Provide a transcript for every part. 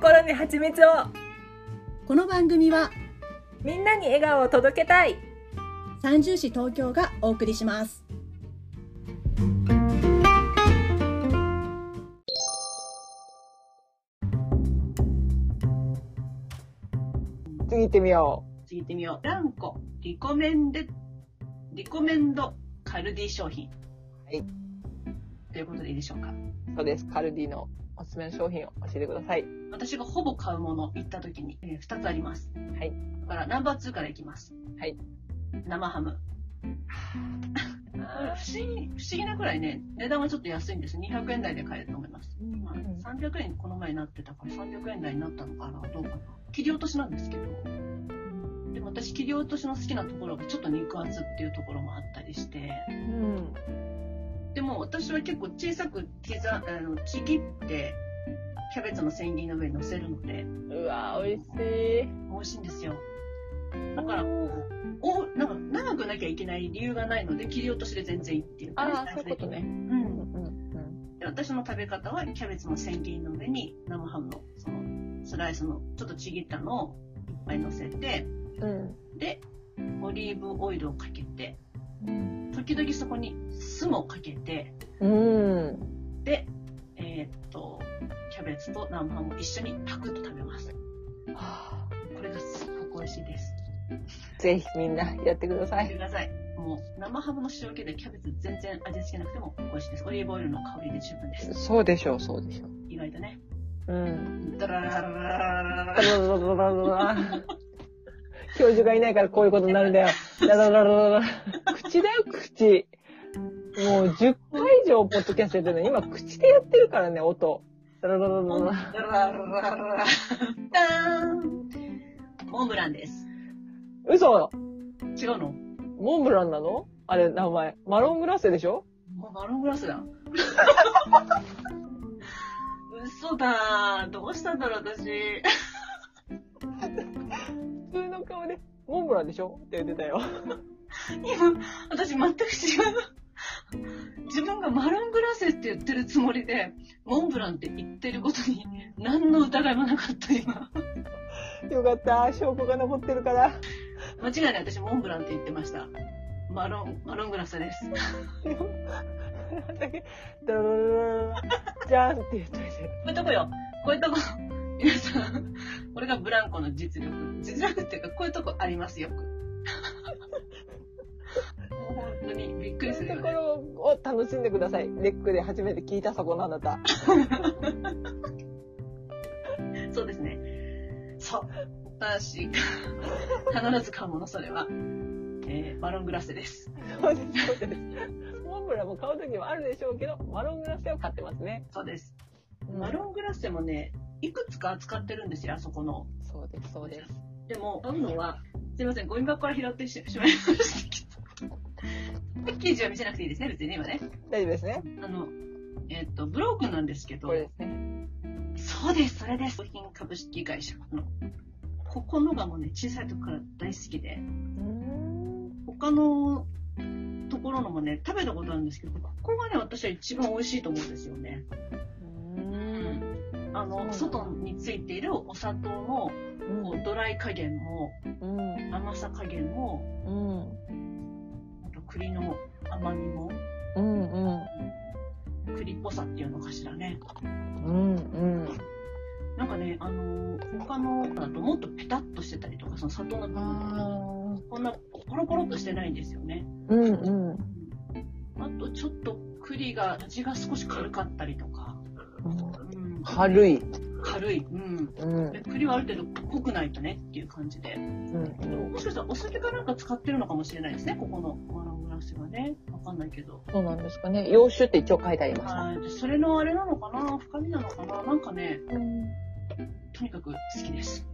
心に蜂蜜をこの番組はみんなに笑顔を届けたい三重市東京がお送りします次行ってみよ次行ってみよう。ランコ、リコメンデ、リコメンドカルディ商品。はい。ということでいいでしょうか？う。そうです。カルディのおすすめの商品を教えてください。私がほぼ買うもの行った時に、えー、2つあります。はい。だからナンバー2からいきます。はい。生ハム。不思議、不思議なくらいね、値段はちょっと安いんです。200円台で買えると思います。まあうん300円この前になってたから300円台になったのかなどうかな切り落としなんですけどでも私切り落としの好きなところがちょっと肉厚っていうところもあったりしてうん。でも私は結構小さく刻あのちぎってキャベツの千切りの上に乗せるのでうわ美味しい。美味しいんですよだからこうおなんか長くなきゃいけない理由がないので切り落としで全然いいっていうああ、そういうことね。うんうんうんで私の食べ方はキャベツの千切りの上に生ハムのそのスライスのちょっとちぎったのをいっぱい乗せてうん。でオリーブオイルをかけてうん。時々そこに酢もかけてうん。でえーっとキャベツと生ハムを一緒にパクッと食べますはこれがすっごく美味しいですあぜひみんなやってください。くださいもう生ハムの塩気でキャベツ全然味付けなくても美味しいですオリーブオイルの香りで十分ですそうでしょう、そうでしょう。意外とねうん。ダラララララララダララララララ教授がいないからこういうことになるんだよ。ダラララララ口だよ、口。もう10回以上ポッドキャストやってるのに、今口でやってるからね、音。ダラララララ。ダララララララダーンモンブランです嘘違うの？モンブランなの？あれ、名前。マロングラッセでしょ？マロングラスだ。嘘だどうしたんだろう、私。普通の顔で、モンブランでしょ？って言ってたよ。今、私全く違う。自分がマロングラセって言ってるつもりで、モンブランって言ってることに何の疑いもなかった、今。よかった。証拠が残ってるから。間違いない、私モンブランって言ってました。マロン、マロングラセです。じゃんって言っといて。こういうとこよ。こういうとこ。皆さん、これがブランコの実力。実力っていうか、こういうとこありますよく。もう本当にびっくりするよね。ところを楽しんでください。レックで初めて聞いたそこのあなた。そうですね。そう。私が必ず買うもの、それは。えー、マロングラッセです。そうです、そうです。モンブランも買うときはあるでしょうけど、マロングラッセを買ってますね。そうです。うんマロングラッセもね、いくつか扱ってるんですよ、あそこの。そうです、そうです。でも、買うのは、すいません、ゴミ箱から拾ってししまいましたけど。パッケージは見せなくていいですね、別に今ね。大丈夫ですね。あの、えっ、と、ブロークンなんですけどこ、れですね。そうです、それです。商品株式会社の。ここのがもうね、小さい時から大好きで、うん。他のところのもね、食べたことあるんですけど、ここがね、私は一番美味しいと思うんですよね。あの、外についているお砂糖のこうドライ加減も、うん。甘さ加減も、うん。あと栗の甘みも、うん。うん。栗っぽさっていうのかしらね。うん。うん。なんかね、あのー他のだともっとペタッとしてたりとか、その砂糖の部分とかあこんなポロポロっとしてないんですよね。ーうん。うん。あとちょっと栗が味が少し軽かったりとか、うん、軽い。軽い、うん、うん。で栗はある程度濃くないとねっていう感じで、うん。もしかしたらお酒かなんか使ってるのかもしれないですね、ここのマロングラスがね。わかんないけど。そうなんですかね。洋酒って一応書いてありました。はい。でそれのあれなのかな？深みなのかな？なんかね、うんとにかく好きです。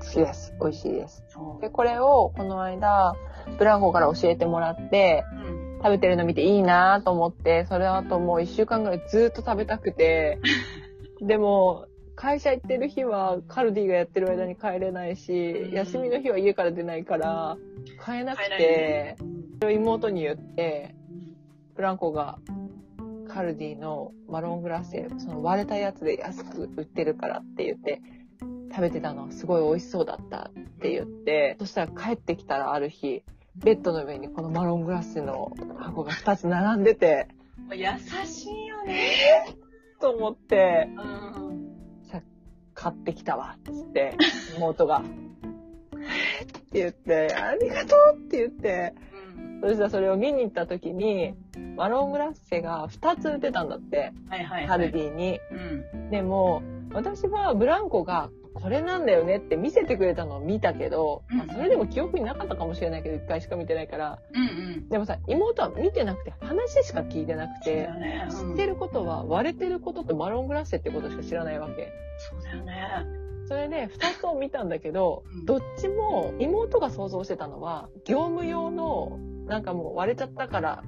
好きです。美味しいです。で、これをこの間、ブランコから教えてもらって、うん。食べてるの見ていいなと思って、それの後もう一週間ぐらいずっと食べたくて、でも、会社行ってる日はカルディがやってる間に帰れないし、うん。休みの日は家から出ないから、買えなくてね、妹に言って、ブランコがカルディのマロングラッセ、その割れたやつで安く売ってるからって言って、食べてたのはすごい美味しそうだったって言って、そしたら帰ってきたらある日、ベッドの上にこのマロングラッセの箱が2つ並んでて、優しいよね。と思って、うん。買ってきたわ、つって、妹が。えーって言って、ありがとうって言って、うん。そしたらそれを見に行った時に、マロングラッセが2つ売ってたんだって、はいはい、はい。カルディに。うん。でも、私はブランコがこれなんだよねって見せてくれたのを見たけど、まあそれでも記憶になかったかもしれないけど、1回しか見てないから。うんうん。でもさ、妹は見てなくて話しか聞いてなくてよ、ね。知うんってることは割れてることとマロングラッセってことしか知らないわけ。そうだよね。それで2つを見たんだけどうん、どっちも妹が想像してたのは、業務用の、なんかもう割れちゃったから、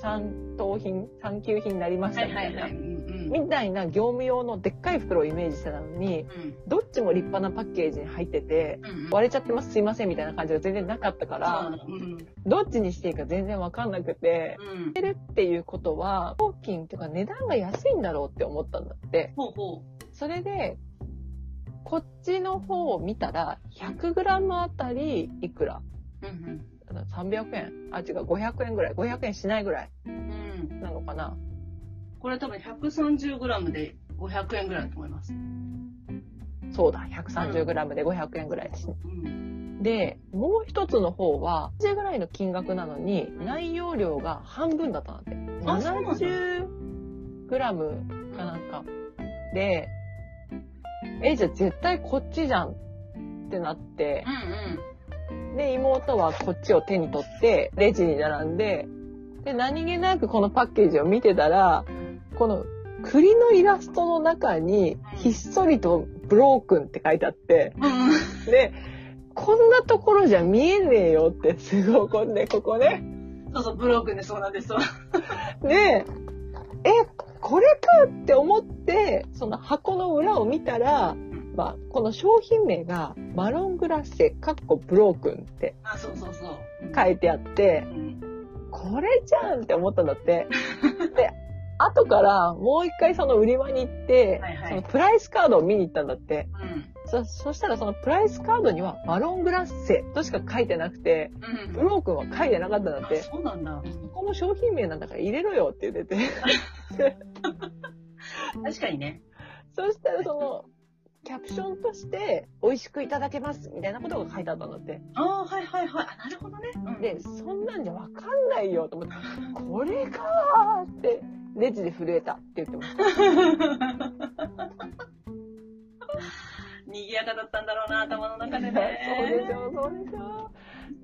三等品、三級品になりましはたみたいな。いはいはい。うんうん。みたいな業務用のでっかい袋をイメージしてたのに、うん。どっちも立派なパッケージに入ってて、うんうん。割れちゃってますすいませんみたいな感じが全然なかったから、うん。どっちにしていいか全然わかんなくて、うん。売れるっていうことは、料金っていうか値段が安いんだろうって思ったんだって。ほうほそれで、こっちの方を見たら、100g あたりいくら？う。うん300円？あ、違う、500円ぐらい。500円しないぐらいうん。うん。なのかな？これ多分 130g で500円ぐらいだと思います。そうだ、130g で500円ぐらいですね。うん。で、もう一つの方は、同じぐらいの金額なのに、ん内容量が半分だったなんだ 70g かなんか。で、え、じゃあ絶対こっちじゃんってなってう、んで、妹はこっちを手に取って、レジに並んで、で、何気なくこのパッケージを見てたら、この栗のイラストの中に、ひっそりとブロークンって書いてあって。で、こんなところじゃ見えねえよってすごい怒って、ここね。そうそう、ブロークンでそうなんですわ。で、え、これかって思って、その箱の裏を見たら、まあ、この商品名が、マロングラッセ、かっこブロークンってあ、そうそうそう。書いてあってう、ん。これじゃんって思ったんだって。で、後からもう一回その売り場に行って、はいはいそのプライスカードを見に行ったんだって。うん。そ、そしたらそのプライスカードにはマロングラッセとしか書いてなくて、うん。ブロークンは書いてなかったんだっあ、て。そうなんだ。この商品名なんだから入れろよって言ってて。確かにね。そしたらその、キャプションとして、美味しくいただけますみたいなことが書いてあったんだって。ああ、はいはいはい。あ、なるほどね。うん。で、そんなんじゃわかんないよと思って、これかーって、レジで震えたって言ってました。賑やかだったんだろうな、頭の中で そうね。でしょ、そうでしょ。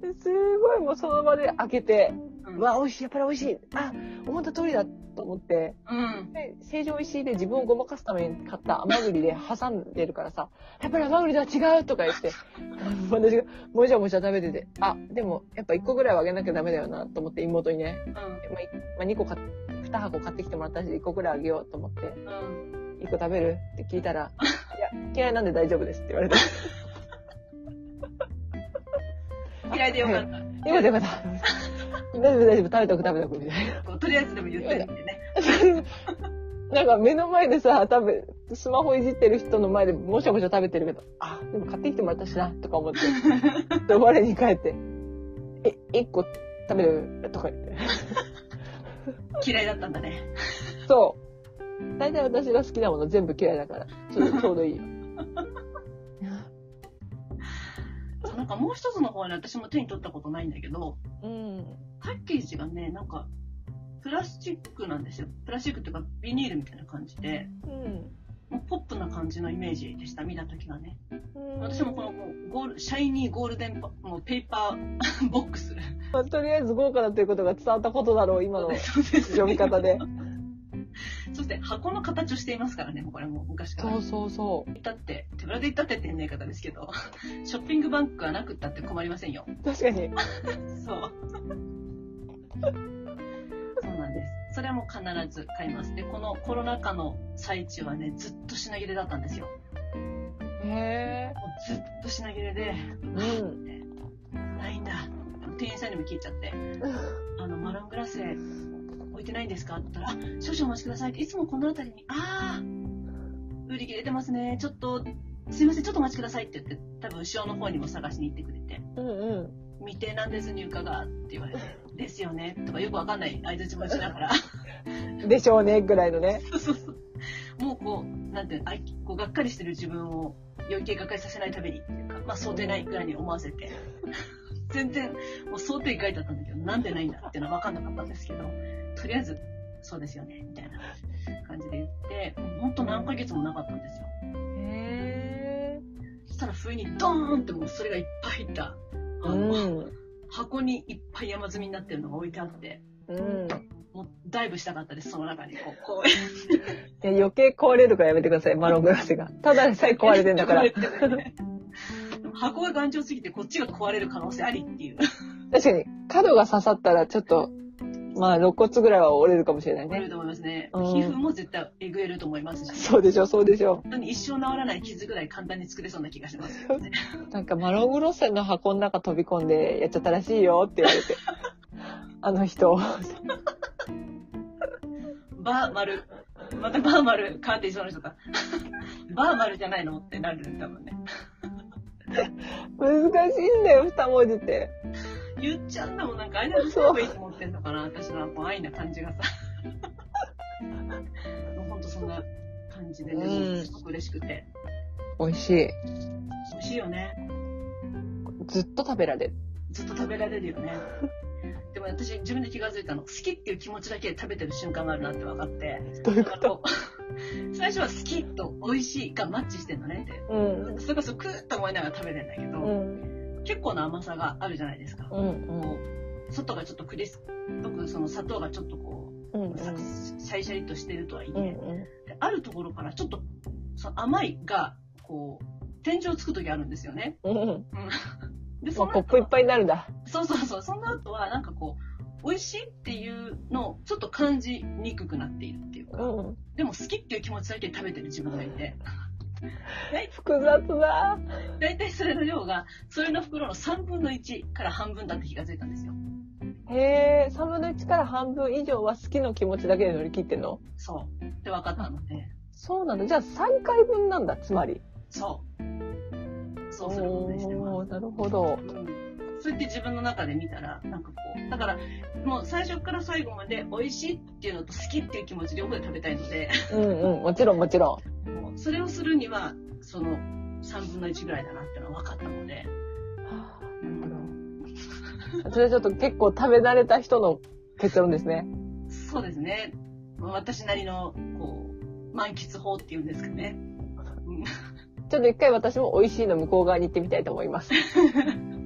ですごいもうその場で開けて、うんうわ、美味しい、やっぱり美味しい。あ、思った通りだと思って、うん。で、成城石井で自分をごまかすために買った甘栗で挟んでるからさ、やっぱり甘栗とは違うとか言って、私がもじゃもじゃ食べてて、あ、でもやっぱ1個ぐらいはあげなきゃダメだよなと思って妹にね、うん。まあ、いまあ、2個買っ2箱買ってきてもらったし、1個ぐらいあげようと思って、うん。1個食べる？って聞いたら、いや、嫌いなんで大丈夫ですって言われて。嫌いでよかった。よかったよかった。大丈夫大丈夫、食べとく食べとくみたいな。とりあえずでも言ってみてね。なんか目の前でさ、多分、スマホいじってる人の前でもしゃもしゃ食べてるけど、あ、でも買ってきてもらったしな、とか思って。で、我に帰って、え、一個食べる？とか言って。嫌いだったんだね。そう。大体私が好きなもの全部嫌いだから、ちょうどいいよ。なんかもう一つの方に私も手に取ったことないんだけど、うん。パッケージがね、なんか、プラスチックなんですよ。プラスチックっていうか、ビニールみたいな感じで、うん。もうポップな感じのイメージでした、見たときはね。うん私もこのゴール、シャイニーゴールデンパもうペーパーボックス。まあとりあえず豪華だということが伝わったことだろう、今の 読み方で。そして箱の形をしていますからね、もうこれもう昔から。そうそうそう。言って、手ぶらで言ったってって変な言い方ですけど、ショッピングバッグがなくったって困りませんよ。確かに。そう。そうなんです。それはもう必ず買います。で、このコロナ禍の最中はね、ずっと品切れだったんですよ。へもうずっと品切れで、え。うん。ないんだ。店員さんにも聞いちゃって、あの、マロングラッセ置いてないんですか？って言ったら、あ、少々お待ちくださいって、いつもこの辺りに、あー、売り切れてますね。ちょっと、すいません、ちょっとお待ちくださいって言って、多分後ろの方にも探しに行ってくれて、うんうん。未定なんです、入荷が、って言われて、ですよね、とかよくわかんない相槌もしながら、でしょうね、ぐらいのね。そうそうそう。もうこう、なんていうのあいこう、がっかりしてる自分を余計がっかりさせないためにっていうか、まあ想定ないぐらいに思わせて、全然、もう想定外だったんだけど、なんでないんだっていうのは分かんなかったんですけど、とりあえず、そうですよね、みたいな感じで言って、ほんと何ヶ月もなかったんですよ。へそしたら不意にドーンってもうそれがいっぱい入った、ー。あのうん。箱にいっぱい山積みになってるのが置いてあって、うん。もうダイブしたかったです、その中に。こう、こう余計壊れるからやめてください、マロングラスが。ただでさえ壊れてんだから箱が頑丈すぎてこっちが壊れる可能性ありっていう。確かに、角が刺さったらちょっと、まあ、肋骨ぐらいは折れるかもしれないね。折れると思いますね。うん皮膚も絶対えぐえると思いますし。そうでしょ、そうでしょ。本当に一生治らない傷ぐらい簡単に作れそうな気がしますよね。なんかマロングロッセの箱の中飛び込んでやっちゃったらしいよって言われて。あの人。バーマル。またバーマル、カーテンしそうな人か。バーマルじゃないのってなる多分ね。難しいんだよ、二文字って。言っちゃうんだもん、なんか間にすればいいと思ってんのかな、私のこう愛な感じがさ。もうほんとそんな感じでね、うんすごく嬉しくて。美味しい。美味しいよね。ずっと食べられる。ずっと食べられるよね。でも私自分で気が付いたの、好きっていう気持ちだけで食べてる瞬間があるなって分かって。どういうこと？最初は好きと美味しいがマッチしてんのねって。うん。それこそクーッと思いながら食べてんだけど、うん。結構な甘さがあるじゃないですか。うん。こう外がちょっとクリスよくその砂糖がちょっとこうん。う、さシャリシャリとしてるとはいうん。え、であるところからちょっとその甘いがこう天井をつく時あるんですよね。うん。うん。うんでもそうのコップいっぱいになるんだ。そうそうそう。その後はなんかこう美味しいっていうのをちょっと感じにくくなっているっていうか、うん。でも好きっていう気持ちだけで食べてる自分がいて。複雑だ。だいたいそれの量が、それの袋の3分の1から半分だって気がついたんですよ。へえ、3分の1から半分以上は好きの気持ちだけで乗り切ってんの？そう。って分かったので、そうなんだ。じゃあ3回分なんだ、つまり。そう。そうすることにしてます。なるほど。うんそうやって自分の中で見たら、なんかこう、だから、もう最初から最後まで美味しいっていうのと好きっていう気持ち両方で食べたいので、うんうん。もちろんもちろん。もうそれをするには、その3分の1ぐらいだなっていうのは分かったので、それちょっと結構食べ慣れた人の結論ですね。そうですね。私なりの、こう、満喫法っていうんですかね。うんちょっと一回私も美味しいの向こう側に行ってみたいと思います。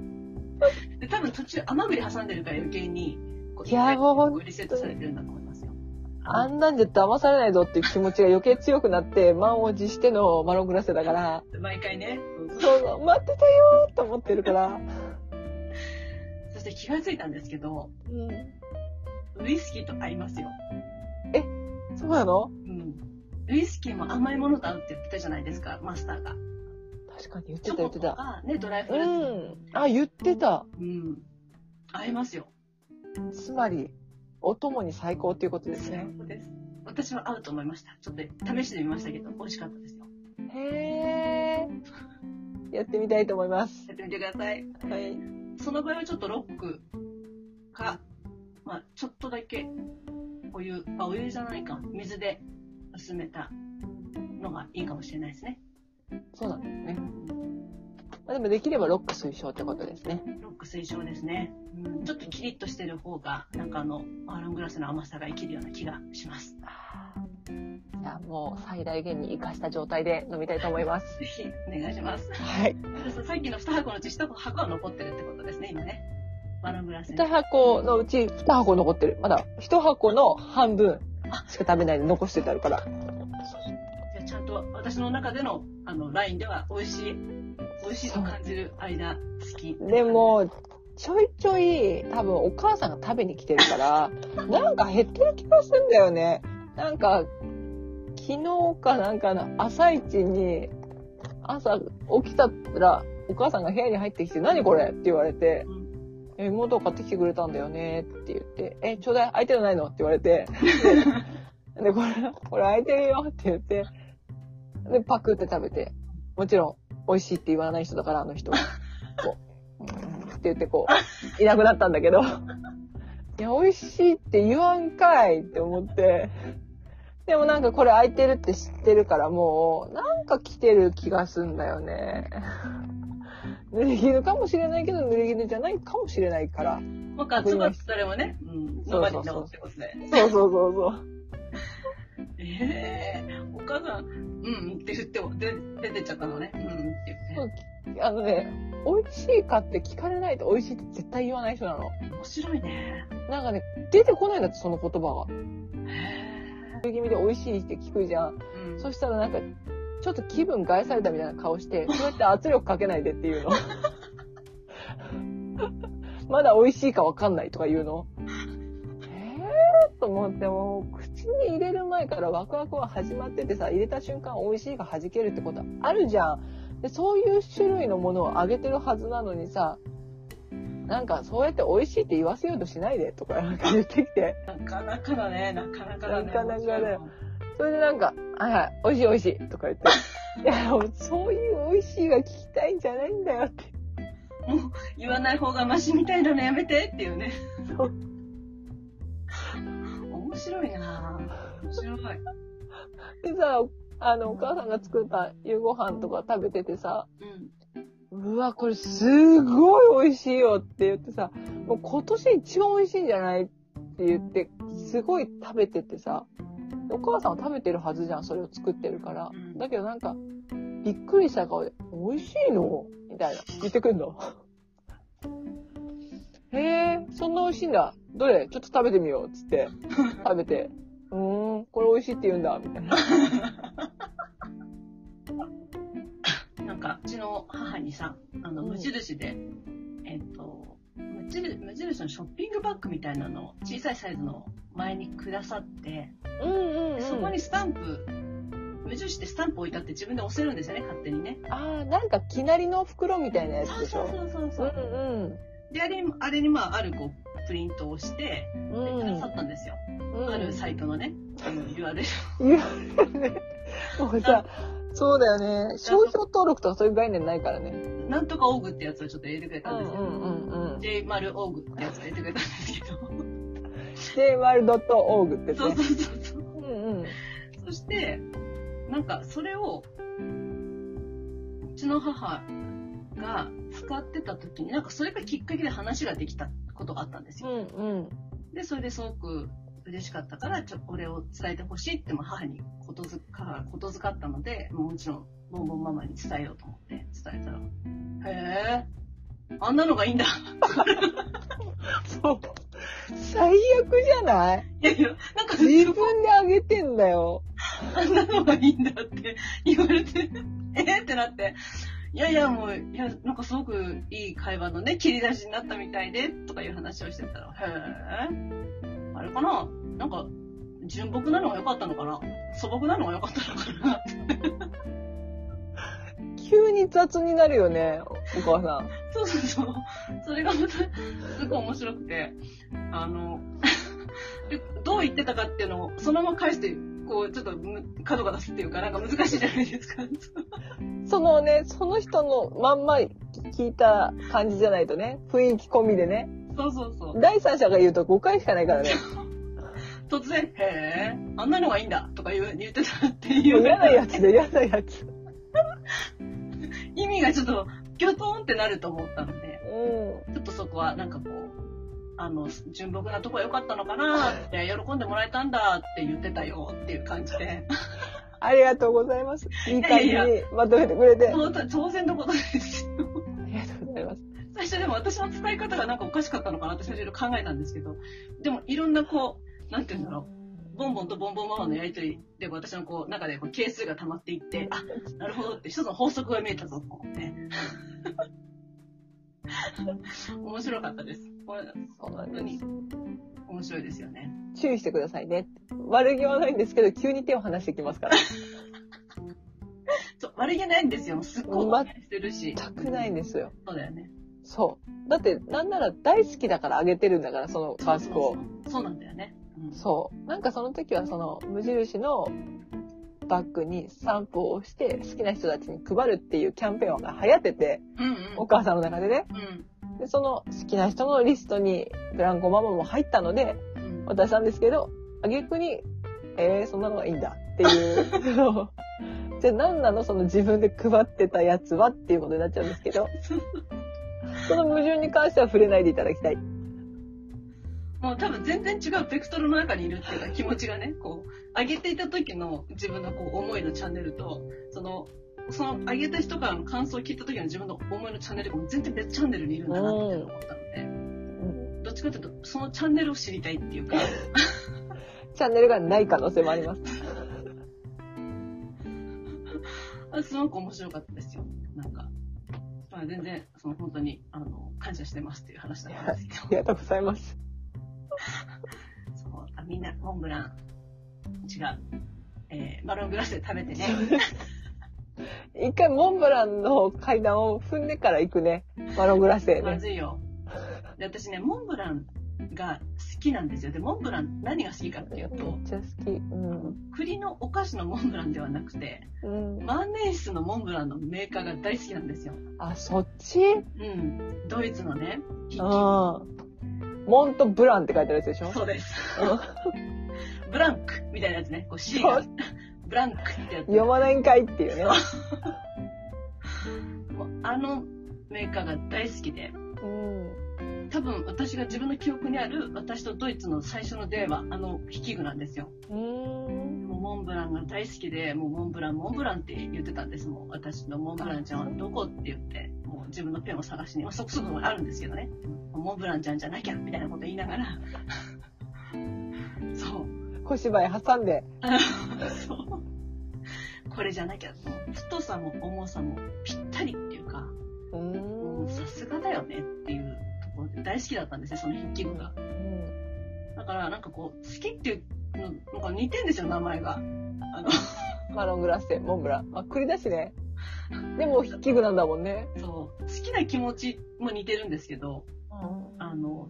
で、多分途中甘栗挟んでるから余計に、こういやもうリセットされてるんだと思いますよ。あんなんじゃ騙されないぞっていう気持ちが余計強くなって、満を持してのマロングラッセだから、毎回ね。そうそう待ってたよーと思ってるから。そして気がついたんですけど、うん。ウイスキーと合いますよ。そうなの？うん。ウイスキーも甘いものと合うって言ってたじゃないですか、マスターが。確かに言ってた言ってた。とか、ね、ドライフうルーツ。ん。あ、言ってた。うん。合いますよ。つまり、お供に最高っていうことですね。そうです。私は合うと思いました。ちょっと試してみましたけど、美味しかったですよ。へー。やってみたいと思います。やってみてください。はい。その場合はちょっとロックか、まあ、ちょっとだけお湯、あ、お湯じゃないか、水で薄めたのがいいかもしれないですね。そうなんですね。まあ、でもできればロック推奨ってことですね。ロック推奨ですね。うん、ちょっとキリッとしてる方が、なんかあの、マーロングラスの甘さが生きるような気がします。じゃあもう最大限に活かした状態で飲みたいと思います。ぜひお願いします。はい。さっきの2箱のうち1箱は残ってるってことですね、今ね。マーロングラスに2。箱のうち2箱残ってる。まだ1箱の半分しか食べないで残しててあるから。と私の中でのあのラインでは美味しい、美味しいと感じる間好き。で、も、ちょいちょい多分お母さんが食べに来てるから、なんか減ってる気がするんだよね。なんか、昨日かなんかの朝一に、朝起きたら、お母さんが部屋に入ってきて、何これ？って言われて、うん。え、妹買ってきてくれたんだよね？って言って、え、ちょうだい、空いてるのないの？って言われて、で、でこれ、これ空いてるよ？って言って、で、パクって食べて、もちろん、美味しいって言わない人だから、あの人は。こう、うんって言ってこう、いなくなったんだけど、いや、美味しいって言わんかいって思って、でもなんかこれ空いてるって知ってるからもう、なんか来てる気がすんだよね。濡れ衣かもしれないけど、濡れ衣じゃないかもしれないから。まあ、かつばそれもね、うん、そうそうそう。そうそうそうそう。ええお母さん、うんって言っても、で、出てっちゃったのね。うんって言って。あのね、美味しいかって聞かれないと美味しいって絶対言わない人なの。面白いね。なんかね、出てこないんだって、その言葉が。へ気味で美味しいって聞くじゃん。え。うん。そしたらなんか、ちょっと気分害されたみたいな顔して、そうやって圧力かけないでっていうの。まだ美味しいかわかんないとか言うの。えーと思ってもう、口に入れる前からワクワクは始まっててさ、入れた瞬間美味しいが弾けるってことあるじゃん。で、そういう種類のものをあげてるはずなのにさ、なんかそうやって美味しいって言わせようとしないでとか言ってきて。なかなかだね、なかなかだね。なかなかだよ。それでなんか、はいはい、美味しい美味しいとか言って。いや、もうそういう美味しいが聞きたいんじゃないんだよって。言わない方がマシみたいなのやめてっていうね。そう面白いなぁ。面白い。でさ、あの、お母さんが作った夕ご飯とか食べててさ、うん。うわ、これすごい美味しいよって言ってさ、もう今年一番美味しいんじゃないって言って、すごい食べててさ、でお母さんは食べてるはずじゃん、それを作ってるから。うんだけどなんか、びっくりした顔で、美味しいの？みたいな、言ってくんの。へえ、そんな美味しいんだ。どれ？ちょっと食べてみよう。つって、食べて、うーん、これ美味しいって言うんだ。みたいな。なんか、うちの母にさ、あの、うん無印で、えっと、無印無印のショッピングバッグみたいなのを小さいサイズの前にくださって、うんうん、うん。そこにスタンプ、無印ってスタンプ置いてあって自分で押せるんですよね、勝手にね。ああ、なんか、きなりの袋みたいなやつでしょ？そうそうそううんで、あれに、あれにまあ、あるこう、プリントをして、うん。で、うん。くださったんですよ。うんあるサイトのね、あの URL。いや、ね、もうさ、そうだよね。商標登録とかそういう概念ないからね。なんとかオーグってやつをちょっと入れてくれたんですよ。うんうんうん。J 丸オーグってやつを入れてくれたんですけど。jmal.org ってそうね。そうそうそう。うんうん。そして、なんかそれを、うちの母が使ってた時に、なんかそれがきっかけで話ができたことがあったんですうよ。んうん。で、それですごく嬉しかったから、ちょこれを伝えてほしいって、まあ母にことづか、ことづかったので、もちろん、ボンボンママに伝えようと思って伝えたら、へえ、あんなのがいいんだ。そう。最悪じゃないいやいや、なんか自分であげてんだよ。あんなのがいいんだって言われて、えーってなって、いやいやもう、いや、なんかすごくいい会話のね、切り出しになったみたいで、とかいう話をしてたら、へえ、あれかな？なんか、純朴なのが良かったのかな？素朴なのが良かったのかな？急に雑になるよね、お母さん。そうそうそう。それがまた、すごい面白くて、あの、でどう言ってたかっていうのを、そのまま返して、こう、ちょっとむ角が出すっていうか、なんか難しいじゃないですか。そのね、その人のまんま聞いた感じじゃないとね、雰囲気込みでね。そうそうそう。第三者が言うと誤解しかないからね。突然、へえ、あんなのがいいんだとか言う言ってたっていう。嫌なやつで嫌なやつ。意味がちょっと、ギョトーンってなると思ったので、うん。ちょっとそこはなんかこう、あの、純朴なとこ良かったのかなって、喜んでもらえたんだって言ってたよっていう感じで、ありがとうございます。いい感じにいやいまとめてくれて。あ当当然のことですよ。りがとうございます。最初でも私の使い方がなんかおかしかったのかなって最初いろいろ考えたんですけど、でもいろんなこう、なんて言うんだろう、ボンボンとボンボンママのやりとりで私のこう中でこう係数が溜まっていって、あ、なるほどって一つの法則が見えたぞと思って。面白かったです。これ本当に面白いですよね。す。注意してくださいね。悪気はないんですけど、急に手を離してきますから。そう、悪気ないんですよ。すっごいしてるし。全くないんですよ。そうだよね。そう。だって、なんなら大好きだからあげてるんだから、そのマスクを。そうなんだよね。うんそう。なんかその時はその無印のバッグにスタンプを押して好きな人たちに配るっていうキャンペーンが流行ってて、うんうん。お母さんの中でね。うん。で、その好きな人のリストにブランコママも入ったのでうん。渡したんですけど、あげくに、えー、そんなのがいいんだっていう じゃあ何なの？その自分で配ってたやつは？っていうことになっちゃうんですけど、その矛盾に関しては触れないでいただきたい。もう多分全然違うベクトルの中にいるっていうか気持ちがね、こう、上げていた時の自分のこう思いのチャンネルと、その、その上げた人からの感想を聞いた時の自分の思いのチャンネルがもう全然別チャンネルにいるんだなって思ったので、どっちかというとそのチャンネルを知りたいっていうか、チャンネルがない可能性もあります。あ すごく面白かったですよ。なんか。まあ、全然、その本当に、あの、感謝してますっていう話だったんですけどあ。りがとうございます。そうあみんな、モンブラン、違う。えー、マロングラスで食べてね。一回モンブランの階段を踏んでから行くね。マロングラッセね。まずいよ。で、私ね、モンブランが好きなんですよ。で、モンブラン何が好きかっていうめと、っちゃ好き。うん。栗のお菓子のモンブランではなくて、うん、万年筆のモンブランのメーカーが大好きなんですよ。あ、そっち？うん。ドイツのね、筆記うん。モントブランって書いてあるやつでしょ？そうです。うんブランクみたいなやつね。こう C が。ブランクってやつ。読まないんかいっていうね。もうあのメーカーが大好きで、うん。多分私が自分の記憶にある私とドイツの最初の出会いはあの筆記具なんですよ。うーん。モンブランが大好きで、もうモンブラン、モンブランって言ってたんです。もう私のモンブランちゃんはどこって言って、もう自分のペンを探しに、まあ、そこそこあるんですけどね。モンブランちゃんじゃなきゃみたいなこと言いながら。そう。小芝居挟んで。そう。これじゃなきゃ、太さも重さもぴったりっていうか、さすがだよねっていうところで大好きだったんですよ、その筆記具が。だからなんかこう、好きっていうの、なんか似てんですよ、名前が。あの、マロングラッセ、モンブラン。あ、栗だしね。でも筆記具なんだもんね。そう、好きな気持ちも似てるんですけど、あの、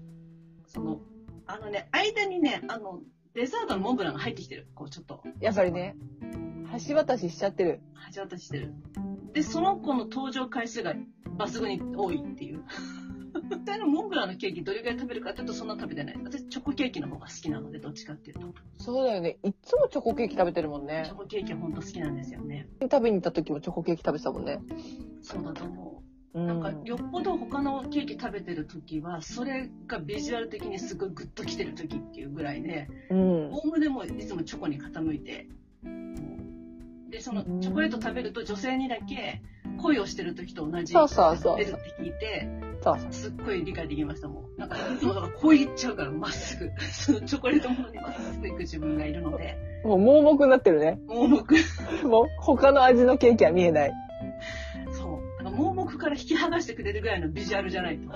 その、あのね、間にね、あの、デザートのモンブランが入ってきてる。こう、ちょっと。やっぱりね。橋渡ししちゃってる。橋渡ししてる。で、その子の登場回数が抜群に多いっていう。実際のモンブランのケーキどれぐらい食べるかっていうとそんな食べてない。私、チョコケーキの方が好きなので、どっちかっていうと。そうだよね。いっつもチョコケーキ食べてるもんねチョ。コケーキは本当好きなんですよね。食べに行った時もチョコケーキ食べてたもんね。そうだと思うう。なんか、よっぽど他のケーキ食べてる時は、それがビジュアル的にすごいグッときてる時っていうぐらいで、うん。おおむねもういつもチョコに傾いて、で、そのチョコレート食べると女性にだけ恋をしてる時と同じそうそうそうって聞いて、すっごい理解できましたもん。なんか、いつもだからこう言っちゃうから、まっすぐ。そのチョコレートものにまっすぐ行く自分がいるので、もう盲目になってるね。盲目、もう他の味のケーキは見えない。そう。なんか盲目から引き剥がしてくれるぐらいのビジュアルじゃないと。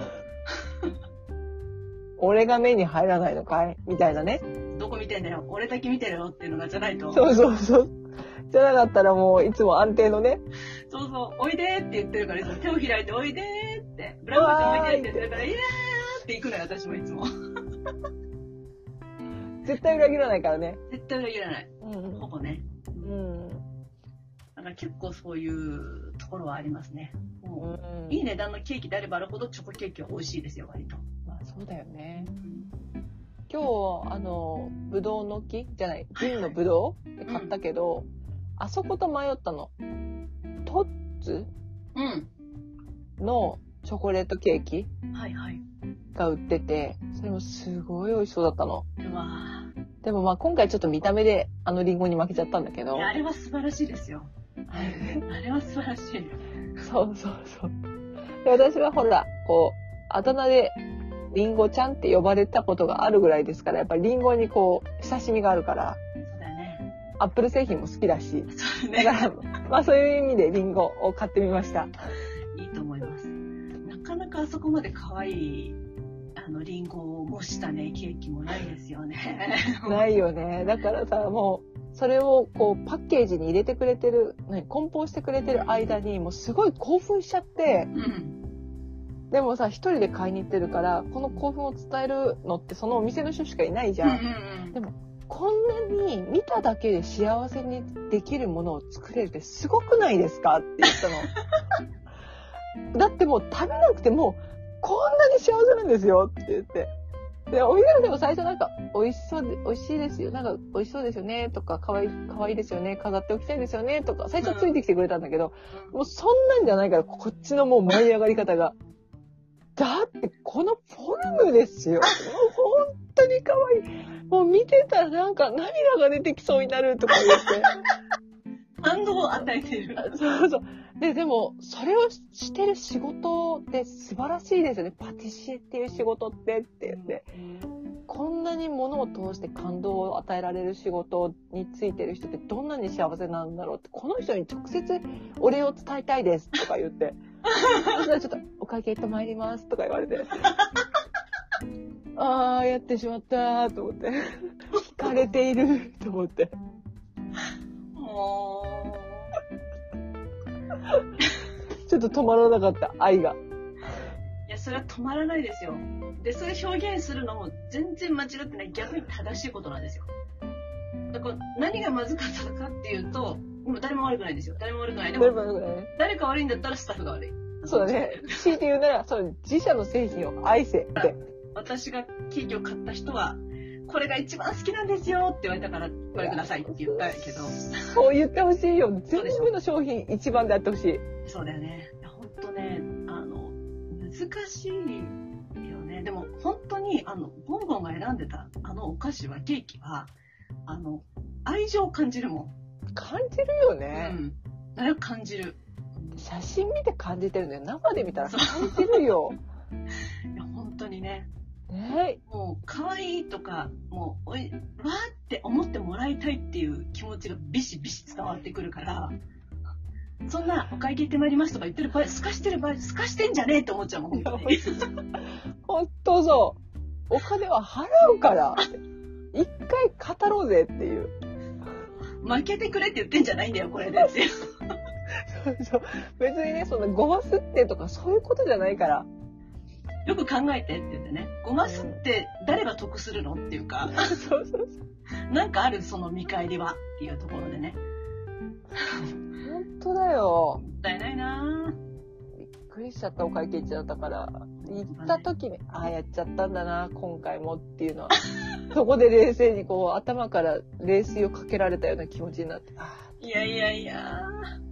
俺が目に入らないのかい？みたいなね。どこ見てんだよ。俺だけ見てるよっていうのがじゃないと。そうそうそう。じゃなかったらもういつも安定のね。そうそう、おいでーって言ってるから、手を開いて、おいでーって、ブランコちゃんおいでーって言ってるから、いやーって行くのよ、私もいつも。絶対裏切らないからね。絶対裏切らない。うんほぼね。うん。だから結構そういうところはありますね。もうんういい値段のケーキであればあるほどチョコケーキは美味しいですよ、割と。まあそうだよね。今日、あの、ぶどうの木じゃない、銀のぶどうで買ったけど、あそこと迷ったの。トッツうん。のチョコレートケーキはいはい。が売ってて、それもすごい美味しそうだったの。うわでもまあ今回ちょっと見た目であのリンゴに負けちゃったんだけどあれは素晴らしいですよ。あれは素晴らしい。そうそうそう。で私はほら、こう、あだ名でリンゴちゃんって呼ばれたことがあるぐらいですから、やっぱりリンゴにこう、親しみがあるから、そうだよね。アップル製品も好きだし、そうだからね。まあそういう意味でリンゴを買ってみました。いいと思います。なかなかあそこまで可愛い、あの、リンゴを模したね、ケーキもないですよね。ないよね。だからさ、もう、それをこう、パッケージに入れてくれてる、何、梱包してくれてる間に、もうすごい興奮しちゃって、うん。でもさ、一人で買いに行ってるから、この興奮を伝えるのってそのお店の人しかいないじゃん。うんうんでも、こんなに見ただけで幸せにできるものを作れるってすごくないですかって言ったの。だってもう食べなくても、こんなに幸せなんですよって言って。で、お昼でも最初なんか、美味しそうで、美味しいですよ。なんか、美味しそうですよね。とか、可愛い、可愛いですよね。飾っておきたいですよね。とか、最初はついてきてくれたんだけど、うんもうそんなんじゃないから、こっちのもう舞い上がり方が。だって、このフォルムですよ。もう本当に可愛い。もう見てたらなんか涙が出てきそうになるとか言って。感動を与えている。そうそう。で、でも、それをしてる仕事って素晴らしいですよね。パティシエっていう仕事ってって言って。こんなに物を通して感動を与えられる仕事についてる人ってどんなに幸せなんだろうって、この人に直接お礼を伝えたいですとか言って。そしたらちょっとお会計行って参りますとか言われて。ああ、やってしまったと思って。惹かれていると思って。もちょっと止まらなかった、愛が。う、いや、それは止まらないですよ。で、それ表現するのも全然間違ってない、逆に正しいことなんですよ。だから何がまずかったかっていうと、もう誰も悪くないですよ。誰も悪くない。ででも、もね誰か悪いんだったらスタッフが悪い。そうだね。強いて言うなら、そう、自社の製品を愛せって。私がケーキを買った人は、これが一番好きなんですよって言われたから、これくださいって言ったけど、そう言ってほしいよ。全部の商品一番であってほしい。そうだよね。本当ね、あの、難しいよね。でも本当に、あの、ボンボンが選んでたあのお菓子は、ケーキは、あの、愛情を感じるも感じるよん。ね。うん。あれを感じる。写真見て感じてるのよ。生で見たら感じるよ。いや、本当にね。ねもう、可愛いとか、もう、おい、わーって思ってもらいたいっていう気持ちがビシビシ伝わってくるから、そんな、お会計行ってまいりますとか言ってる場合、すかしてる場合、すかしてんじゃねえって思っちゃうもん、本当に。ほんとそう。お金は払うから。一回語ろうぜっていう。負けてくれって言ってんじゃないんだよ、これでって。そうそう別にね、そんなごますってとかそういうことじゃないから。よく考えてって言ってね。ごますって誰が得するのっていうか、そうそうそう。なんかあるその見返りはっていうところでね。ほんとだよ。もったいないなくりしちゃったお会計行っちゃったから。行った時に、ああ、やっちゃったんだな、今回もっていうのは。そこで冷静にこう、頭から冷水をかけられたような気持ちになって。あいやいやいや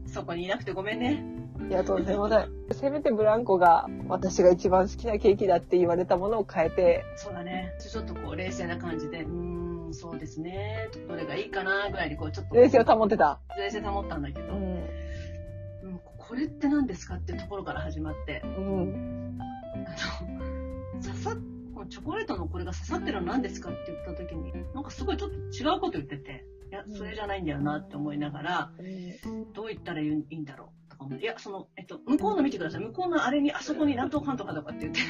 そこにいなくてごめんね。ーいや、とんでもない。せめてブランコが私が一番好きなケーキだって言われたものを変えて、そうだね。ちょっとこう冷静な感じで、うーん、そうですね。どれがいいかなぐらいにこうちょっと冷静を保ってた。冷静保ったんだけど、うん。うんこれって何ですかっていうところから始まって、うん。あの、刺さっ、このチョコレートのこれが刺さってるのは何ですかって言った時に、なんかすごいちょっと違うこと言ってて、いや、それじゃないんだよなって思いながら、どう言ったらいいんだろう。とか思っていや、その、えっと、向こうの見てください。向こうのあれに、あそこに何とかんとかとかって言って、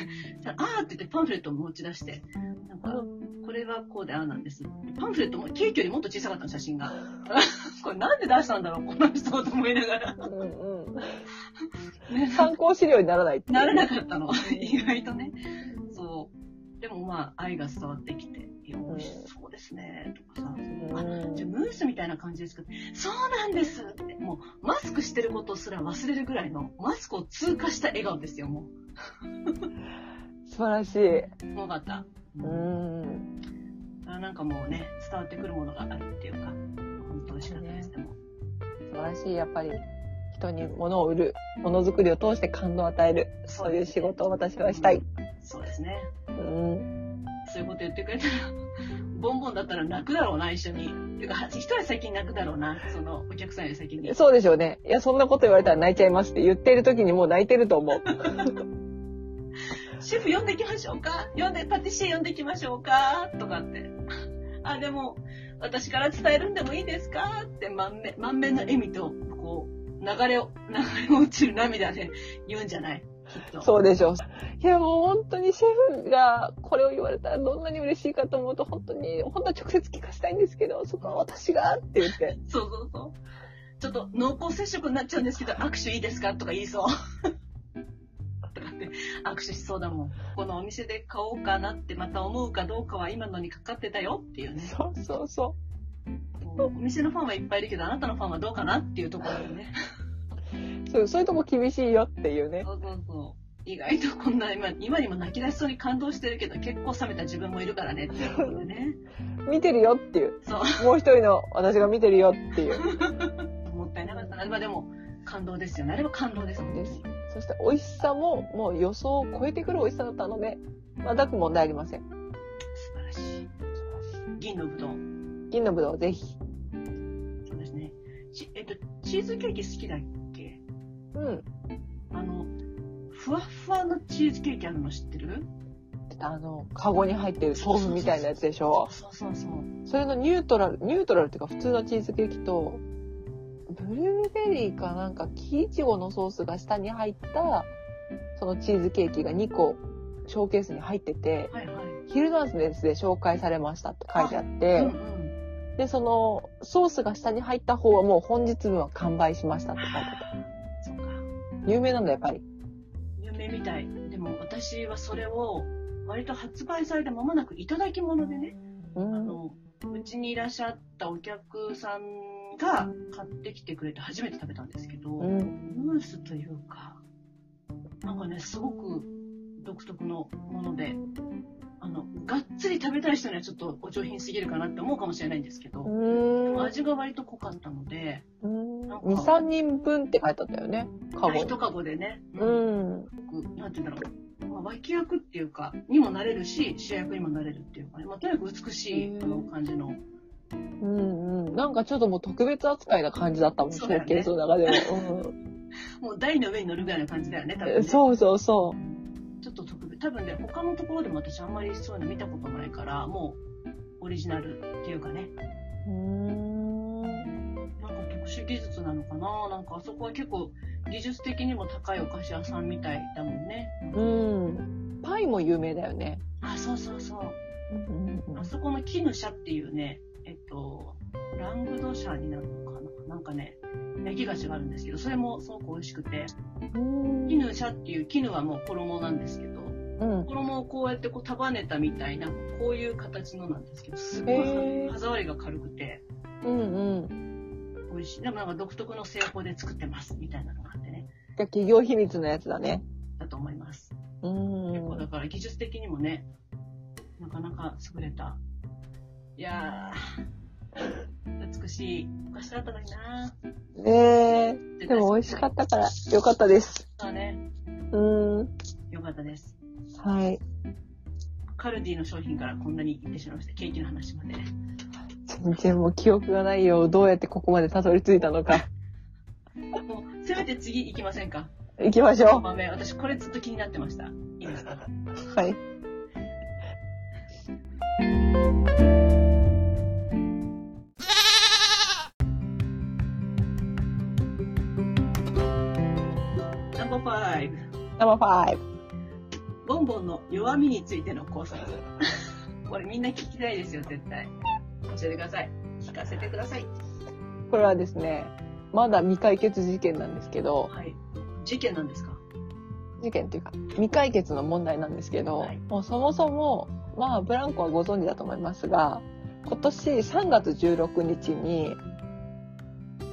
あーって言ってパンフレットを持ち出して、なんか、これはこうでああなんです。パンフレットもケーキよりもっと小さかったの、写真が。これなんで出したんだろう、この人と思いながら。うんうん。ね参考資料にならないならなかったの。意外とね。でもまあ、愛が伝わってきて、いや、美味しそうですね、とかさ。あ、じゃあムースみたいな感じですけど、そうなんですって、もう、マスクしてることすら忘れるぐらいの、マスクを通過した笑顔ですよ、も素晴らしい。う。すごかった。ううんなんかもうね、伝わってくるものがあるっていうか、本当美味しかったです、でも。素晴らしい。やっぱり、人に物を売る、ものづくりを通して感動を与える。そういう仕事を私はしたい。そうですね。うん。そういうこと言ってくれたら、ボンボンだったら泣くだろうな、一緒に。ていうか、一人先に泣くだろうな、その、お客さんより先に。そうでしょうね。いや、そんなこと言われたら泣いちゃいますって言ってる時にもう泣いてると思う。シェフ呼んできましょうか？呼んで、パティシエ呼んできましょうか？とかって。あ、でも、私から伝えるんでもいいですか？って満面、満面の笑みと、こう、流れを、流れ落ちる涙で言うんじゃない？そうでしょう。いや、もう本当にシェフがこれを言われたらどんなに嬉しいかと思うと、本当に、本当は直接聞かせたいんですけど、そこは私がって言って。そうそうそう。ちょっと濃厚接触になっちゃうんですけど、握手いいですかとか言いそう。とかって握手しそうだもん。このお店で買おうかなってまた思うかどうかは今のにかかってたよっていうね。そうそうそお店のファンはいっぱいいるけど、あなたのファンはどうかなっていうところでね。う。そう、そういうとこ厳しいよっていうね。そうそうそう。意外とこんな今、今にも泣き出しそうに感動してるけど、結構冷めた自分もいるからねっていうところでね。見てるよっていう。そう。もう一人の私が見てるよっていう。もったいなかったな。まあでも、感動ですよね。あれは感動ですもんね。ですそして美味しさももう予想を超えてくる美味しさだったので、まだく問題ありません。素晴らしい。銀のぶどう。銀のぶどうぜひ。そうですね。ちえっと、チーズケーキ好きだっけうん。あの、ふわふわのチーズケーキあるの知ってる？あの、カゴに入ってる豆腐みたいなやつでしょ？そうそうそう。それのニュートラル、ニュートラルっていうか普通のチーズケーキと、ブルーベリーかなんか木いちごのソースが下に入った、そのチーズケーキが2個、ショーケースに入ってて、はいはい。昼のですで紹介されましたって書いてあっうんて、うん。で、その、ソースが下に入った方はもう本日分は完売しましたって書いてあっ。た。有名なんだ、やっぱり。有名みたい。でも私はそれを、割と発売されて間もなくいただき物でね、あうん。の、うちにいらっしゃったお客さんが買ってきてくれて初めて食べたんですけど、うん。ムースというか、なんかね、すごく独特のもので、あの、がっつり食べたい人にはちょっとお上品すぎるかなって思うかもしれないんですけど、うん。味が割と濃かったので、うんなんか2、3人分って書いてあったよね。カゴに。一カゴでね、うん。僕なんて言うんだろう、まあ、脇役っていうか、にもなれるし、主役にもなれるっていうかね、まあ、とにかく美しいあの感じの、うんうん。なんかちょっともう特別扱いな感じだったもん、シそうだよねの中でも。もう台の上に乗るぐらいの感じだよね、多分ねうん、そうそうそちょっと特別。多分ね、他のところでも私あんまりそういうの見たことないから、もうオリジナルっていうかね、う。うん。なんか特殊技術なのかな？なんかあそこは結構技術的にも高いお菓子屋さんみたいだもんね。うん。パイも有名だよね。あ、そうそうそう。あそこのキヌシャっていうね、えっと、ラングドシャになるのかな？なんかね、焼き菓子があるんですけど、それもすごく美味しくて、うん。キヌシャっていう、絹はもう衣なんですけど、うん。衣をこうやってこう束ねたみたいな、こういう形のなんですけど、すごへいー歯触りが軽くて、うんうん。美味しい。でもなんか独特の製法で作ってます、みたいなのがあってね、が企業秘密のやつだね。だと思います。うん。結構だから技術的にもね、なかなか優れた。いやー、美しいお菓子だったのになねえ。でも美味しかったからよかったです。たね。うん。よかったです。はい。カルディの商品からこんなに言ってしまいました。ケーキの話まで。全然もう記憶がないよ。どうやってここまでたどり着いたのか。もう、せめて次行きませんか？行きましょう。豆。私これずっと気になってました。いいですか？はい。ナンバーボンボンの弱みについての考察。これみんな聞きたいですよ、絶対。教えてください。聞かせてください。これはですね、まだ未解決事件なんですけど、はい。事件なんですか？事件というか、未解決の問題なんですけど、はいもうそもそも、まあ、ブランコはご存知だと思いますが、今年3月16日に、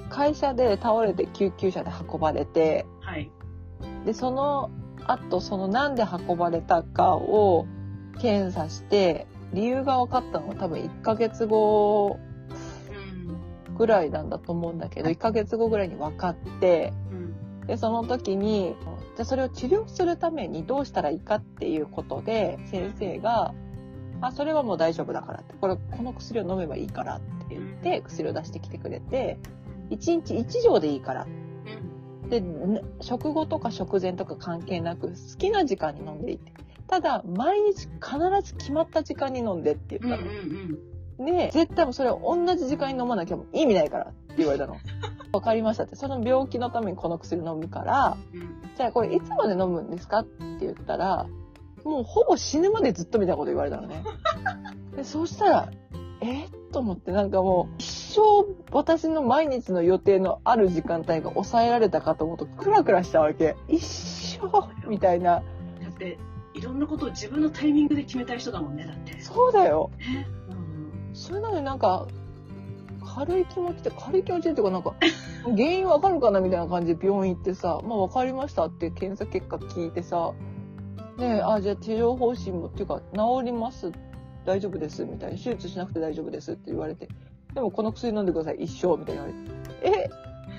会社で倒れて救急車で運ばれて、はい。で、その後、そのなんで運ばれたかを検査して、理由が分かったのは多分1ヶ月後うん。ぐらいなんだと思うんだけど、1ヶ月後ぐらいに分かって、うん。で、その時に、じゃあそれを治療するためにどうしたらいいかっていうことで、先生が、あ、それはもう大丈夫だからって、これ、この薬を飲めばいいからって言って、薬を出してきてくれて、1日1錠でいいから。うん。で、ね食後とか食前とか関係なく、好きな時間に飲んでいいって。ただ、毎日必ず決まった時間に飲んでってうん。うん。言ったうん。の。で、絶対もうそれを同じ時間に飲まなきゃ意味ないからって言われたの。わかりましたって。その病気のためにこの薬飲むから、うん。じゃあこれいつまで飲むんですかって言ったら、もうほぼ死ぬまでずっとみたいなこと言われたのね。でそうしたら、え？っと思ってなんかもう一生私の毎日の予定のある時間帯が抑えられたかと思うとクラクラしたわけ。一生みたいな。って、いろんなことを自分のタイミングで決めたい人だもんね、だって。そうだよ。うんそれなのになんか、軽い気持ちで、軽い気持ちっていうかなんか、原因わかるかなみたいな感じで病院行ってさ、まあわかりましたって検査結果聞いてさ、ねえ、あ、じゃあ治療方針もっていうか、治ります、大丈夫です、みたいな。手術しなくて大丈夫ですって言われて、でもこの薬飲んでください、一生、みたいな言われて、え、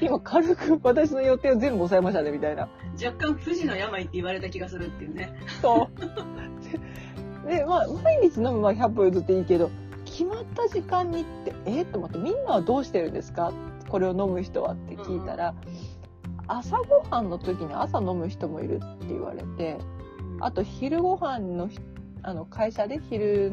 今軽く私の予定を全部抑えましたね、みたいな。若干不治の病って言われた気がするっていうね。そう。で、まあ、毎日飲むは100歩譲っていいけど、決まった時間にって、えと思って、みんなはどうしてるんですか？これを飲む人はって聞いたら、朝ごはんの時に朝飲む人もいるって言われて、あと昼ご飯のひ、あの、会社で昼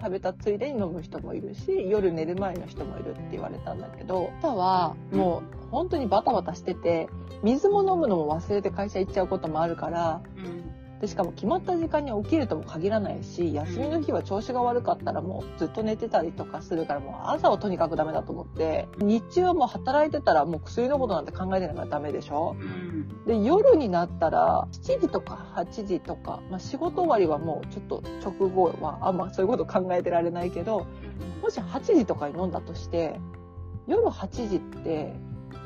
食べたついでに飲む人もいるし、夜寝る前の人もいるって言われたんだけど、朝はもう本当にバタバタしてて、水も飲むのも忘れて会社行っちゃうこともあるから、うんでしかも決まった時間に起きるとも限らないし休みの日は調子が悪かったらもうずっと寝てたりとかするからもう朝はとにかくダメだと思って日中はもう働いてたらもう薬のことなんて考えてないからダメでしょ？うんで夜になったら7時とか8時とか、まあ、仕事終わりはもうちょっと直後はあんまそういうこと考えてられないけどもし8時とかに飲んだとして夜8時って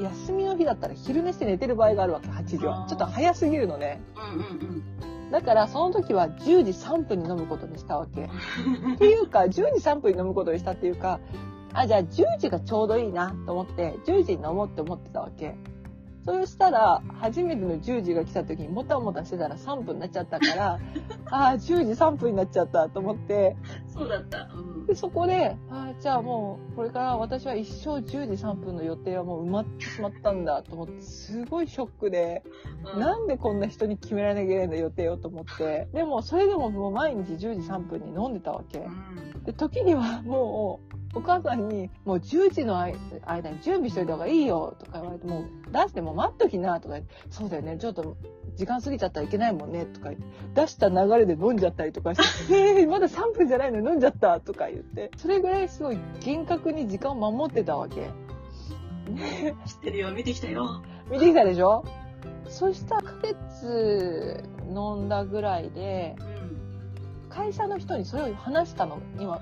休みの日だったら昼寝して寝てる場合があるわけ8時は。ちょっと早すぎるのね。うんうんだからその時は10時3分に飲むことにしたわけ。っていうか、10時3分に飲むことにしたっていうか、あ、じゃあ10時がちょうどいいなと思って、10時に飲もうって思ってたわけ。そうしたら、初めての10時が来た時にもたもたしてたら3分になっちゃったから、あー、10時3分になっちゃったと思って、そうだった。うんで、そこで、あーじゃあもう、これから私は一生10時3分の予定はもう埋まってしまったんだと思って、すごいショックで、うんなんでこんな人に決められなきゃいけないんだ予定をと思って。でも、それでももう毎日10時3分に飲んでたわけ。うんで、時にはもう、お母さんに、もう10時の間に準備しといた方がいいよとか言われて、もう出してもう待っときなとか言って、そうだよね、ちょっと時間過ぎちゃったらいけないもんねとか言って、出した流れで飲んじゃったりとかして、えー、まだ3分じゃないのに飲んじゃったとか言って、それぐらいすごい厳格に時間を守ってたわけ。ね知ってるよ、見てきたよ。見てきたでしょ？そしたら1ヶ月飲んだぐらいで、うん会社の人にそれを話したの。今、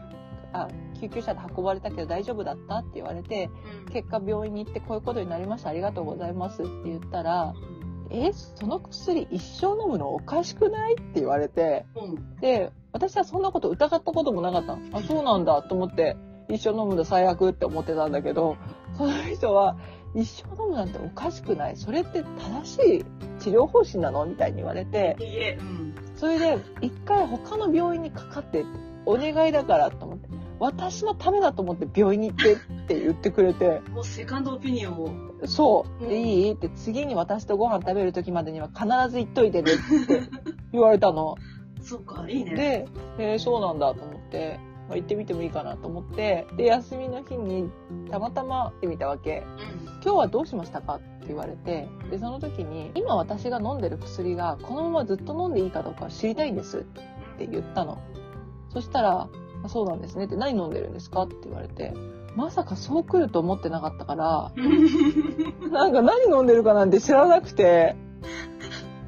あ、救急車で運ばれたけど大丈夫だったって言われて、結果病院に行ってこういうことになりました。ありがとうございますって言ったら、え、その薬一生飲むのおかしくないって言われて、うん。で、私はそんなこと疑ったこともなかったの。あ、そうなんだと思って、一生飲むの最悪って思ってたんだけど、その人は、一生飲むなんておかしくない。それって正しい治療方針なのみたいに言われて、それで、一回他の病院にかかって、お願いだからと思って、私のためだと思って病院に行ってって言ってくれて、もうセカンドオピニオンを。そう。で、うんいいって、次に私とご飯食べる時までには必ず言っといてねって言われたの。そっか、いいね。で、えーそうなんだと思って、まあ、行ってみてもいいかなと思って、で、休みの日にたまたま行ってみたわけ。うん今日はどうしましたかって言われて、で、その時に、今私が飲んでる薬がこのままずっと飲んでいいかどうか知りたいんですって言ったの。そしたら、あそうなんですねって何飲んでるんですか？って言われて、まさかそう来ると思ってなかったから、なんか何飲んでるかなんて知らなくて、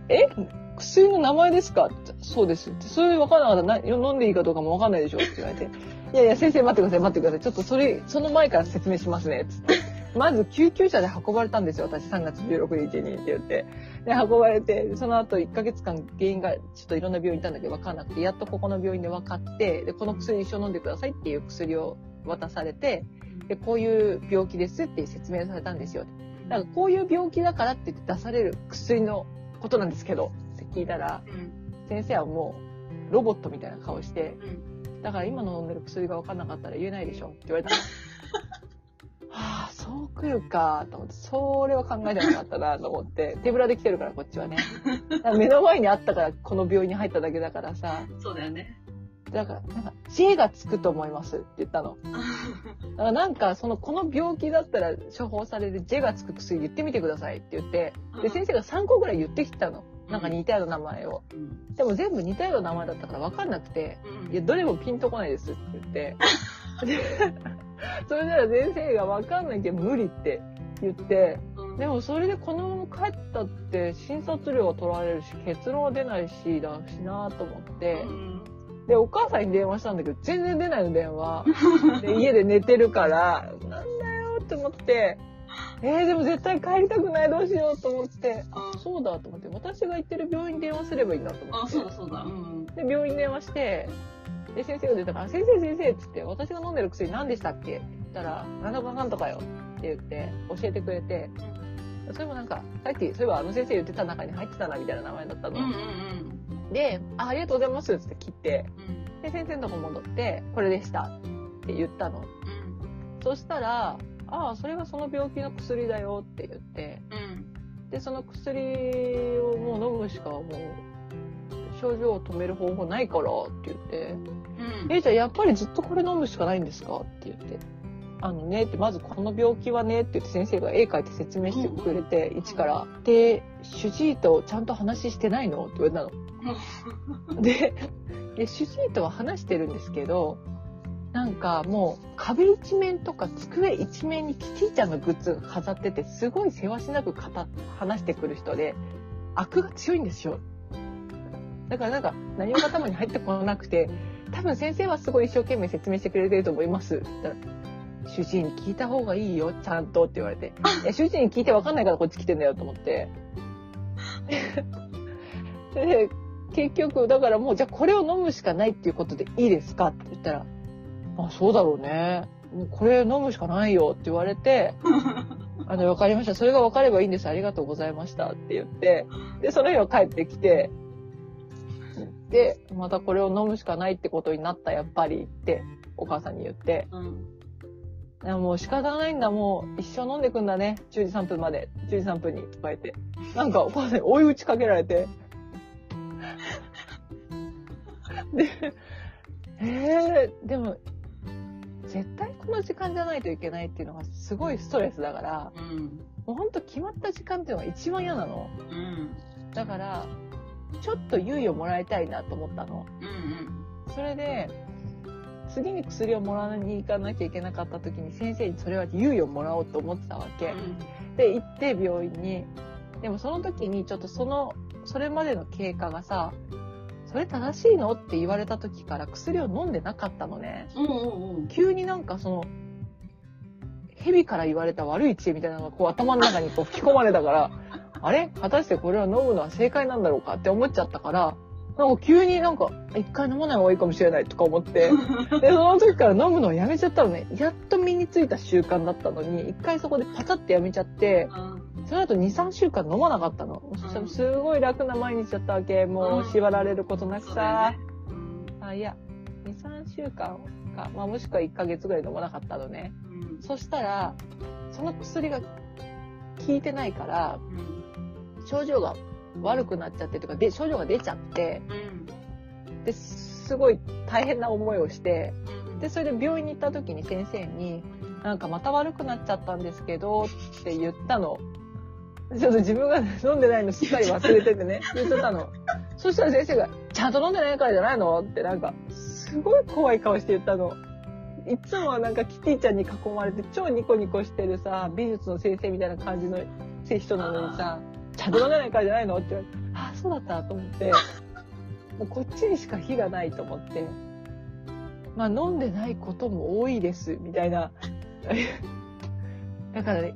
え？薬の名前ですか？ってそうですって。それ分からなかった飲んでいいかどうかも分かんないでしょ？って言われて。いやいや、先生待ってください、待ってください。ちょっとそれ、その前から説明しますね。つって。まず救急車で運ばれたんですよ、私3月16日にって言って。で、運ばれて、その後1ヶ月間原因がちょっといろんな病院行ったんだけど分かんなくて、やっとここの病院で分かって、で、この薬一緒飲んでくださいっていう薬を渡されて、で、こういう病気ですって説明されたんですよ。なんかこういう病気だからって言って出される薬のことなんですけど、って聞いたら、うん先生はもうロボットみたいな顔して、うん。だから今の飲んでる薬が分かんなかったら言えないでしょ。って言われた の。はあ、そう来るかと思って、それは考えてなかったなと思って、手ぶらで来てるからこっちはね。目の前にあったからこの病院に入っただけだからさ、そうだよね。だからなんか J がつくと思いますって言ったの。だからなんかそのこの病気だったら処方される J がつく薬言ってみてくださいって言って、で先生が3個ぐらい言ってきたの。なんか似たような名前を。うん。でも全部似たような名前だったから分かんなくて、うん。いや、どれもピンとこないですって言って。で それなら先生が分かんなきゃ無理って言って、うん。でもそれでこのまま帰ったって診察料は取られるし結論は出ないしだしなと思って、うん。でお母さんに電話したんだけど全然出ないの電話。で家で寝てるからなんだよって思ってえー、でも絶対帰りたくないどうしようと思って。あうんそうだと思って。私が行ってる病院に電話すればいいんだと思あ、って。そうだそうだ。うん。で病院に電話してで先生が出たから「先生先生」っつって「私が飲んでる薬何でしたっけ?」って言ったら「なんとかなんとかよ」って言って教えてくれて。それもなんかさっきそういえばあの先生言ってた中に入ってたなみたいな名前だったの、うんうんうん。であ「ありがとうございます」っつって切って。うん。で先生のとこ戻って「これでした」って言ったの。うん。そしたら「ああそれがその病気の薬だよ」って言ってうん。でその薬をもう飲むしかもう症状を止める方法ないからって言ってうん。え、じゃあやっぱりずっとこれ飲むしかないんですかって言って。あのねって、まずこの病気はねって言って先生が絵描いて説明してくれて、一から。で、主治医とちゃんと話してないのって言われたの。で、で主治医とは話してるんですけど、なんかもう壁一面とか机一面にキティちゃんのグッズが飾ってて、すごいせわしなく話してくる人で、悪が強いんですよ。だからなんか何も頭に入ってこなくて、多分先生はすごい一生懸命説明してくれてると思います。主治医に聞いた方がいいよ、ちゃんとって言われて。主治医に聞いてわかんないからこっち来てんだよと思って。で、結局、だからもう、じゃあこれを飲むしかないっていうことでいいですかって言ったら、あ、そうだろうね。もうこれ飲むしかないよって言われて、あの、わかりました。それがわかればいいんです。ありがとうございましたって言って、で、その日は帰ってきて、で、またこれを飲むしかないってことになった、やっぱりって、お母さんに言って、うん。いやもう仕方ないんだ、もう一生飲んでくんだね。10時3分まで。10時3分に、とか言って。なんかお母さんに追い打ちかけられて。で、えー、でも、絶対この時間じゃないといけないっていうのがすごいストレスだから、うん。もうほんと決まった時間っていうのが一番嫌なの。うん。だから、ちょっと猶予もらいたいなと思ったの。うん。それで、次に薬をもらいに行かなきゃいけなかった時に先生にそれは猶予もらおうと思ってたわけ。で、行って病院に。でもその時にちょっとその、それまでの経過がさ、それ正しいの？って言われた時から薬を飲んでなかったのね。うん。うん。うん。急になんかその、蛇から言われた悪い知恵みたいなのがこう頭の中にこう吹き込まれたから、あれ？果たしてこれを飲むのは正解なんだろうかって思っちゃったから、なんか急になんか、一回飲まない方がいいかもしれないとか思って、で、その時から飲むのをやめちゃったのね。やっと身についた習慣だったのに、一回そこでパタってやめちゃって、その後2、3週間飲まなかったの。そしたらすごい楽な毎日だったわけ。もう縛られることなくさね。。あ、いや、2、3週間か、まあもしくは1ヶ月ぐらい飲まなかったのね。うん。そしたら、その薬が効いてないから、うん。症状が悪くなっちゃってとか、で、症状が出ちゃって、うん。で、すごい大変な思いをして、うん。で、それで病院に行った時に先生に、なんかまた悪くなっちゃったんですけど、って言ったの。ちょっと自分が飲んでないのすっかり忘れててね、言っちゃったの。そしたら先生が、ちゃんと飲んでないからじゃないの？ってなんか、すごい怖い顔して言ったの。いつもはなんかキティちゃんに囲まれて超ニコニコしてるさ、美術の先生みたいな感じの人なのにさ、ちゃんと飲んでないからじゃないのって言われて、ああ、そうだったと思って、もうこっちにしか火がないと思って、まあ飲んでないことも多いです、みたいな。だからね、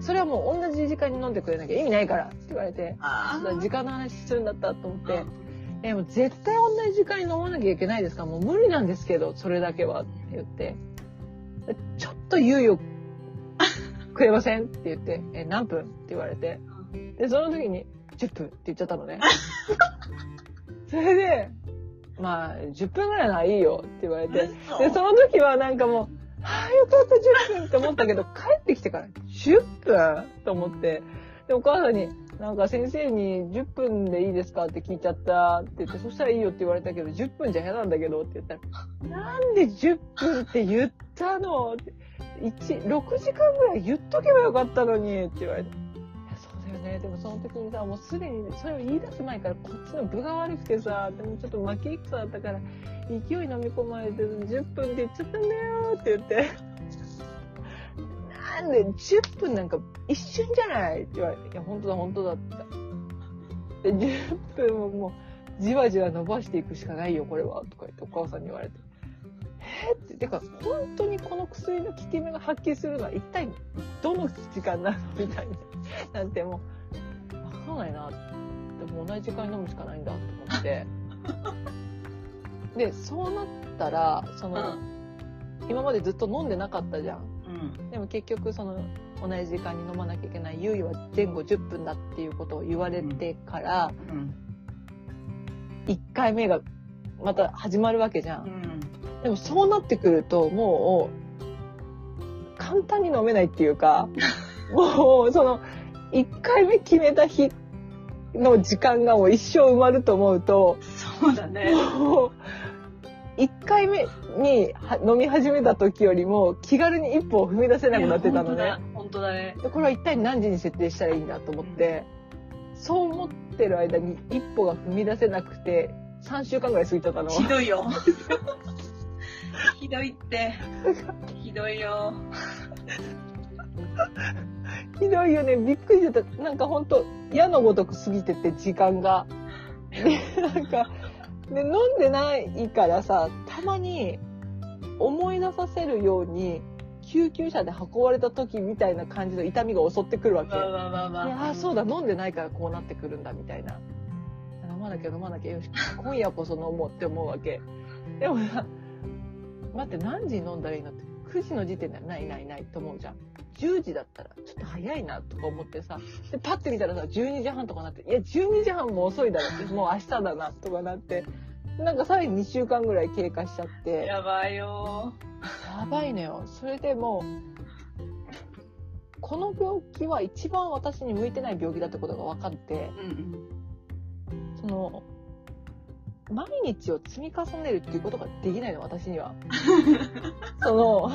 それはもう同じ時間に飲んでくれなきゃ意味ないからって言われて、時間の話するんだったと思って。、え、もう絶対同じ時間に飲まなきゃいけないですから、もう無理なんですけど、それだけはって言って、ちょっと猶予くれませんって言って、え、何分って言われて、で、その時に、10分って言っちゃったのね。それで、まあ、10分ぐらいならいいよって言われて、で、その時はなんかもう、はあ、よかった、10分って思ったけど、帰ってきてから、10分と思って、で、お母さんに、なんか先生に10分でいいですかって聞いちゃったって言って、そしたらいいよって言われたけど、10分じゃ嫌なんだけどって言ったら、なんで10分って言ったの？って、1、6時間ぐらい言っとけばよかったのにって言われて、ね。でもその時にさ、もうすでにそれを言い出す前からこっちの分が悪くてさ、でもちょっと負け戦だったから、勢い飲み込まれて10分って言っちゃったんだよって言って。なんで10分なんか一瞬じゃない？って言われて、いや、本当だ、本当だって。で、10分ももう、じわじわ伸ばしていくしかないよ、これは。とか言ってお母さんに言われて。えーって、てか、本当にこの薬の効き目が発揮するのは一体どの時間なのみたいな。なんてもう、わかんないな。でも同じ時間に飲むしかないんだと思って。で、そうなったら、その、今までずっと飲んでなかったじゃん。うん。でも結局その同じ時間に飲まなきゃいけない猶予は前後10分だっていうことを言われてからうん。1回目がまた始まるわけじゃ。うんん。でもそうなってくるともう簡単に飲めないっていうか もうその1回目決めた日の時間がもう一生埋まると思うとそうだね。もう1回目には飲み始めた時よりも気軽に一歩を踏み出せなくなってたのね。本当だ。本当だね。でこれは一体何時に設定したらいいんだと思って、そう思ってる間に一歩が踏み出せなくて、3週間ぐらい過ぎちゃったの。ひどいよ。ひどいって。ひどいよ。ひどいよね。びっくりしちゃった。なんかほんと、矢のごとく過ぎてて、時間が。で、なんか、で、飲んでないからさ、たまに思い出させるように、救急車で運ばれた時みたいな感じの痛みが襲ってくるわけ。わわわわでああそうだ飲んでないからこうなってくるんだみたいな飲まなきゃ飲まなきゃよし今夜こそ飲もうって思うわけでもさ待って何時に飲んだらいいのって9時の時点ではないないないと思うじゃん10時だったらちょっと早いなとか思ってさでパッて見たらさ12時半とかなっていや12時半も遅いだろってもう明日だなとかなってなんかさらに2週間ぐらい経過しちゃってやばいよ。やばいのよ。それでもう、この病気は一番私に向いてない病気だってことが分かって、うんうん。その、毎日を積み重ねるっていうことができないの、私には。その、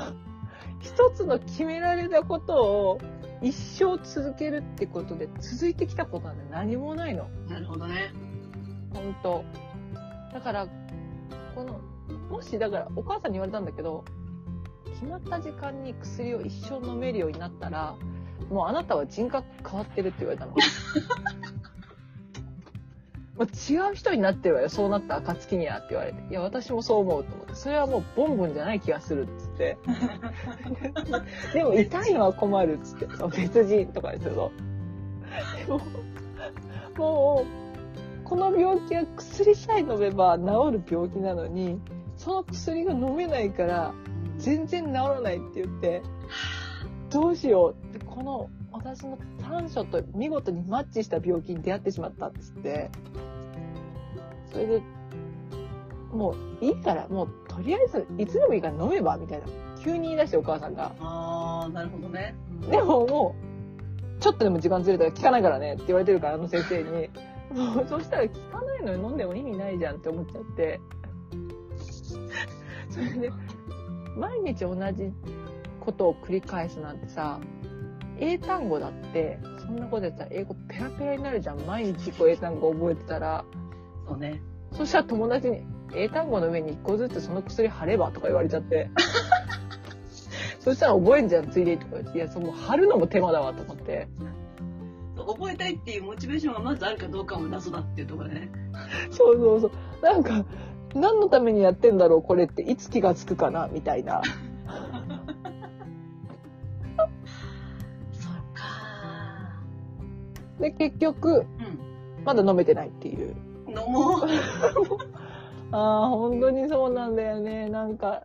一つの決められたことを一生続けるってことで続いてきたことなんて何もないの。なるほどね。本当だからこのもしだからお母さんに言われたんだけど決まった時間に薬を一生飲めるようになったらもうあなたは人格変わってるって言われたの。もう違う人になってるわよ、そうなった暁にはって言われて。いや、私もそう思うと思って。それはもうボンボンじゃない気がするっつって。でも痛いのは困るっつって。別人とかですよ。でも、もう、この病気は薬さえ飲めば治る病気なのに、その薬が飲めないから、全然治らないって言って、どうしようって、この私の短所と見事にマッチした病気に出会ってしまったっつって、それで、もういいから、もうとりあえずいつでもいいから飲めばみたいな。急に言い出してお母さんが。ああ、なるほどね。うんでももう、ちょっとでも時間ずれたら効かないからねって言われてるから、あの先生に。もう、そしたら効かないのに飲んでも意味ないじゃんって思っちゃって。それで、毎日同じことを繰り返すなんてさ、英単語だって、そんなことやったら英語ペラペラになるじゃん。毎日こう英単語覚えてたら。そうね。そしたら友達に、英単語の上に一個ずつその薬貼ればとか言われちゃって。そしたら覚えんじゃん、ついでにとか言って。いや、その貼るのも手間だわと思って。覚えたいっていうモチベーションがまずあるかどうかも謎だっていうところでね。そうそうそう。なんか、何のためにやってんだろう、これって。いつ気がつくかな、みたいな。で、結局、うん。まだ飲めてないっていう。飲もう。ああ、本当にそうなんだよね。なんか、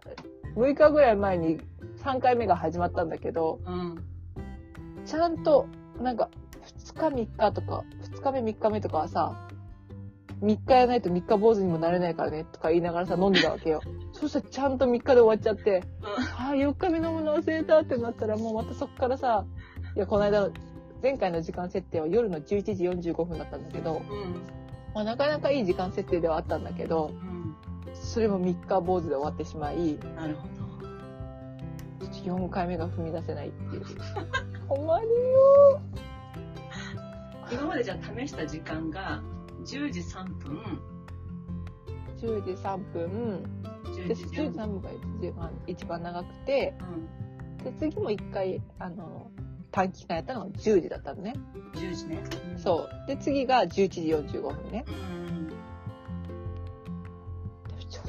6日ぐらい前に3回目が始まったんだけど、うん。ちゃんと、なんか、2日3日とか、2日目3日目とかはさ、3日やらないと3日坊主にもなれないからね、とか言いながらさ、飲んでたわけよ。そしたらちゃんと3日で終わっちゃって、ああ、4日目飲むの忘れたってなったら、もうまたそっからさ、いや、この間、前回の時間設定は夜の11時45分だったんだけど、うん。まあ、なかなかいい時間設定ではあったんだけど、うん。それも3日坊主で終わってしまい、なるほど。4回目が踏み出せないっていう。困るよ今までじゃあ試した時間が10時3分、10時3分、10で時10時4 3分が一番一番長くて、分。で、次も一回、あの、短期間やったのが10時だったのね。10時ね。そう。で、次が11時45分ね。うん。ちょっ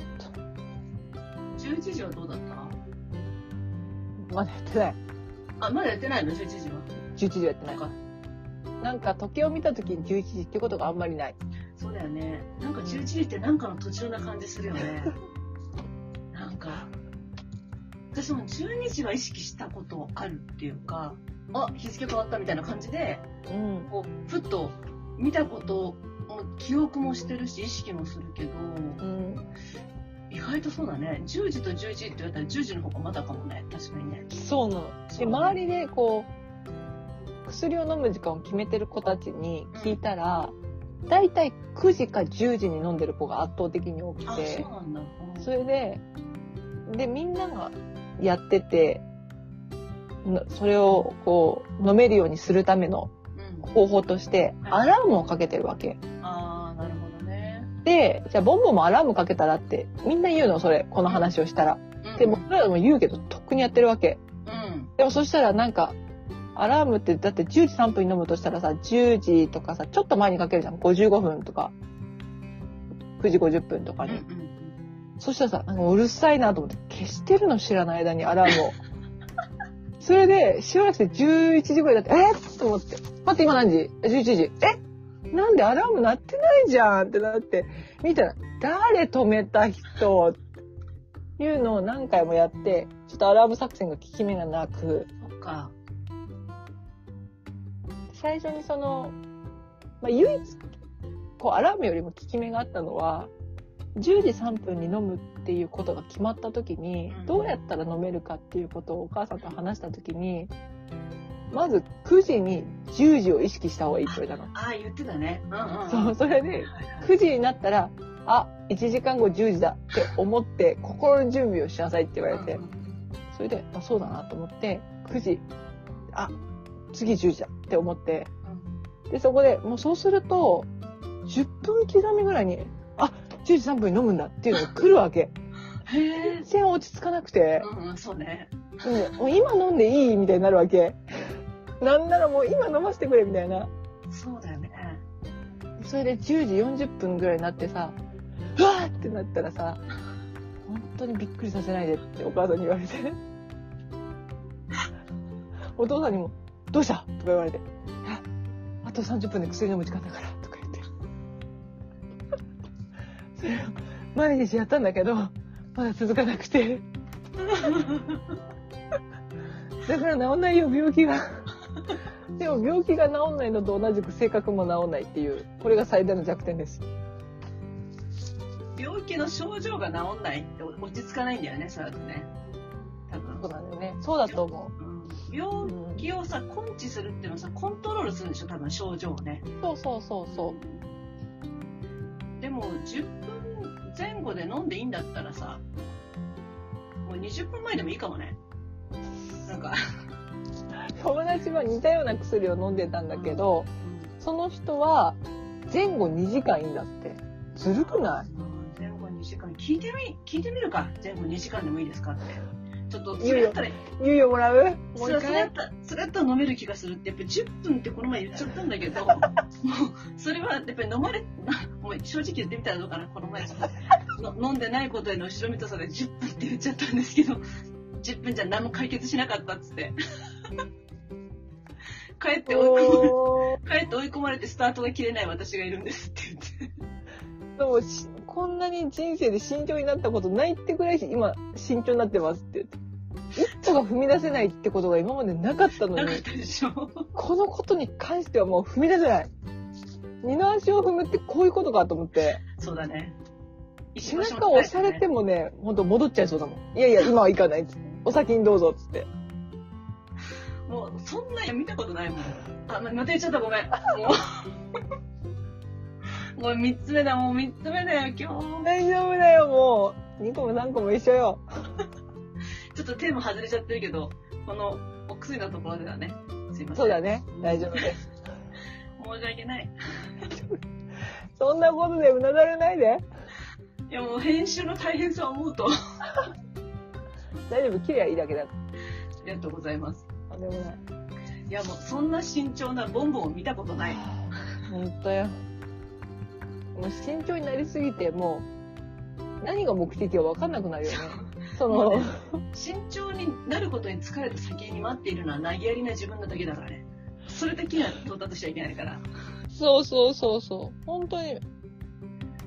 11時はどうだった？と、まだやってない。あ、まだやってないの ?11 時は？11時はやってない。なんか、なんか時計を見た時に11時ってことがあんまりない。そうだよね。なんか11時ってなんかの途中な感じするよね。なんか、私も12時は意識したことあるっていうか、あ、日付変わったみたいな感じで、うん。こう、ふっと見たことも記憶もしてるし、意識もするけど、うん。意外とそうだね。10時と11時って言われたら10時の方がまだかもね。確かにね。そうなの。で、周りでこう、薬を飲む時間を決めてる子たちに聞いたら、だいたい9時か10時に飲んでる子が圧倒的に多くあ、てそれで、で、みんながやってて、なそれをこう、飲めるようにするためのうん。方法として、アラームをかけてるわけ。ああ、なるほどね。で、じゃあボンボンもアラームかけたらって、みんな言うの、それ、この話をしたら。うんでも、それらも言うけど、とっくにやってるわけ。うん。でもそしたらなんか、アラームってだって10時3分に飲むとしたらさ、10時とかさ、ちょっと前にかけるじゃん。55分とか、9時50分とかに。うんうんそしたらさ、なんかうるさいなと思って消してるの知らない間にアラームを。それで、しばらくして11時ぐらいだって、えっと思って。待って今何時 ?11 時。え？なんでアラーム鳴ってないじゃんってなって、見たら、誰止めた人？いうのを何回もやって、ちょっとアラーム作戦が効き目がなく、そっか。最初にその、まあ、唯一、こう、アラームよりも効き目があったのは、10時3分に飲むっていうことが決まった時にうん、どうやったら飲めるかっていうことをお母さんと話した時に、まず9時に10時を意識した方がいいって言われたの。ああ、言ってたね。うんうんうん。そう、それで、はいはい9時になったら、あ、1時間後10時だって思って、心の準備をしなさいって言われてそれで、あ、そうだなと思って、9時、あ、次10時だって思って、で、そこで、もうそうすると、10分刻みぐらいに、あ、10時3分に飲むんだっていうのが来るわけ。全。然落ち着かなくて、うんうん、そうね。うんもう今飲んでいいみたいになるわけ。なんならもう今飲ませてくれみたいな。そうだよね。それで10時40分ぐらいになってさ、うわーってなったらさ、本当にびっくりさせないでってお母さんに言われて。お父さんにも、どうした？とか言われて、ああと30分で薬飲む時間だから、とか毎日やったんだけど、まだ続かなくて。だから治んないよ、病気が。でも病気が治んないのと同じく性格も治んないっていう、これが最大の弱点です。病気の症状が治んないって落ち着かないんだよね、そうやってね。多分。そうだよね。そうだと思うん病気をさ、根治するっていうのはさ、コントロールするんでしょ、多分症状をね。う。そうそうそうそう。でも、10分前後で飲んでいいんだったらさ、もう20分前でもいいかもね。なんか、友達は似たような薬を飲んでたんだけど、その人は前後2時間いいんだって。ずるくない？うん前後2時間。聞いてみ、聞いてみるか。前後2時間でもいいですかって。ちょっと、それやったら、猶予もらう？もそうれ一回？それやったら、それやったら飲める気がするって、やっぱり10分ってこの前言っちゃったんだけど、もう、それはやっぱり飲まれ、もう正直言ってみたらどうかな、この前ちょっとの飲んでないことへの後ろめたさで10分って言っちゃったんですけど、10分じゃ何も解決しなかったっつって。帰って追い込まれ、おー帰って追い込まれてスタートが切れない私がいるんですって言って。でもしこんなに人生で慎重になったことないってぐらい今慎重になってますって言って。一歩が踏み出せないってことが今までなかったのに。このことに関してはもう踏み出せない。二の足を踏むってこういうことかと思って、そうだね。背中を押されてもね、ほんと戻っちゃいそうだもん。いやいや、今は行かないっつって。お先にどうぞっつって。もう、そんな見たことないもん。あ、ままた言っちゃった、ごめん。もう。もう三つ目だ、もう三つ目だよ、今日。大丈夫だよ、もう。2個も3個も一緒よ。ちょっとテーマ外れちゃってるけど、このお薬のところではね。すいません。そうだね。大丈夫です。申し訳ない。そんなことでうなだれないで。いや、もう編集の大変さを思うと。大丈夫、切りゃいいだけだ。りがとうございます。あ、でもない。いやもうそんな慎重なボンボンを見たことない。ほんとよ。もう慎重になりすぎて、もう、何が目的か分かんなくなるよね。その、ね慎重になることに疲れた先に待っているのは投げやりな自分なだけだからね。それだけには到達しちゃいけないから。そうそうそうそう。本当に、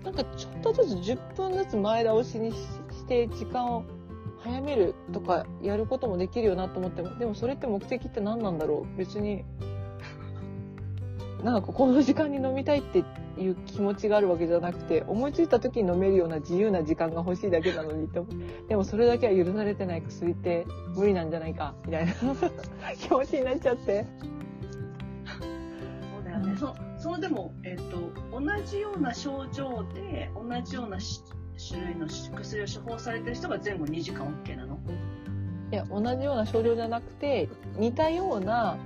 なんかちょっとずつ10分ずつ前倒しにしして時間を早めるとかやることもできるよなと思っても、でもそれって目的って何なんだろう別に、なんかこの時間に飲みたいっていう気持ちがあるわけじゃなくて、思いついた時に飲めるような自由な時間が欲しいだけなのにってでもそれだけは許されてない薬って無理なんじゃないか、みたいな 気持ちになっちゃって。そうだよね。そそのでも、えっ、と、同じような症状で、同じようなし種類の薬を処方されてる人が前後2時間 OK なの？いや、同じような症状じゃなくて、似たような、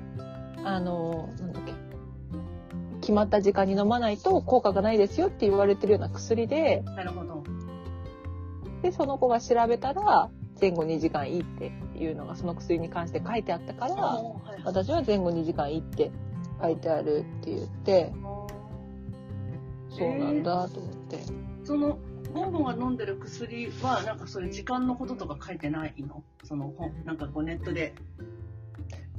あの、決まった時間に飲まないと効果がないですよって言われてるような薬で、なるほど。で、その子が調べたら、前後2時間いいっていうのがその薬に関して書いてあったから、はいはい私は前後2時間いいって書いてあるって言って、そうなんだと思って。その、ボンボンが飲んでる薬は、なんかそういう時間のこととか書いてないの？その本、なんかこうネットで。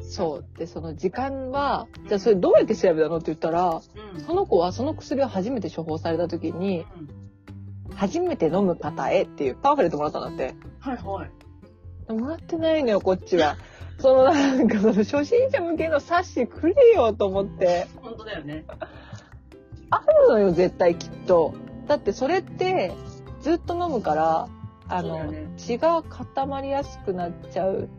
そう。で、その時間は、じゃあそれどうやって調べたのって言ったら、うん。その子はその薬を初めて処方された時に、初めて飲む方へっていうパンフレットもらったんだって。はいはい。もらってないのよ、こっちは。そのなんかその初心者向けの冊子くれよと思って。本当だよね。あるのよ、絶対きっと。だってそれってずっと飲むから、あの、ね血が固まりやすくなっちゃう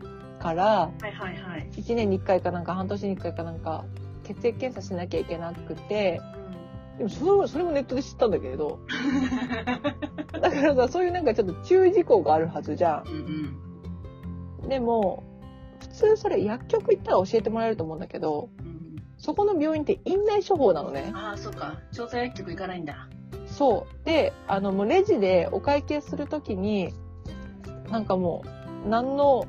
から、はいはいはい。1年に1回かなんか半年に1回かなんか血液検査しなきゃいけなくて、でもそれもそれもネットで知ったんだけれど。だからさ、そういうなんかちょっと注意事項があるはずじゃん。うんうん。でも、普通それ薬局行ったら教えてもらえると思うんだけど、うんそこの病院って院内処方なのね。ああ、そっか。調査薬局行かないんだ。そう。で、あの、もうレジでお会計するときに、なんかもう、何の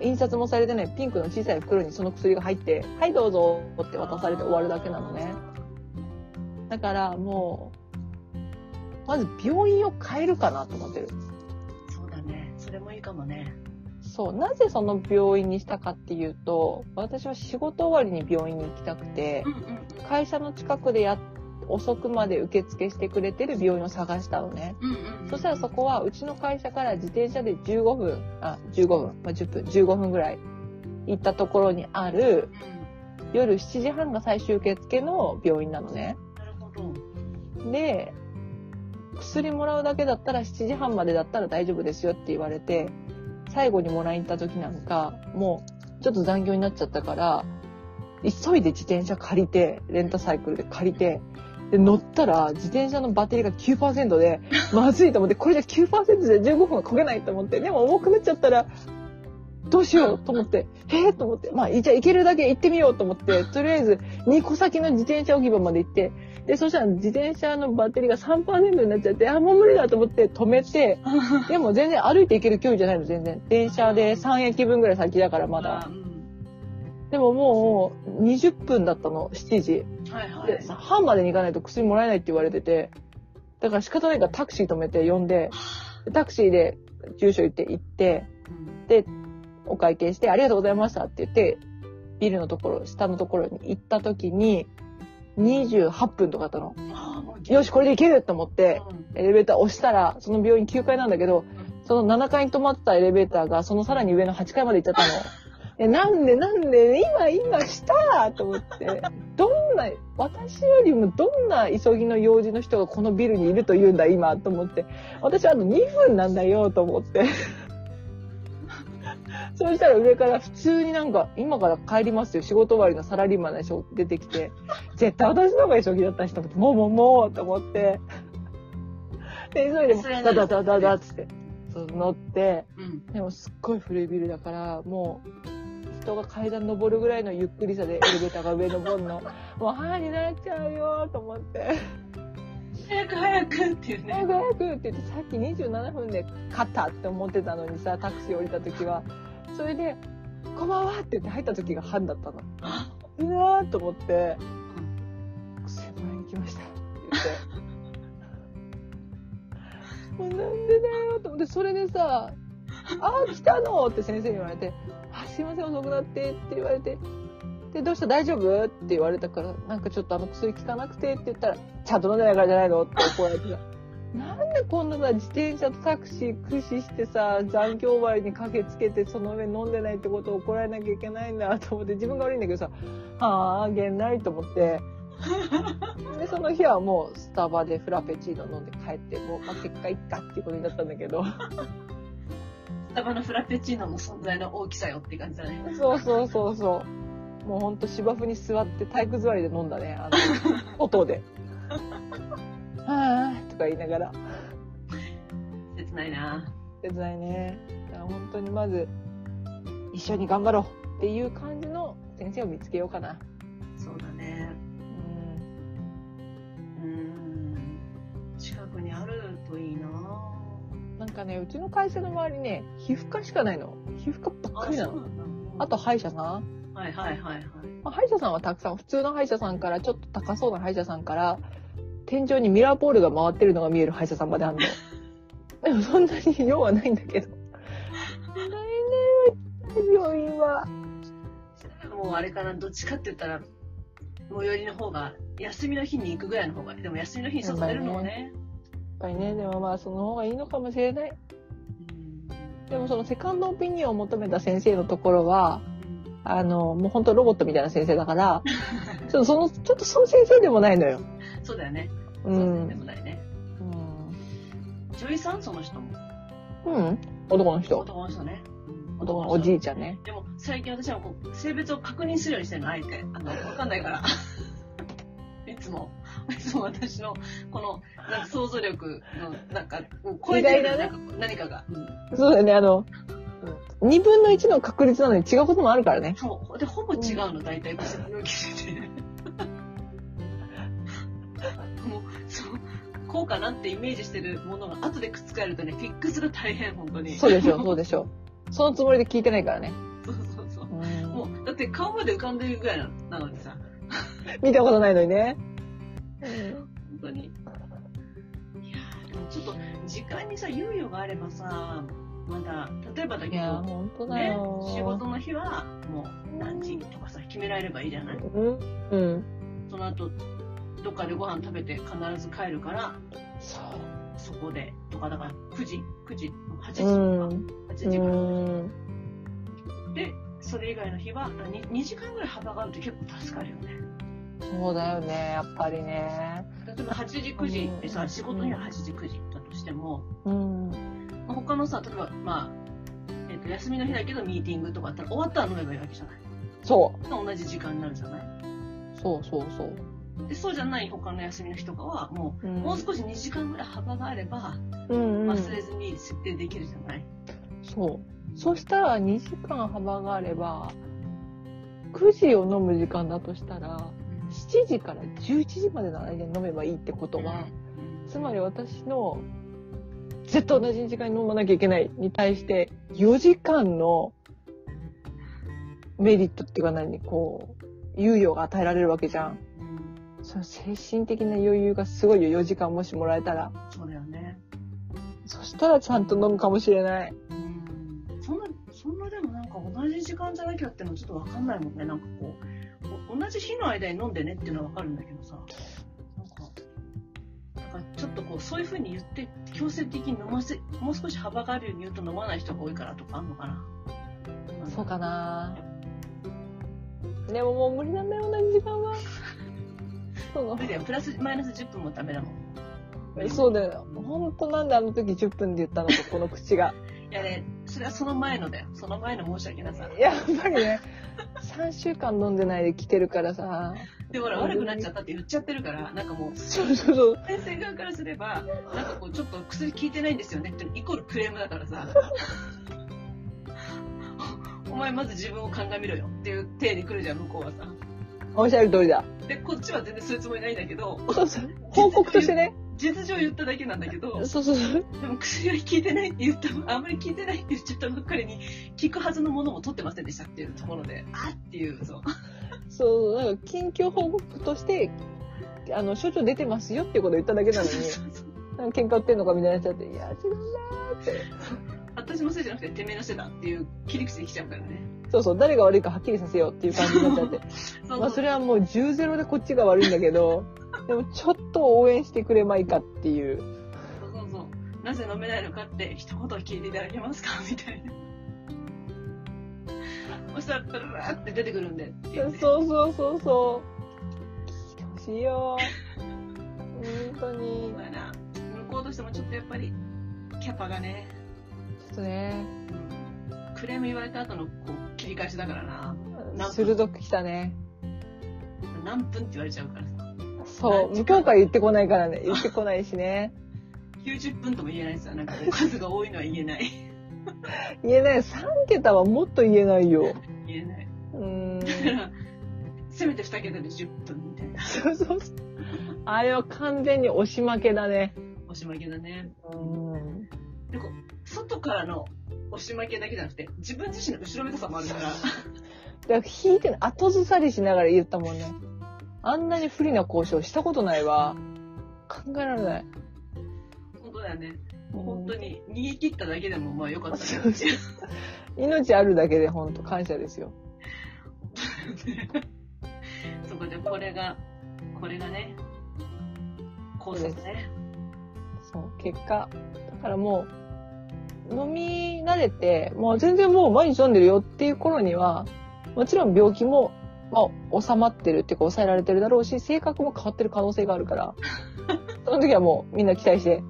印刷もされてないピンクの小さい袋にその薬が入って、はいどうぞって渡されて終わるだけなのね。だからもう、まず病院を変えるかなと思ってる。そうだね。それもいいかもね。そう、なぜその病院にしたかっていうと、私は仕事終わりに病院に行きたくて。会社の近くでやっ遅くまで受付してくれてる病院を探したのね。うんうんうん。そしたらそこはうちの会社から自転車で15分、あ、15分、まあ、10分、15分ぐらい行ったところにあるう夜7時半が最終受付の病院なのね。ん。なるほど。で、薬もらうだけだったら7時半までだったら大丈夫ですよって言われて、最後にもらいに行った時なんか、もうちょっと残業になっちゃったから、急いで自転車借りて、レンタサイクルで借りて、で、乗ったら自転車のバッテリーが9%で、まずいと思って、これじゃ9%で15分は焦げないと思って、でも重くなっちゃったら、どうしようと思って、へえと思って、まあ、じゃあ行けるだけ行ってみようと思って、とりあえず2個先の自転車置き場まで行って、で、そしたら自転車のバッテリーが3%になっちゃって、あ、もう無理だと思って止めて、でも全然歩いて行ける距離じゃないの、全然。電車で3駅分ぐらい先だから、まあだでももう20分だったの、7時。はいはいで、。半までに行かないと薬もらえないって言われてて、だから仕方ないからタクシー止めて呼んで、でタクシーで住所言って行って、うんで、お会計してありがとうございましたって言って、ビルのところ、下のところに行った時に、28分とかあったの。よし、これで行けると思って、うんエレベーター押したら、その病院9階なんだけど、その7階に止まってたエレベーターが、そのさらに上の8階まで行っちゃったの。え、なんでなんで、今、今、したと思って。どんな、私よりもどんな急ぎの用事の人がこのビルにいると言うんだ、今、と思って。私あと2分なんだよ、と思って。そうしたら上から普通になんか、今から帰りますよ、仕事終わりのサラリーマンの人出てきて、絶対私の方が急ぎだった人と思って、もうもうもう、と思って。で、急いでダダダダダっつって、そう乗って、うん。でもすっごい古いビルだから、もう、人が階段登るぐらいのゆっくりさでエレベーターが上登るの。もう、歯になっちゃうよと思って。早く早くっていうね。早く早くって言って、さっき27分で勝ったって思ってたのにさ、タクシー降りた時は、それで、こんばんはって言って入った時が半だったの。あうわーと思って、先輩に来ましたって言って。もうなんでだよと思って、それでさ、あー来たのって先生に言われて、あ、すいません遅くなってって言われて、で、どうした？大丈夫？って言われたから、なんかちょっとあの薬効かなくてって言ったら、ちゃんと飲んでないからじゃないの？って怒られてさ。なんでこんなさ、自転車とタクシー駆使してさ、残業終わりに駆けつけて、その上飲んでないってことを怒られなきゃいけないんだと思って、自分が悪いんだけどさ、ああ、げんないと思って。で、その日はもうスタバでフラペチーノ飲んで帰って、もう、まあ、結果いっかっていうことになったんだけど。スタバのフラペチーノの存在の大きさよって感じだね。そうそうそうそう。もうほんと芝生に座って体育座りで飲んだね、あの、音で。はぁーとか言いながら。切ないな手伝いね。だから本当にまず、一緒に頑張ろうっていう感じの先生を見つけようかな。そうだね。うんうーん。近くにあるといいななんかね、うちの会社の周りね、皮膚科しかないの。皮膚科ばっかりなの。あと歯医者さん。はいはいはいはい。まあ歯医者さんはたくさん、普通の歯医者さんから、ちょっと高そうな歯医者さんから、天井にミラーポールが回ってるのが見える歯医者さんまであるの。でもそんなに用はないんだけど。ないね、病院は。もうあれかな、どっちかって言ったら、最寄りの方が、休みの日に行くぐらいの方が、でも休みの日に外出るのもね。やっぱりね、でもまあその方がいいのかもしれない。でもそのセカンドオピニオンを求めた先生のところは、あの、もう本当ロボットみたいな先生だから、ちょっとその、ちょっとその先生でもないのよ。そうだよね。うそうでん。もないね。女医さんその人も。うん。うん。男の人。男の人ね。男のおじいちゃんね。でも最近私はこう性別を確認するようにしてるの、あえて。あの、わかんないから。いつも、いつも私の、この、なんか想像力の、なんか、こう超えてるねなんか何かが。うんそうだよね、あの、2分の1の確率なのに違うこともあるからね。そう。で、ほぼ違うの、大体、私の病気で。もう、そう、こうかなってイメージしてるものが後でくっつかえるとね、フィックスが大変、本当に。そうでしょ、そうでしょ。そのつもりで聞いてないからね。そうそうそう。うんもう、だって顔まで浮かんでるぐらいななのにさ、見たことないのにね。本当に。いやーでもちょっと、時間にさ、猶予があればさ、まだ、例えばだけど、本当だねよ。、仕事の日は、もう何時とかさ、決められればいいじゃない？うん。うん。その後、どっかでご飯食べて必ず帰るから、そう。そこで、とか、だから9時、9時、8時うとん。か、8う時から。ん。で、それ以外の日は 2, 2時間ぐらい幅があると結構助かるよね。そうだよね、やっぱりね。例えば8時、9時でさ、仕事には8時、9時だとしても、うん。まあ他のさ、例えば、まあ、えっ、と、休みの日だけどミーティングとかあったら終わったら飲めばいいわけじゃない？そ同じ時間になるじゃない？うそうそうそう。で、そうじゃない他の休みの日とかは、もう、うんもう少し2時間ぐらい幅があれば、うんうん。忘れずに設定できるじゃない、そう。そしたら2時間幅があれば、9時を飲む時間だとしたら、7時から11時までの間に飲めばいいってことは、つまり私の絶対同じ時間に飲まなきゃいけないに対して、4時間のメリットっていうか何、こう、猶予が与えられるわけじゃん。うんその精神的な余裕がすごいよ、4時間もしもらえたら。そうだよね。そしたらちゃんと飲むかもしれない。うんそんな、そんなでもなんか同じ時間じゃなきゃってのちょっとわかんないもんね。なんかこう、お同じ日の間に飲んでねっていうのはわかるんだけどさ。なんか、だからちょっとこう、そういう風に言って、強制的に飲ませ、もう少し幅があるように言うと飲まない人が多いからとかあんのかな。そうかなでももう無理なんだよ、同じ時間は。その無理だよ。プラス、マイナス10分もダメだもん。そうだよ。ほんとなんであの時10分で言ったのか、この口が。いやね、それはその前のだよ。その前の申し訳なさ。やっぱりね、3週間飲んでないで来てるからさ。でもほら、悪くなっちゃったって言っちゃってるから、なんかもう、そうそうそう。先生側からすれば、なんかこう、ちょっと薬効いてないんですよねって、イコールクレームだからさ。お前まず自分を鑑みろよっていう体に来るじゃん、向こうはさ。おっしゃる通りだ。で、こっちは全然そういうつもりないんだけど、そうそう。報告としてね。実情言っただけなんだけど、そうそうそう。でも薬は効いてないって言った、あんまり効いてないって言っちゃったばっかりに、効くはずのものも取ってませんでしたっていうところで、あっていう、そう。そう、なんか緊急報告として、あの、症状出てますよっていうことを言っただけなのに、なんか喧嘩売ってんのかみたいになっちゃって、いや、違うんだーって。私のせいじゃなくて、てめえのせいだっていう切り口できちゃうからね。そうそう、誰が悪いかはっきりさせようっていう感じになっちゃって。そうまあそれはもう10ゼロでこっちが悪いんだけど、でもちょっと応援してくれまいかっていう。そうそうそう。なぜ飲めないのかって一言聞いていただけますか？みたいな。そしたら、ブルブルって出てくるんでっていう、ね。そうそうそうそう。聞いてほしいよ。本当にそう。やな。向こうとしてもちょっとやっぱり、キャパがね、ちょっとね、クレーム言われた後のこう切り返しだからな。鋭く来たね。何分って言われちゃうからさ。そう、向こうから言ってこないからね。言ってこないしね。90分とも言えないですよ。なんか数が多いのは言えない。言えない。3桁はもっと言えないよ。言えない。うーん。だから、せめて2桁で10分みたいな。そうそうそう。あれは完全に押し負けだね。押し負けだね。うん。でこう外からの押し負けだけじゃなくて、自分自身の後ろめたさもあるから。だから引いて後ずさりしながら言ったもんね。あんなに不利な交渉したことないわ。考えられない。本当だよね。もう本当に逃げ切っただけでもまあよかったねそうそう命あるだけで本当感謝ですよ。そこでこれが、これがね、考察ね。そう、結果。だからもう、飲み慣れて、もう全然もう毎日飲んでるよっていう頃には、もちろん病気も、まあ、収まってるっていうか抑えられてるだろうし、性格も変わってる可能性があるから、その時はもうみんな期待して、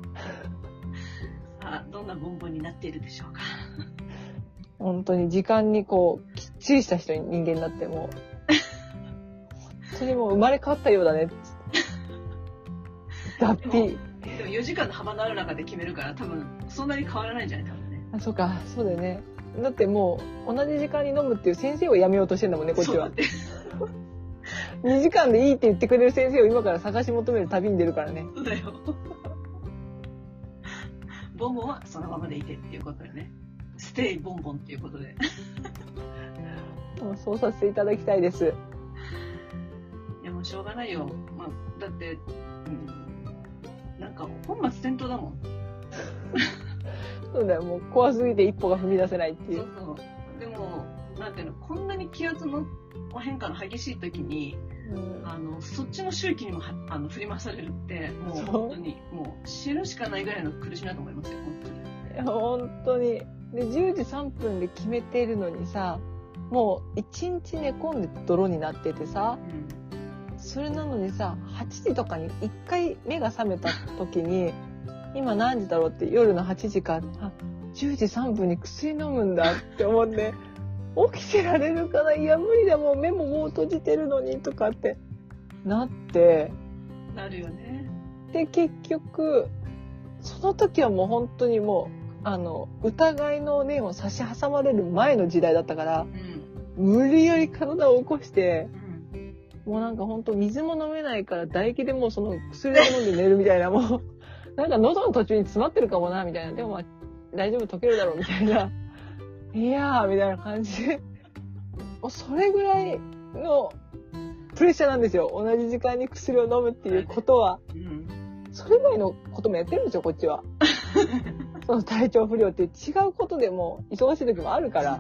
さあ、どんなボンボンになっているでしょうか？本当に時間にこう、きっちりした人に人間になってもう、本当にもう生まれ変わったようだね。脱皮。でも4時間の幅のある中で決めるから多分そんなに変わらないんじゃない？多分ね。あ、そうか、そうだよね。だってもう、同じ時間に飲むっていう先生をやめようとしてんだもんね、こっちはそうだっ。て。2時間でいいって言ってくれる先生を今から探し求める旅に出るからね。そうだよ。ボンボンはそのままでいてっていうことでね。ステイボンボンっていうことで。もうそうさせていただきたいです。いやもうしょうがないよ。まあ、だって、うん。なんか本末転倒だもん。そうだよ、もう怖すぎて一歩が踏み出せないっていう。そうそう。でも、なんていうの、こんなに気圧の変化の激しい時に、うんあの、そっちの周期にもはあの振り回されるって、もう本当に、もう死ぬしかないぐらいの苦しみだと思いますよ、本当に。いや、本当に。で、10時3分で決めているのにさ、もう1日寝込んで泥になっててさ、それなのにさ、8時とかに1回目が覚めた時に、今何時だろうって夜の8時か、あ、10時3分に薬飲むんだって思って、起きてられるかないや、無理だ、もう目ももう閉じてるのにとかってなって、うん。なるよね。で、結局、その時はもう本当にもう、あの、疑いの念を差し挟まれる前の時代だったから、うん。無理やり体を起こして、うん。もうなんか本当水も飲めないから唾液でもうその薬だけ飲んで寝るみたいな、もう、なんか喉の途中に詰まってるかもな、みたいな。でもまあ、大丈夫溶けるだろう、みたいな。いやー、みたいな感じで。もうそれぐらいのプレッシャーなんですよ。同じ時間に薬を飲むっていうことは。うん。それ以外のこともやってるんですよ、こっちは。その体調不良って違うことでも忙しい時もあるから、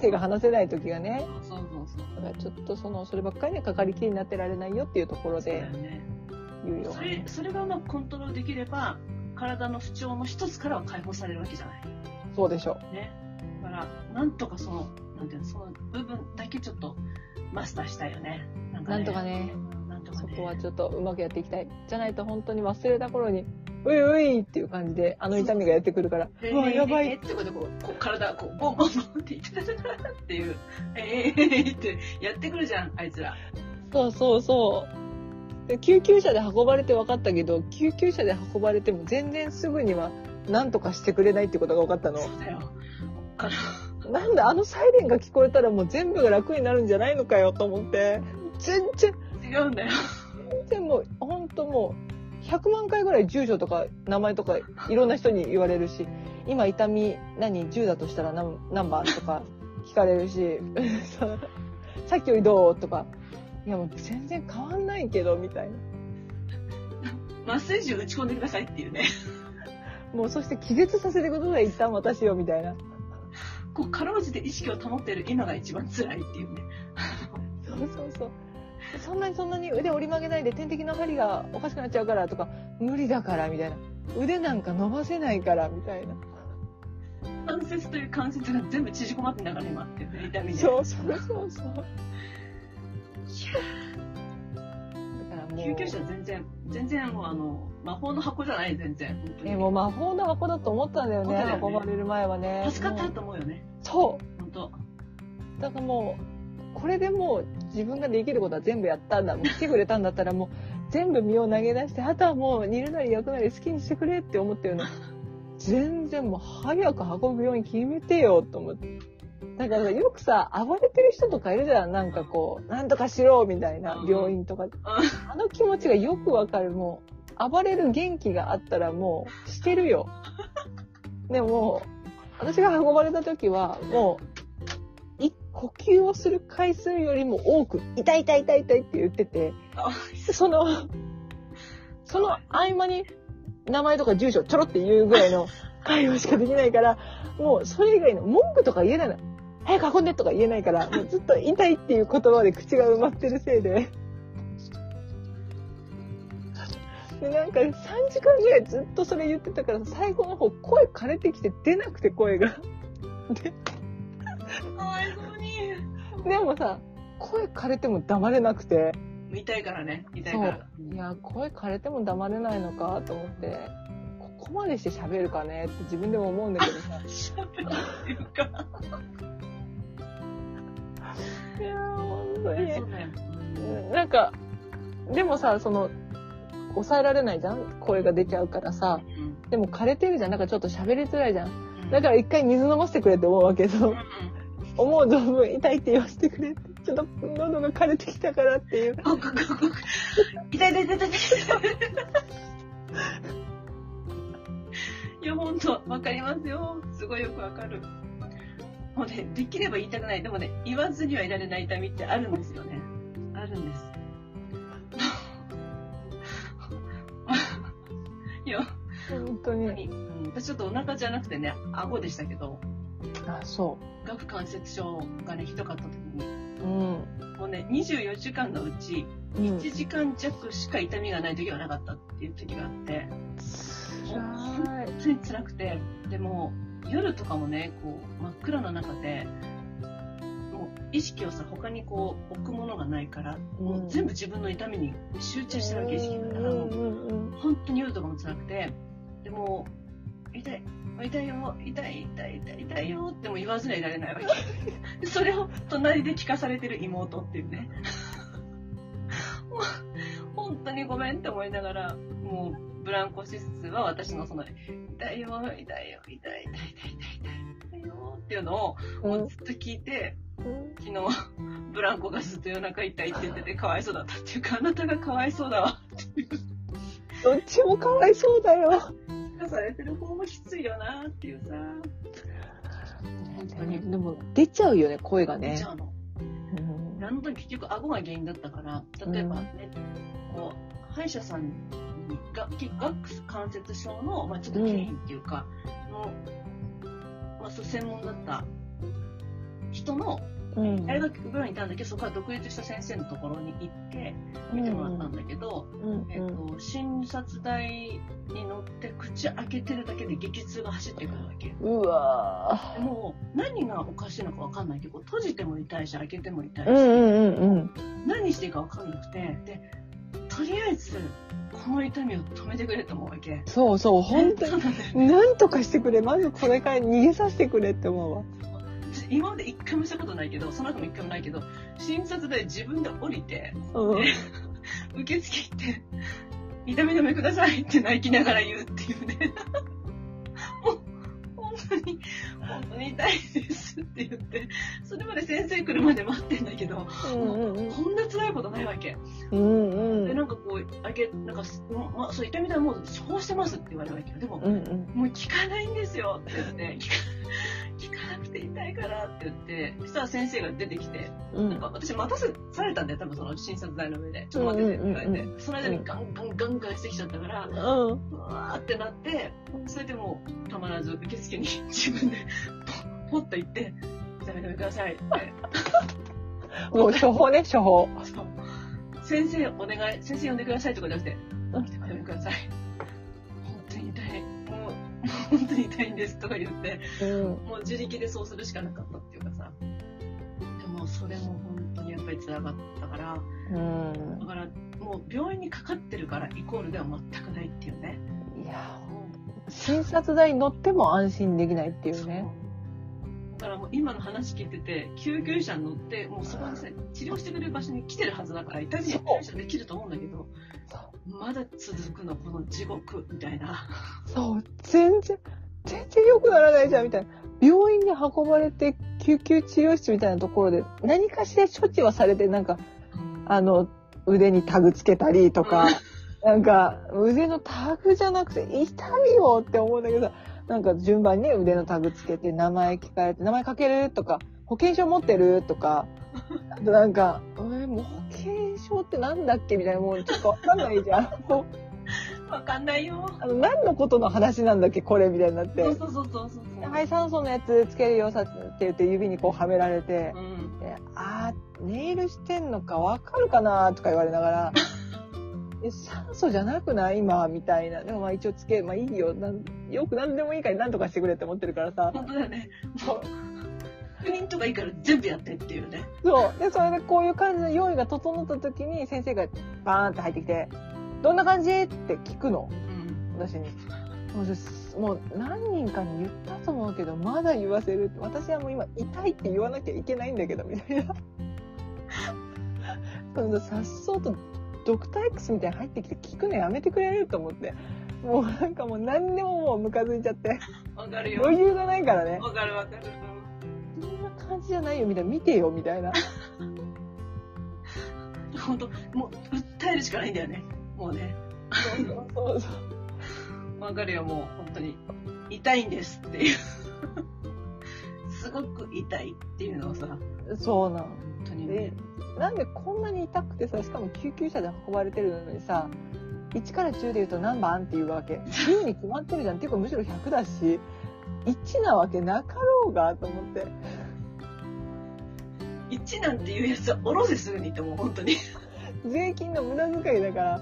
手が離せない時がね。そうそうそう。だからちょっとその、そればっかりにかかりきりになってられないよっていうところそうだでよね。言うよそ。れ、それがうまくコントロールできれば、体の不調の一つからは解放されるわけじゃない。そうでしょね。だから、なんとかその、なんていうの、その部分だけちょっとマスターしたいよね。なんなんとかね。うんなんとかね。そこはちょっとうまくやっていきたい。じゃないと本当に忘れた頃に、ういういっていう感じで、あの痛みがやってくるから、えうわ、やばい。えってことでこう、こう体、こう、ボンボンボンって言ってたっていう、えーってやってくるじゃん、あいつら。そうそうそう。で救急車で運ばれて分かったけど、救急車で運ばれても全然すぐには何とかしてくれないってことが分かったの。そうだよ。あの、なんだ、あのサイレンが聞こえたらもう全部が楽になるんじゃないのかよと思って。全然、違うんだよ。全然もう、ほんともう、100万回ぐらい住所とか名前とかいろんな人に言われるし、今痛み何10だとしたら何何番とか聞かれるし、さっきよりどうとか、いやもう全然変わんないけど、みたいな。麻酔銃打ち込んでくださいっていうね。もうそして気絶させてください、一旦私を、みたいな。こう、かろうじて意識を保っている今が一番辛いっていうね。そうそうそう。そんなにそんなに腕折り曲げないで点滴の針がおかしくなっちゃうからとか、無理だからみたいな。腕なんか伸ばせないからみたいな。関節という関節が全部縮こまってんだから今っていうね、痛みで。そうそうそうそう。だからもう。救急車全然、全然もうあの、魔法の箱じゃない、全然。本当にえ、もう魔法の箱だと思ったんだよね、だよね運ばれる前はね。助かったと思うよね。そ本当。う。だからもう、これでもう自分ができることは全部やったんだ。もう 来てくれたんだったらもう全部身を投げ出して、あとはもう煮るなり焼くなり好きにしてくれって思ってるの。全然もう早く運ぶように決めてよと思って。だからよくさ、暴れてる人とかいるじゃん。なんかこう、なんとかしろみたいなうん病院とか。あの気持ちがよくわかる。もう、暴れる元気があったらもう、してるよ。でも、私が運ばれた時は、もう、い呼吸をする回数よりも多く、痛い痛い痛い痛いって言ってて、あその、その合間に名前とか住所ちょろって言うぐらいの会話しかできないから、もうそれ以外の文句とか言えないの。早く運んでとか言えないから、もうずっと痛いっていう言葉で口が埋まってるせいで。で、なんか3時間ぐらいずっとそれ言ってたから、最後の方声枯れてきて出なくて声が。で、かわいそうに。でもさ、声枯れても黙れなくて、痛いからね、痛いから。いや、声枯れても黙れないのかと思って、ここまでして喋るかねって自分でも思うんだけどさ。喋るっていうか。いやー、本当に。なんか、でもさ、その、抑えられないじゃん？声が出ちゃうからさ。うんでも枯れてるじゃん？なんかちょっと喋りづらいじゃん？うんだから一回水飲ませてくれって思うわけ。そう思う存分痛いって言わせてくれって。ちょっと喉が枯れてきたからっていう。痛い痛い痛い痛い。いや、ほんと、わかりますよ。すごいよくわかる。もうね、できれば言いたくない。でもね、言わずにはいられない痛みってあるんですよね。あるんです。いや、本当に。うん、私ちょっとお腹じゃなくてね、顎でしたけど、あ、そ顎関節症がね、ひどかった時に、う。うん。もうね、24時間のうち、うん1時間弱しか痛みがない時はなかったっていう時があって、辛い。本当に辛くて、でも、夜とかもね、こう、真っ暗な中で、もう意識をさ、他にこう、置くものがないから、もう全部自分の痛みに集中してるわけ、意識が。だからもう、うんうんうん本当に夜とかも辛くて、でも、痛い、痛いよ、痛い、痛い、痛い、痛いよっても言わずにはいられないわけ。で それを隣で聞かされてる妹っていうね。もう、本当にごめんって思いながら、もう、ブランコシスは私のその、痛いよ、痛いよ、痛い、痛い、痛い、痛い、痛い、痛いよっていうのを、もうずっと聞いて、うん昨日、ブランコがずっと夜中痛いって言っててかわいそうだったっていうか、あなたがかわいそうだわっていう。どっちもかわいそうだよ。されてる方もきついよなっていうさ。本当に。でも、出ちゃうよね、声がねじ。ゃあの、うんあの時結局顎が原因だったから、例えばね、こう、歯医者さんにが、ガックス関節症の、まあちょっと権威っていうか、の、まあそう専門だった人の、うん。大学ぐらいにいたんだけど、そこから独立した先生のところに行って、見てもらったんだけど、うんえっと、診察台に乗って口開けてるだけで激痛が走ってくるわけ。うわでもう何がおかしいのかわかんないけど、閉じても痛いし、開けても痛いし、ーうんうんうんうん。何していいかわかんなくて、で、とりあえず、この痛みを止めてくれと思うわけ。そうそう、本当に。なんとかしてくれ。まずこれから逃げさせてくれって思うわ。今まで一回もしたことないけど、その後も一回もないけど、診察台自分で降りて、うん。受付行って、痛み止めくださいって泣きながら言うっていうね。本当に、本当に痛いですって言って、それまで先生来るまで待ってんだけど、うんうんこんな辛いことないわけ。うんうんで、なんかこう、あけ、なんか、ま、そう、痛みだもうそうしてますって言われるわけよ。でも、うんうんもう聞かないんですよって言って、効かなくて痛いからって言って、そしたら先生が出てきて、うんなんか私待たせされたんだよ、多分その診察台の上で。ちょっと待っててって言われて、うんその間にガンガンガンガンしてきちゃったから、うんうわーってなって、それでもうたまらず受付に自分でポッポッと行って、痛み止めくださいって。もう処方ね処方先生お願い、先生呼んでくださいとかじゃなくて、うん痛めください。本当に痛い。んですとか言って、うんもう自力でそうするしかなかったっていうかさ。でもそれも本当にやっぱり辛かったから、うんだからもう病院にかかってるからイコールでは全くないっていうね。いや診察台に乗っても安心できないっていうねだからもう今の話聞いてて、救急車に乗って、もうそこにさ、治療してくれる場所に来てるはずだから、痛みに対処できると思うんだけど、まだ続くの、この地獄、みたいな。そう全然全然良くならないじゃんみたいな。病院に運ばれて救急治療室みたいなところで何かしら処置はされてなんかあの腕にタグつけたりとか、なんか腕のタグじゃなくて痛みよって思うんだけどなんか順番にね腕のタグつけて名前聞かれて名前かけるとか保険証持ってるとかあとなんか「えーもう保険証ってなんだっけ?」みたいなもうちょっとわかんないじゃん。も うわかんないよ。あの何のことの話なんだっけこれみたいになってそう。そうそうそうそう。はい、酸素のやつつけるよさって言って指にこうはめられて、うん。であー、ネイルしてんのかわかるかなとか言われながら、え酸素じゃなくない今みたいな。でもまあ一応つけ、まあいいよ。なんよく何でもいいから何とかしてくれって思ってるからさ。本当だよね。そう。確認とかいいから全部やってっていうね。そう。で、それでこういう感じの用意が整った時に先生がバーンって入ってきて、どんな感じ？って聞くの。うん。私に。もうもう何人かに言ったと思うけど、まだ言わせるって。私はもう今痛いって言わなきゃいけないんだけど、みたいな。さっそうとドクター X みたいに入ってきて聞くのやめてくれると思って。もうなんかもう何でももうムカついちゃって。わかるよ。余裕がないからね。わかるわかる。感じじゃないよ、みたいな。見てよ、みたいな。うん。本当もう訴えるしかないんだよね。もうね。そうそうそう。わかるよ、もう本当に。痛いんですっていう。すごく痛いっていうのをさ、本そうなの。当にでね。なんでこんなに痛くてさしかも救急車で運ばれてるのにさ1から10で言うと何番っていうわけ10に決まってるじゃんっていうかむしろ100だし1なわけなかろうがと思って1なんていうやつは下ろせすぐにってもう本当に。税金の無駄遣いだから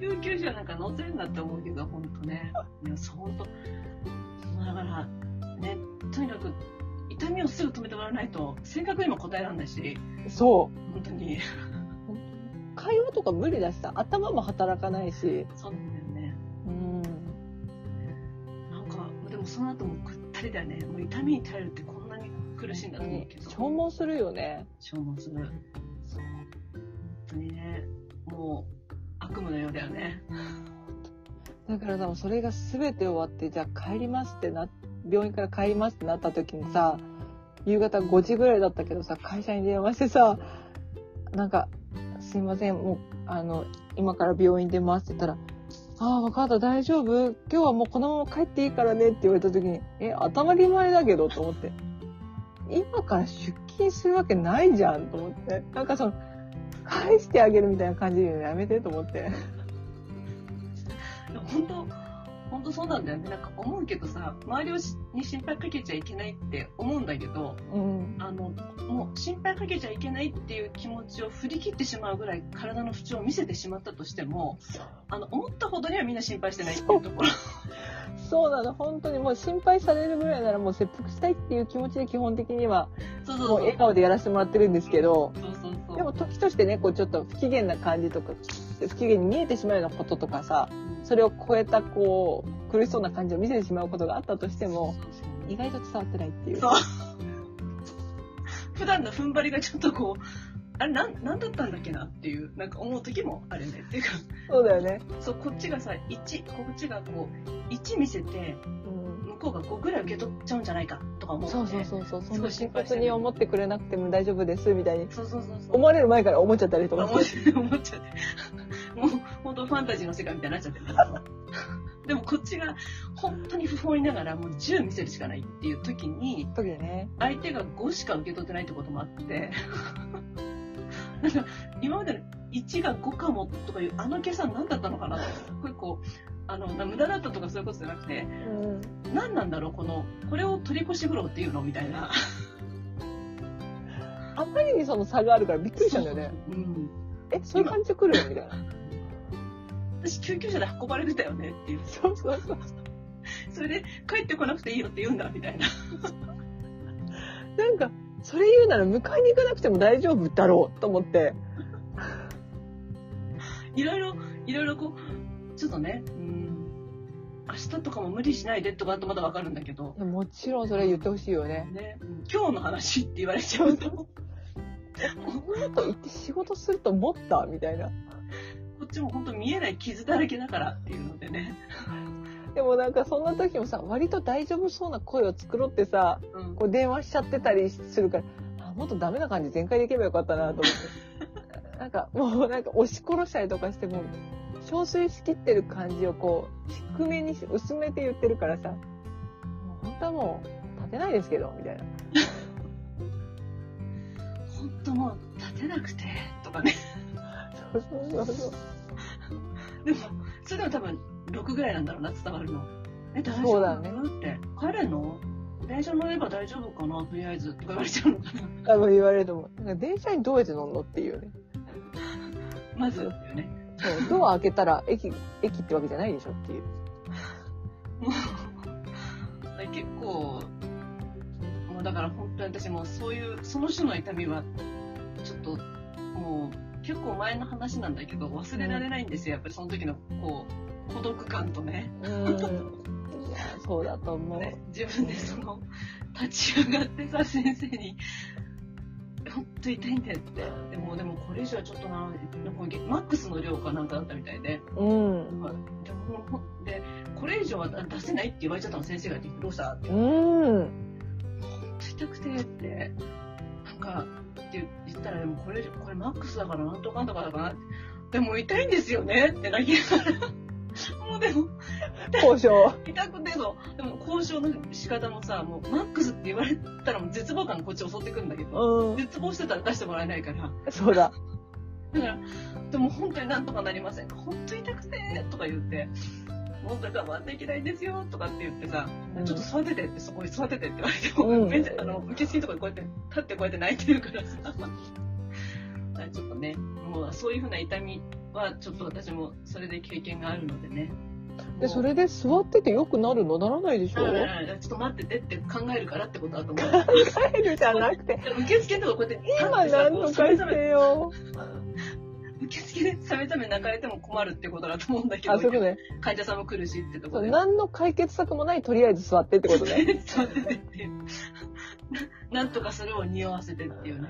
救急車なんか乗せるんだって思うけど、本当ね。いや、そう本当。だから、ね、とにかく、痛みをすぐ止めてもらわないと、正確にも答えられないし、そう本当に。会話とか無理だしさ頭も働かないしそうなんだよね。うんなんか、でもその後もぐったりだよね。もう痛みに耐えるってこんなに苦しいんだと思うけど。消耗するよね消耗する。本当にね、もう、悪夢のようだよね。だからさそれが全て終わってじゃあ帰りますってな病院から帰りますってなった時にさ夕方5時ぐらいだったけどさ会社に電話してさなんか「すいませんもうあの今から病院出ます」って言ったら「ああ分かった大丈夫今日はもうこのまま帰っていいからね」って言われた時に「え当たり前だけど」と思って今から出勤するわけないじゃんと思ってなんかその返してあげるみたいな感じでやめてと思って。本当、当そうなんだよね。なんか思うけどさ、周りをしに心配かけちゃいけないって思うんだけど、うんあの、もう心配かけちゃいけないっていう気持ちを振り切ってしまうぐらい体の不調を見せてしまったとしても、あの、思ったほどにはみんな心配してないっていうところ。そうなの、本当にもう心配されるぐらいならもう切腹したいっていう気持ちで基本的には。もう笑顔でやらせてもらってるんですけど、そうそうそう。でも時としてね、こうちょっと不機嫌な感じとか、不機嫌に見えてしまうようなこととかさ、それを超えたこう、苦しそうな感じを見せてしまうことがあったとしても、意外と伝わってないっていう。そう 普段の踏ん張りがちょっとこう、あれ、なん、なんだったんだっけなっていう、なんか思う時もあるね。っていうか、そうだよね。そう、こっちがさ、1、こっちがこう、1見せて、うん。向こうが5ぐらい受け取っちゃうんじゃないかとか思って。そうそうそうそう。すごない心に思ってくれなくても大丈夫です、みたいに。そうそうそうそう。思われる前から思っちゃったりとか思っちゃって。もう、本当ファンタジーの世界みたいになっちゃってる。でもこっちが本当に不本意ながらもう10見せるしかないっていう時に、時ね。相手が5しか受け取ってないってこともあって、なんか今までの1が5かもとかいうあの計算何だったのかなって、結構、あの、無駄だったとかそういうことじゃなくて、うん。何なんだろうこの、これを取り越し苦労っていうのみたいな。あまりにその差があるからびっくりしたんだよね。うん。え、そういう感じで来るのみたいな。私救急車で運ばれてたよねっていう。そうそうそう。それで帰ってこなくていいよって言うんだみたいな。なんか、それ言うなら迎えに行かなくても大丈夫だろうと思って。いろいろ、いろいろこう、ちょっとね、うん、明日とかも無理しないでとかだとまだわかるんだけど、もちろんそれ言ってほしいよね。ね、うん今日の話って言われちゃうと、ここんなと言って仕事すると思った？みたいな。っちも本当見えない傷だらけだからっていうのでね。でもなんかそんな時もさ、割と大丈夫そうな声を作ろうってさ、うんこう電話しちゃってたりするから、あもっとダメな感じ全開でいけばよかったなと思って。なんかもうなんか押し殺したりとかしても、憔悴しきってる感じをこう、低めにし、薄めて言ってるからさ、もう本当はもう立てないですけど、みたいな。本当もう立てなくて、とかね。そうそうそうそう。でも、それでも多分6ぐらいなんだろうな、伝わるの。え、大丈夫そうだねって。帰れんの？電車乗れば大丈夫かな、とりあえず。とか言われちゃうのかな。多分言われると思う。なんか電車にどうやって乗るのっていうね。まずっていうね。そう、ドア開けたら駅、駅ってわけじゃないでしょっていう。もう、結構、もうだから本当に私もうそういう、その種の痛みは、ちょっと、もう、結構前の話なんだけど、忘れられないんですよ。やっぱりその時の、こう、孤独感とね。うん。いや、そうだと思う。ね自分でその、立ち上がってさ、先生に、ほんと痛いんだよって。でも、でもこれ以上はちょっとな、なんかマックスの量かなんかだったみたいで。うん。でもほんで、これ以上は出せないって言われちゃったの、先生が言って、どうした？って。うん。痛くてって、なんか、って言ったら、でもこれ、これマックスだからなんとかんとかだから、でも痛いんですよねって泣きながら。もうでも、交渉。痛くてそう。でも交渉の仕方もさ、もうマックスって言われたらもう絶望感がこっち襲ってくるんだけど、うん。絶望してたら出してもらえないから。そうだ。だから、でも本当になんとかなりませんか本当に痛くてとか言って、本当に我慢できないんですよとかって言ってさ、うんちょっと座っててって、そこに座っててって言われても、うんベンチあの、受付のとこにこうやって、立ってこうやって泣いてるからさ。ちょっとね、もうそういうふうな痛みは、ちょっと私もそれで経験があるのでね。で、それで座ってて良くなるのならないでしょだからちょっと待っててって考えるからってことだと思う。帰るじゃなくて、受付のとここうやって、今なんとかしてよ？受付でさめざめ泣かれても困るってことだと思うんだけど、あ、そういうことね。患者さんも来るしってところで。何の解決策もない、とりあえず座ってってことね。座っててっていう。ななんとかそれを匂わせてっていうね。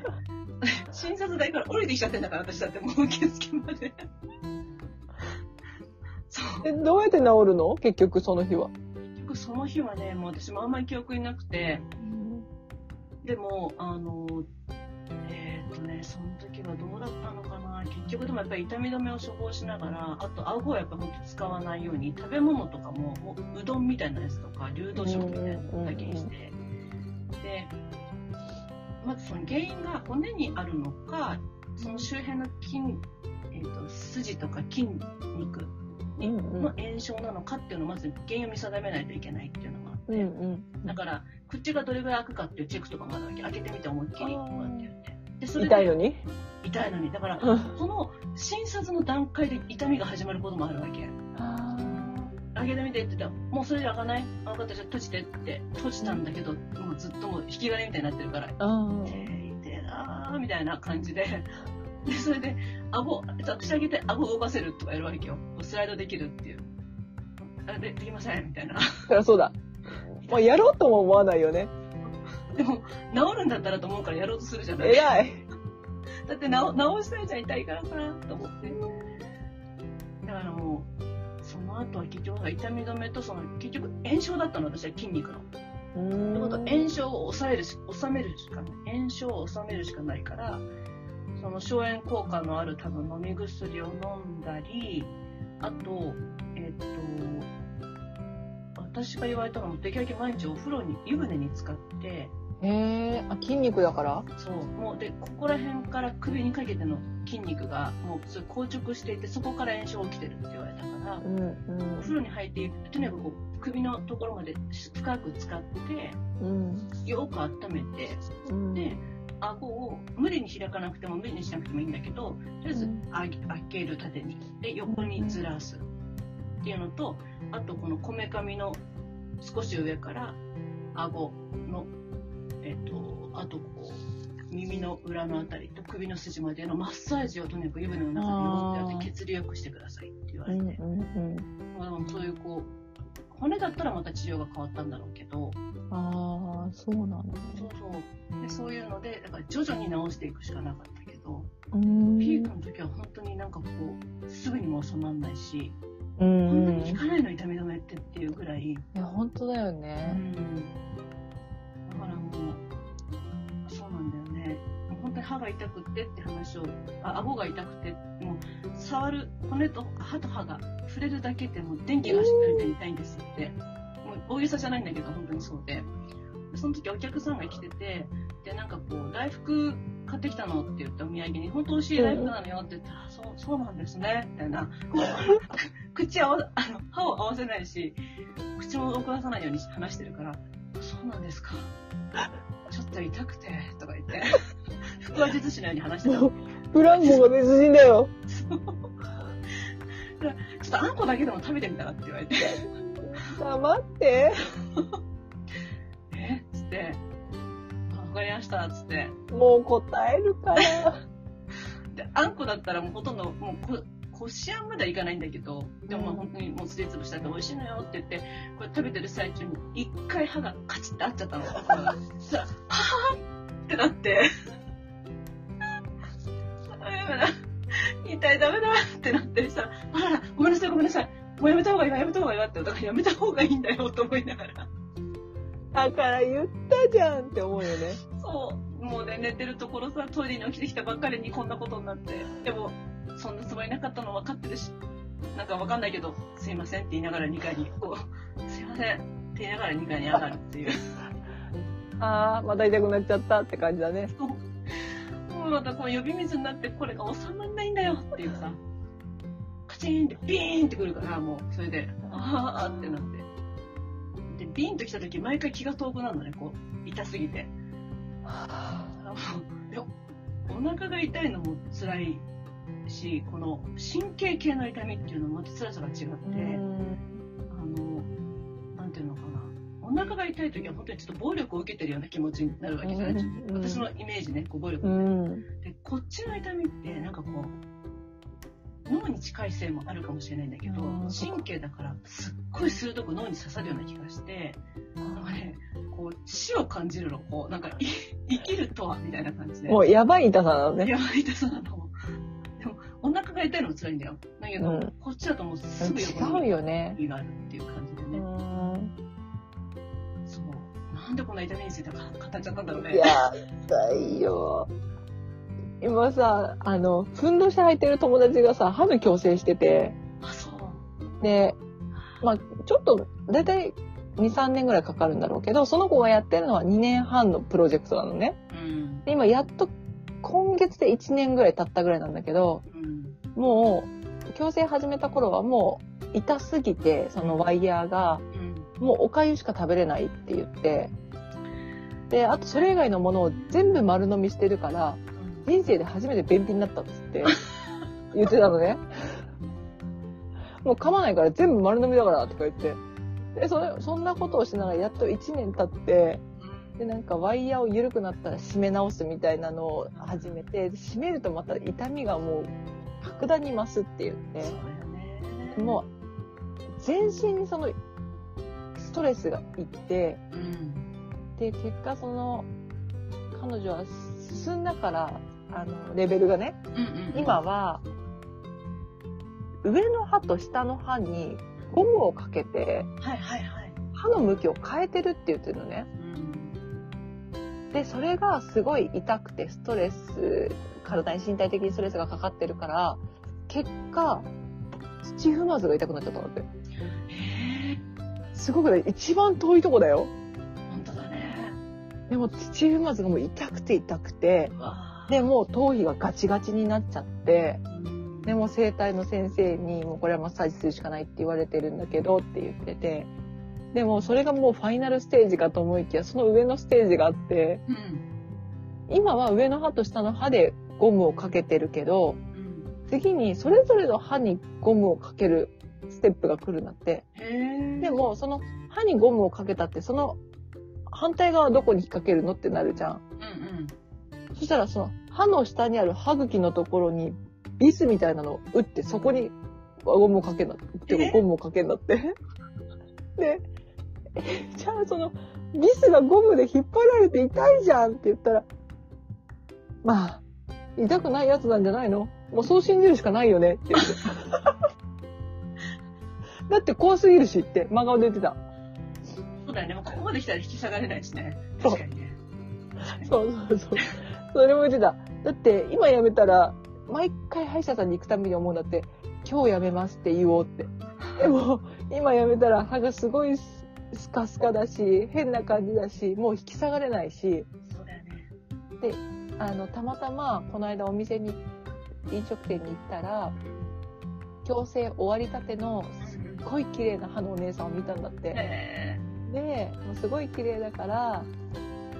診察台から降りてきちゃってんだから、私だってもう受付まで。そう。で、どうやって治るの？結局その日は。結局その日はね、もう私もあんまり記憶になくて、でも、あの、えーっとね、その時はどうだったのかな？結局でもやっぱり痛み止めを処方しながら、あと顎はやっぱ本当使わないように、食べ物とかも、もううどんみたいなやつとか、流動食みたいなのだけにして、で、まずその原因が骨にあるのか、その周辺の筋、えーっと筋とか筋肉の炎症なのかっていうのをまず原因を見定めないといけないっていうのがあって、うんうん。だから、口がどれぐらい開くかっていうチェックとかもあるわけ。開けてみて思いっきりこうやってやって。で、それで痛いのに？痛いのに。だから、うんこの診察の段階で痛みが始まることもあるわけ。開けてみてって言ったら、もうそれじゃ開かない？あ、分かった、じゃあ閉じてって。閉じたんだけど、もうずっともう引き金みたいになってるから、あ痛い痛ーみたいな感じで。で、それで、顎、口開けて顎動かせるとかやるわけよ。スライドできるっていう。あでできませんみたいな。あ。そりゃそうだ。まあ、やろうとも思わないよね。でも、治るんだったらと思うからやろうとするじゃない偉い。だって治治したいじゃん痛いからさと思って。だからもうそその後は結局痛み止めとその結局炎症だったの私は筋肉の。うん。ってことは炎症を抑えるし収めるしかない。炎症を収めるしかないからその消炎効果のある多分飲み薬を飲んだりあとえっと私が言われたのもできるだけ毎日お風呂に湯船に浸かってへえ、あ、筋肉だから？そうもうでここら辺から首にかけての筋肉がもうそれ硬直していてそこから炎症起きてるって言われたからうん、お風呂に入ってとにかくこう首のところまで深く使ってうん。よく温めてうん。で、顎を無理に開かなくても無理にしなくてもいいんだけど、とりあえず開ける縦に。で、横にずらす。っていうのと、あとこのこめかみの少し上から顎の、えっと、あとこう、耳の裏のあたりと首の筋までのマッサージをとにかく湯船の中で持ってやって血流良くしてくださいって言わうん、れて。うん、まあでもそういうこう、骨だったらまた治療が変わったんだろうけど、うん。ああ、そうなんだね。そうそう。で、そういうので、だから徐々に治していくしかなかったけど、うん。ピークの時は本当になんかこう、すぐにも収まらないし、う本当ん。に効かないの痛み止めってっていうぐらい、いや、本当だようね。ん。だからもう、そうなんだよね。本当に歯が痛くてって話を、あ、顎が痛くて、もう、触る、骨と歯と歯が触れるだけでも電気が走ってるみたいに痛いんですって。もう大げさじゃないんだけど、本当にそうで。その時お客さんが来てて、で、なんかこう、大福買ってきたの？って言ってお土産に、本当美味しい大福なのよって言ったら、そう、そうなんですね、みたいな。口、あの、歯を合わせないし、口も動かさないように話してるから、そうなんですか。ちょっと痛くて、とか言って、腹話術師のように話してたの。ブランコが別人だよ。ちょっとあんこだけでも食べてみたらって言われて、黙って。えっつって、あわかりました、つって。もう答えるから。で、あんこだったらもうほとんど、もうこ、こしあんまではいかないんだけど、でもまあ本当にもうすりつぶしたって美味しいのよって言って、これ食べてる最中に一回歯がカチッて合っちゃったの。そしたら、はぁってなって、痛いダメだってなってさ、あらら、ごめんなさいごめんなさい。もうやめた方がいいわ、やめた方がいいわって、だからやめた方がいいんだよと思いながら。だから言ったじゃんって思うよね。そう。もうね、寝てるところさ、トイレに起きてきたばっかりにこんなことになって。でも、そんなつもりなかったの分かってるし、なんか分かんないけど、すいませんって言いながら2階に、こう、すいませんって言いながら2階に上がるっていう。ああ、また痛くなっちゃったって感じだね。もうまたこう呼び水になって、これが収まんないんだよっていうさ、カチーンってビーンってくるから、もう、それで、あーってなって。で、ビーンと来た時、毎回気が遠くなるのね、こう、痛すぎて。お腹が痛いのも辛いし、この神経系の痛みっていうのもまた辛さが違って、あの、なんていうのかな。お腹が痛い時は本当にちょっと暴力を受けてるような気持ちになるわけじゃない、うん私のイメージね、こう暴力、うん。で、こっちの痛みってなんかこう、脳に近いせいもあるかもしれないんだけどうん、神経だからすっごい鋭く脳に刺さるような気がして、なんかね、こう死を感じるの、こう、なんかい生きるとはみたいな感じで。もうやばい痛さなのね。やばい痛さなの。でも、お腹が痛いのも辛いんだよ。だけど、うんこっちだともうすぐ横違うによね。胃があるっていう感じでね。そう。なんでこんな痛みについて語っちゃったんだろうね。いや、だいよ。今さ、あの、ふんどし履いてる友達がさ、歯の矯正してて、あ、そう。で、まあちょっと、だいたい2、3年ぐらいかかるんだろうけど、その子がやってるのは2年半のプロジェクトなのね。うん。で今やっと、今月で1年ぐらい経ったぐらいなんだけど、うん。もう、矯正始めた頃はもう、痛すぎて、そのワイヤーが、うん。もうお粥しか食べれないって言って、で、あとそれ以外のものを全部丸飲みしてるから、人生で初めて便秘になったっつって言ってたのね。もう噛まないから全部丸飲みだからとか言って。で、それ、そんなことをしながらやっと1年経って、で、なんかワイヤーを緩くなったら締め直すみたいなのを始めて、で締めるとまた痛みがもう格段に増すって言ってそう、ね。もう全身にそのストレスがいって、うん。で、結果その、彼女は進んだから、あの、レベルがね。今は、上の歯と下の歯にゴムをかけて。歯の向きを変えてるって言ってるのね。うん。で、それがすごい痛くてストレス、体に身体的にストレスがかかってるから、結果、土踏まずが痛くなっちゃったのって。ええすごくね、一番遠いとこだよ。本当だね。でも土踏まずがもう痛くて痛くて、で、もう頭皮がガチガチになっちゃって、うんでも整体の先生に、もうこれはマッサージするしかないって言われてるんだけどって言ってて、でもそれがもうファイナルステージかと思いきや、その上のステージがあって、うん。今は上の歯と下の歯でゴムをかけてるけど、うん。次にそれぞれの歯にゴムをかけるステップが来るんだって。で、も、その歯にゴムをかけたって、その反対側どこに引っ掛けるのってなるじゃん。うんうん。そしたらその歯の下にある歯茎のところにビスみたいなのを打ってそこにゴムをかけんだってえゴムをかけんだって。で、じゃあそのビスがゴムで引っ張られて痛いじゃんって言ったら、まあ、痛くないやつなんじゃないの？もうそう信じるしかないよね？って言って。だって怖すぎるしって真顔で言ってた。そうだよね。もうここまで来たら引き下がれないしね。確かにね。そうそうそう。それも言ってた。だって、今辞めたら、毎回歯医者さんに行くたびに思うんだって、今日辞めますって言おうって。でも、今辞めたら歯がすごいススカスカだし、変な感じだし、もう引き下がれないし、そうだよね。あの、たまたま、この間お店に、飲食店に行ったら、矯正終わりたての、すっごい綺麗な歯のお姉さんを見たんだって。へで、もうすごい綺麗だから、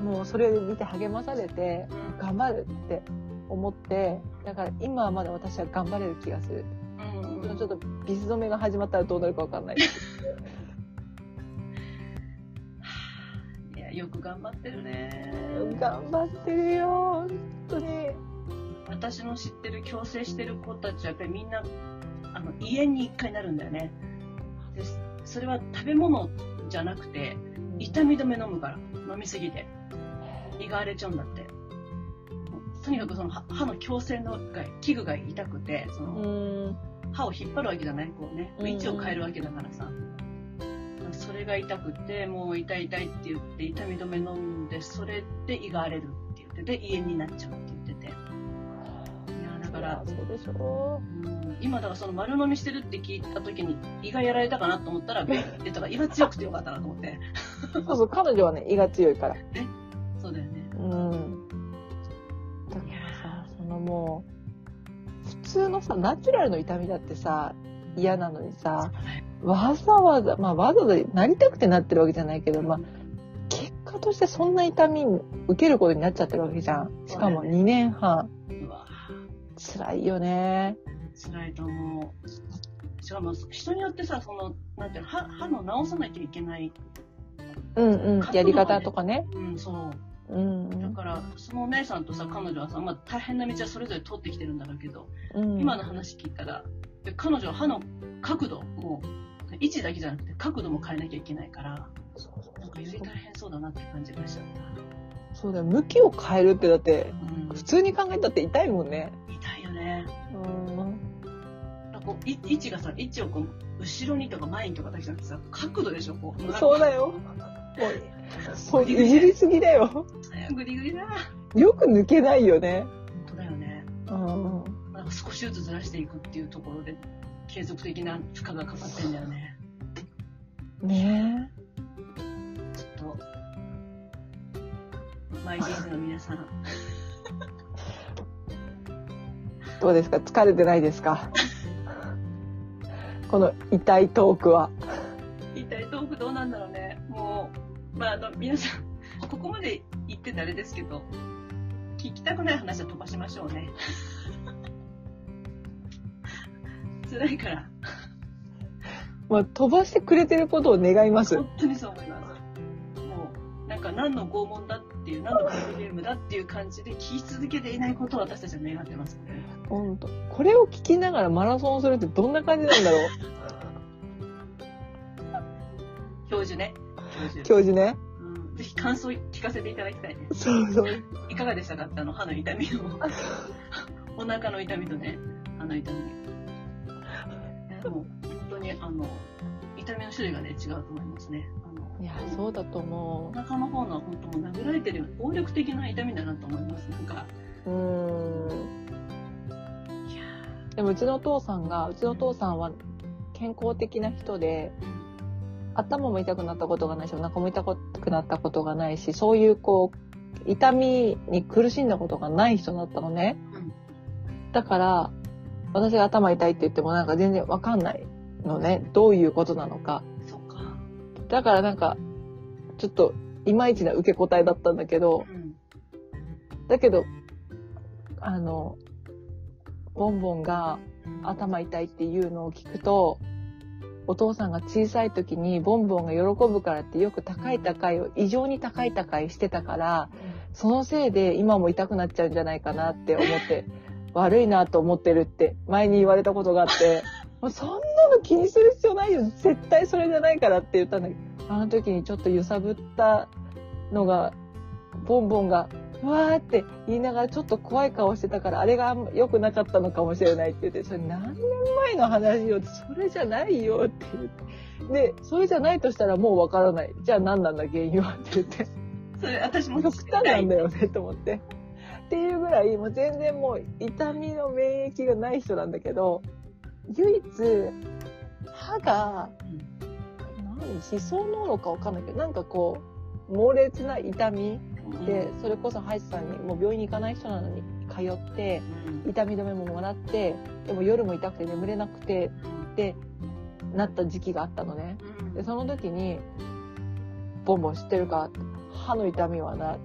もうそれ見て励まされて、頑張るって思って、だから今はまだ私は頑張れる気がする。え。うんうん。ちょっとビス止めが始まったらどうなるかわかんない。よく頑張ってるね。頑張ってるよ、本当に。私の知ってる矯正してる子たちはやっぱりみんなあの胃炎に一回なるんだよね。でそれは食べ物じゃなくて痛み止め飲むから飲みすぎて。胃が荒れちゃうんだって。とにかくその歯歯の矯正のが器具が痛くてそうのん。歯を引っ張るわけじゃないこうね。うん。位置を変えるわけだからさ。それが痛くてもう痛い痛いって言って痛み止め飲んでそれで胃が荒れるって言ってて胃炎になっちゃうって言ってて。いやだからそうでしょ。うん。今だからその丸飲みしてるって聞いた時に胃がやられたかなと思ったらベッてたから胃が強くてよかったなと思って。そうそう、彼女はね、胃が強いから。そうだよね。うん。だからさ、そのもう、普通のさ、ナチュラルの痛みだってさ、嫌なのにさ、わざわざ、まあわざわざなりたくてなってるわけじゃないけど、まあ、結果としてそんな痛み受けることになっちゃってるわけじゃん。しかも2年半。うわ辛いよね。辛いと思うしかも人によってさそのなんていうの歯歯の直さなきゃいけないうんうん。やり方とかね。うんそううんだからそのお姉さんとさ彼女はさ、まあ、大変な道はそれぞれ通ってきてるんだろうけど、うん。今の話聞いたらで彼女は歯の角度もう位置だけじゃなくて角度も変えなきゃいけないからなんかより大変そうだなって感じがしちゃった、そうだよ。向きを変えるってだって、うん普通に考えたって痛いもんね。痛いよねうん。なんかこうい位置がさ位置をこう後ろにとか前にとかだけじゃなくてさ角度でしょこうそうだよ。もう、もういじりすぎだよ。グリグリだよく抜けないよね。本当だよねうん。か少しずつずらしていくっていうところで継続的な負荷がかかってんだよね。ねちょっとマイディーズの皆さん。え。どうですか？疲れてないですか？この痛いトークは。一体トークどうなんだろうね。もうまああの皆さんここまで言っててあれですけど聞きたくない話は飛ばしましょうね辛いからまあ、飛ばしてくれてることを願います。本当にそう思います。もう、なんか何の拷問だっていう、何のプロゲームだっていう感じで聞き続けていないことを私たちは願ってます。ほんと。これを聞きながらマラソンするってどんな感じなんだろう教授ね。教授。ね。うん、ぜひ感想聞かせていただきたいね。そうそう。いかがでしたか？あの歯の痛みの。お腹の痛みとね、歯の痛み。もう本当にあの痛みの種類がね違うと思いますね。いや、そうだとお思腹の方のは本当もう殴られてるような暴力的な痛みだなと思います。なんかう。うん。いやでもうちのお父さんが、うちのお父さんは健康的な人で、頭も痛くなったことがないし、お腹も痛くなったことがないし、そういうこう、痛みに苦しんだことがない人だったのね。うんだから、私が頭痛いって言ってもなんか全然わかんないのね。どういうことなのか。ーそっか。だからなんか、ちょっと、いまいちな受け答えだったんだけど、うんだけど、あの、ボンボンが頭痛いっていうのを聞くと、お父さんが小さい時にボンボンが喜ぶからってよく高い高いを異常に高い高いしてたから、そのせいで今も痛くなっちゃうんじゃないかなって思って、悪いなと思ってるって前に言われたことがあって、もうそんなの気にする必要ないよ。絶対それじゃないからって言ったんだけど、あの時にちょっと揺さぶったのが、ボンボンが、うわーって言いながらちょっと怖い顔してたから、あれが良くなかったのかもしれないって言って、それ何年前の話よって、それじゃないよって言って。で、それじゃないとしたらもうわからない。じゃあ何なんだ原因はって言って。それ私も極端なんだよねと思って。っていうぐらい、もう全然もう痛みの免疫がない人なんだけど、唯一、歯が、何、思想脳のかわかんないけど、なんかこう、猛烈な痛みで、それこそ歯医者さんに、もう病院に行かない人なのに通って、うん。痛み止めももらって、でも夜も痛くて眠れなくて、で、なった時期があったのね。うん。で、その時に、ボンボン知ってるか歯の痛みはな、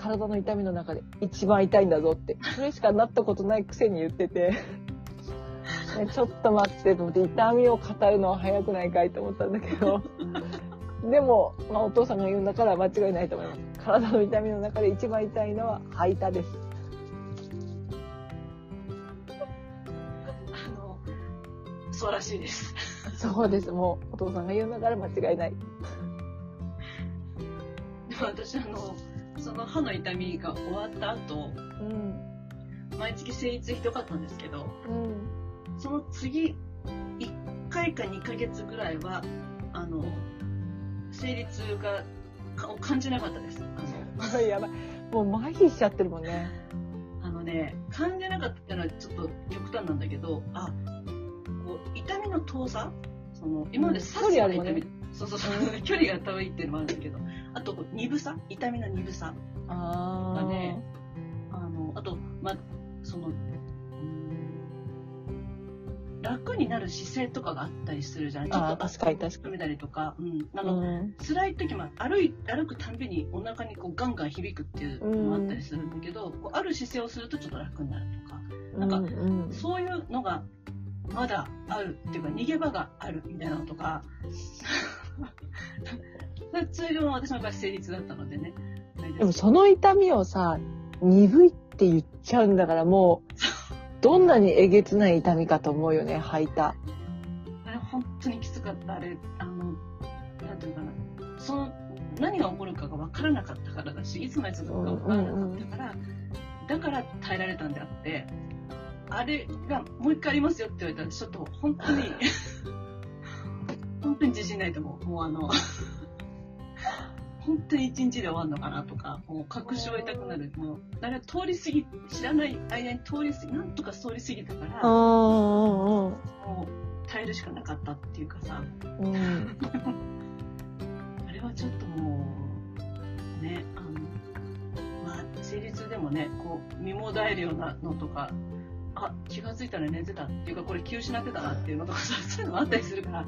体の痛みの中で一番痛いんだぞって、それしかなったことないくせに言ってて、ねちょっと待ってと思って、痛みを語るのは早くないかいと思ったんだけど、でも、まあお父さんが言うんだから間違いないと思います。体の痛みの中で一番痛いのは歯痛です。あのそうらしいです。そうです。もうお父さんが言うんだから間違いない。でも私あのその歯の痛みが終わった後うん。毎月生理痛ひどかったんですけどうん。その次1回か2ヶ月ぐらいはあの生理痛がかを感じなかったですあの やばい。もう麻痺しちゃってるもんね。あのね感じなかったっていうのはちょっと極端なんだけどあこう痛みの遠さ？その今まで刺すような痛み、ねそうそうそう 距離が遠いっていうのもあるんだけどあとこう鈍さ痛みの鈍さあがねあのあとまその楽になる姿勢とかがあったりするじゃん。ちょっと確かに確かに。めたりとか、うん、なんかうん。辛い時も歩い歩くたんびにお腹にこうガンガン響くっていうのもあったりするんだけど、こうある姿勢をするとちょっと楽になるとか。なんかうんうん。そういうのがまだあるっていうか逃げ場があるみたいなのとか 通常の私の場合成立だったのでね。でもその痛みをさ、鈍いって言っちゃうんだからもう、どんなにえげつない痛みかと思うよね、吐いた。あれ本当にきつかった。あれあのなんていうのかな。その何が起こるかが分からなかったからだしいつまで続くか分からなかったから、だから耐えられたんであってあれがもう一回ありますよって言われたらちょっと本当に 本当に自信ないと思う。もうあの本当に一日で終わるのかなとかもう確証を得たくなる。もうあれ通り過ぎ知らない間に通り過ぎなんとか通り過ぎたからもう耐えるしかなかったっていうかさ。あれはちょっともう、ね、あの、まあ、生理痛でもね、こう、身もだえるようなのとか、あ、気がついたら寝てたっていうか、これ気失ってたなっていうのとかさ、そういうのもあったりするから、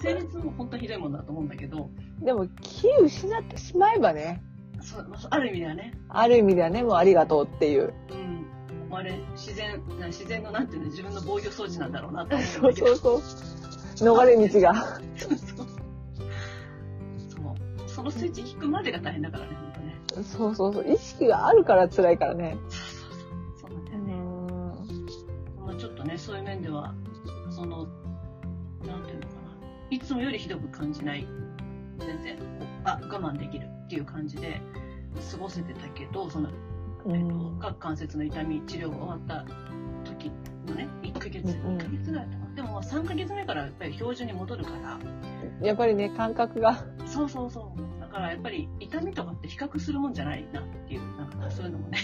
生理痛も本当にひどいもんだと思うんだけど、でも、気失ってしまえばね、そうまあある意味ではね、ある意味ではね、もうありがとうっていう。うん、あれ、自然、な自然のなんていうの、自分の防御装置なんだろうなと思うん そう。そうそう。逃れ道が。そうそう。そう。そのスイッチ引くまでが大変だからね、本当ね。そうそうそう。意識があるから辛いからね。そうそうそう。そうなんだよね。まあ、ちょっとね、そういう面では、その、いつもよりひどく感じない、全然、あ、我慢できるっていう感じで過ごせてたけど、その、うえっと、ん。各関節の痛み治療が終わった時のね、1ヶヶ月、うんうん2ヶ月ぐらいだったかな。でもまあ3ヶ月目からやっぱり標準に戻るから、やっぱりね、感覚が。そうそうそう。だからやっぱり痛みとかって比較するもんじゃないなっていう、なんかそういうのもね、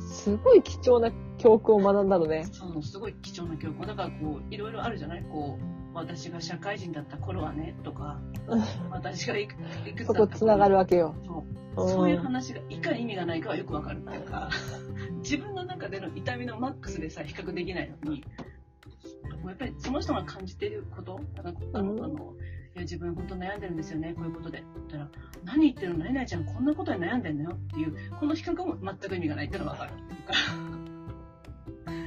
すごい貴重な教訓を学んだのね。そう、すごい貴重な教訓。だからこう、いろいろあるじゃない？こう、私が社会人だった頃はね、とか、私がいくいくつだったそこ繋がるわけよ。そう。そういう話がいかに意味がないかはよくわかる。っていうか、自分の中での痛みのマックスでさえ比較できないのに、やっぱりその人が感じていること、なんかあの、うん。あのいや自分本当悩んでるんですよね、こういうことで。って言ったら、何言ってるの？何々ちゃんこんなことに悩んでんのよっていう、この比較も全く意味がないっていうのがわかる。っていう。か。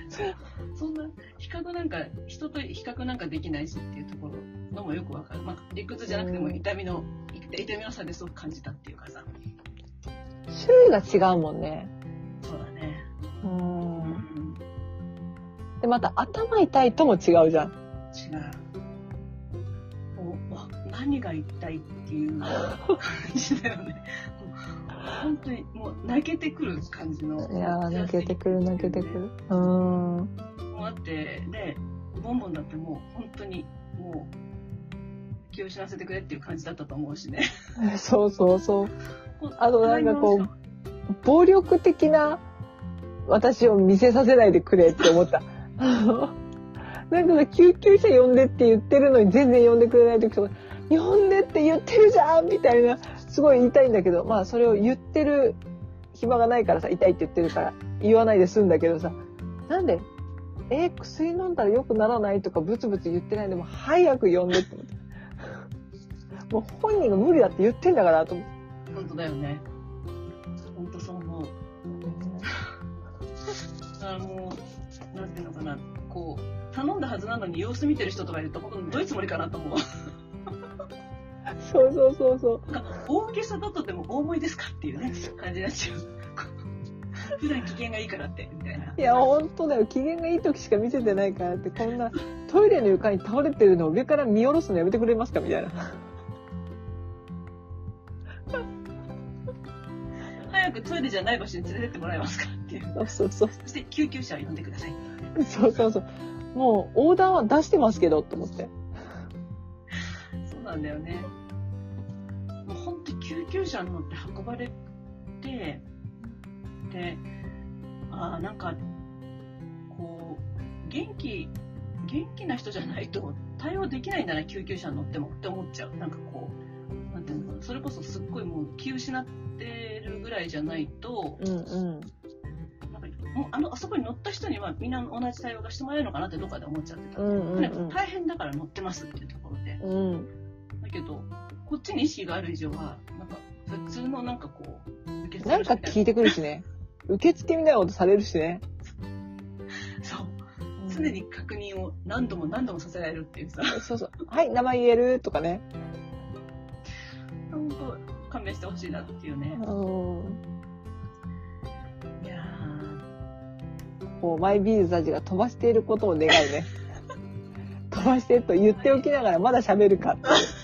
そんな、比較なんか、人と比較なんかできないしっていうところのもよくわかる。まあ、理屈じゃなくてもうん痛みの、痛みの差ですごく感じたっていうかさ。種類が違うもんね。そうだね。うんう。ん。で、また頭痛いとも違うじゃん。違う。もうわ何が一体っていう感じだよね。本当にもう泣けてくる感じの。いやー、泣けてくる、泣けてくる。うん。もうあって、で、ボンボンだってもう本当にもう気を知らせてくれっていう感じだったと思うしね。そうそうそう。あとなんかこうう、暴力的な私を見せさせないでくれって思った。なんかさ、救急車呼んでって言ってるのに全然呼んでくれない時とか、呼んでって言ってるじゃんみたいな、すごい言いたいんだけど、まあそれを言ってる暇がないからさ、痛いって言ってるから言わないで済んだけどさ、なんで、えー薬飲んだら良くならないとかブツブツ言ってないでも早く呼んでって思って。もう本人が無理だって言ってんだからと思って。本当だよね。本当そう思う。だからもう、なんていうのかな、こう、頼んだはずなのに様子見てる人とかいると、本当にどういうつもりかなと思う。そうそうそうそう。大げさだとでも大盛りですかっていうね、感じになっちゃう。普段機嫌がいいからって、みたいな。いや、本当だよ。機嫌がいい時しか見せてないからって、こんなトイレの床に倒れてるのを上から見下ろすのやめてくれますか？みたいな。早くトイレじゃない場所に連れてってもらえますか？っていう。そうそうそう。そして救急車を呼んでください。そうそうそう。もう、オーダーは出してますけど、と思って。そうなんだよね。もう本当救急車に乗って運ばれて、で、ああ、なんか、こう、元気、元気な人じゃないと対応できないんだな、救急車に乗ってもって思っちゃう。なんかこう、なんていうのかな、それこそすっごいもう気失ってるぐらいじゃないと、うんうん。なんかもうあの、あそこに乗った人にはみんな同じ対応がしてもらえるのかなってどっかで思っちゃってた。うんうんとにかく大変だから乗ってますっていうところで。うん。うん。だけど、こっちに意識がある以上は、なんか、普通のなんかこう、受けなんか聞いてくるしね。受付みたいなことされるしね。そう。常に確認を何度も何度もさせられるっていうさ、そうそう。はい、名前言えるとかね。本当勘弁してほしいなっていうね。うん。いやこう、マイビーズたちが飛ばしていることを願うね。飛ばしてと言っておきながらまだ喋るかっていう。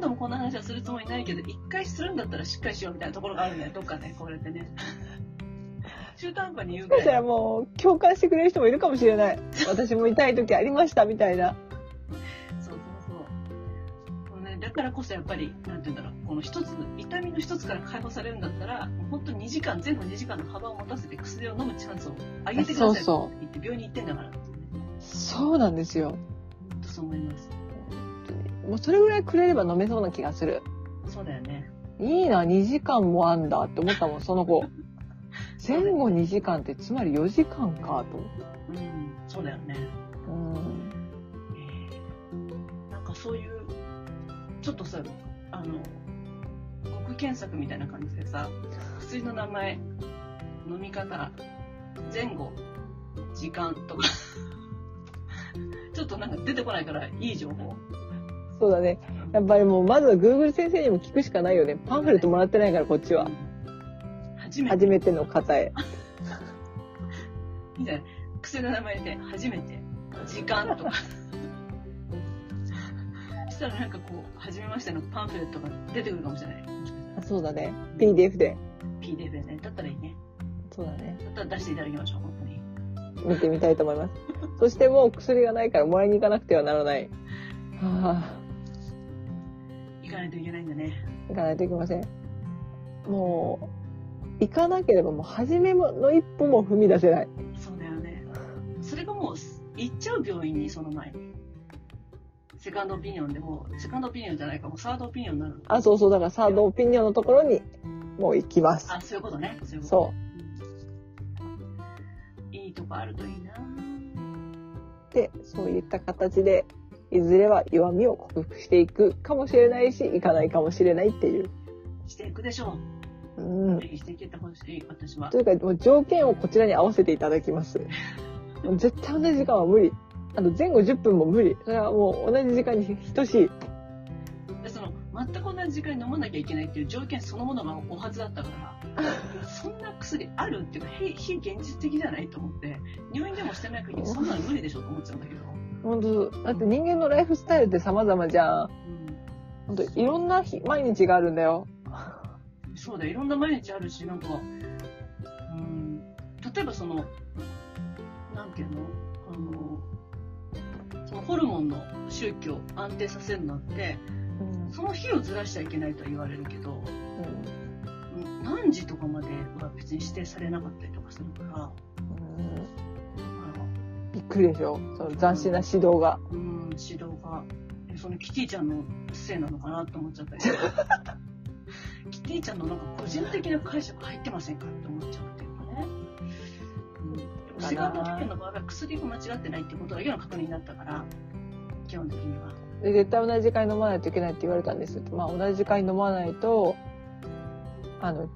何度もこんな話はするつもりないけど、一回するんだったらしっかりしようみたいなところがあるんだよ、どっかね、これってね。中途半端に言うかららい。もう共感してくれる人もいるかもしれない。私も痛い時ありましたみたいな。そうそうそう。ね、だからこそやっぱり、なんて言うんだろう、この一つ、痛みの一つから解放されるんだったら、もう本当2時間、前後2時間の幅を持たせて薬を飲むチャンスを上げてくださいってそう言って病院に行ってんだから。そうなんですよ。本当そう思います。もうそれぐらいくれれば飲めそうな気がする。そうだよね。いいな、2時間もあんだって思ったもん、その後。前後2時間ってつまり4時間かと思って。うん、そうだよね。うん。えーなんかそういう、ちょっとさ、あの、極検索みたいな感じでさ、薬の名前、飲み方、前後、時間とか、ちょっとなんか出てこないからいい情報。そうだね。やっぱりもうまずは Google 先生にも聞くしかないよね。パンフレットもらってないからこっちは。初めて。初めての方へ。みたいな。薬の名前で初めて、時間とか。そしたらなんかこう、初めましてのパンフレットが出てくるかもしれない。そうだね。PDF で。PDF でね。だったらいいね。そそうだね。だったら出していただきましょう、本当に。見てみたいと思います。そしてもう薬がないからもらいに行かなくてはならない。はあ、行かないといけないんだね。行かないといけません。もう、行かなければもう初めの一歩も踏み出せない。そうだよね。それがもう、行っちゃう病院に、その前に。セカンドオピニオンでもう、セカンドオピニオンじゃないか、もうサードオピニオンになる。あ、そうそう、だからサードオピニオンのところにもう行きます。あ、そういうことね。そういうこと。そうんいいとこあるといいなう。で、そういった形で、いずれは弱みを克服していくかもしれないし、いかないかもしれないっていう。していくでしょう。うんしていけてほしい、私はと。いうか、もう条件をこちらに合わせていただきます。もう絶対同じ時間は無理。あと前後10分も無理。それはもう同じ時間に等しい。でその全く同じ時間に飲まなきゃいけないっていう条件そのものがおはずだったからそんな薬あるっていうか非非現実的じゃないと思って入院でもしてない限りそんなの無理でしょと思っちゃうんだけど、本当だって人間のライフスタイルって様々じゃん。本当いろんな日、毎日があるんだよ。うん、そうだよ。いろんな毎日あるしなんか、うん、例えばそのなんていうの？あのそのホルモンの周期を安定させるのってうん。その日をずらしちゃいけないとは言われるけど、うん。何時とかまでは別に指定されなかったりとかするから、あびっくりでしょその斬新な指導が。のうん、指導が、えそのキティちゃんのせいなのかなと思っちゃったり キティちゃんのなんか個人的な解釈入ってませんかって思っちゃうっていうかね。うん、セカンド事件の場合は薬が間違ってないってことだけの確認になったから、基本的には。で、絶対同じ時間に飲まないといけないって言われたんです。まあ同じ時間に飲まないと、あの、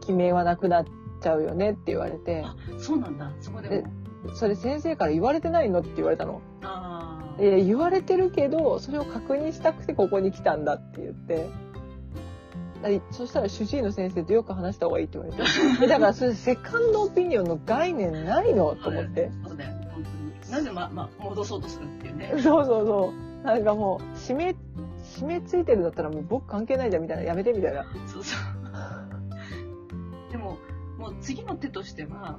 き決めはなくなっちゃうよねって言われて、あ、そうなんだ。そこでも。それ先生から言われてないの？って言われたの。ああ。え言われてるけど、それを確認したくてここに来たんだって言って。あそしたら主治医の先生とよく話した方がいいって言われて。え だからそれセカンドオピニオンの概念ないの？と思って。そうだよね、本当に。なぜま、ま、戻そうとするっていうね。そうそうそう。なんかもう、締め、締めついてるんだったらもう僕関係ないじゃんみたいな。やめてみたいな。そうそう。でも、もう次の手としては、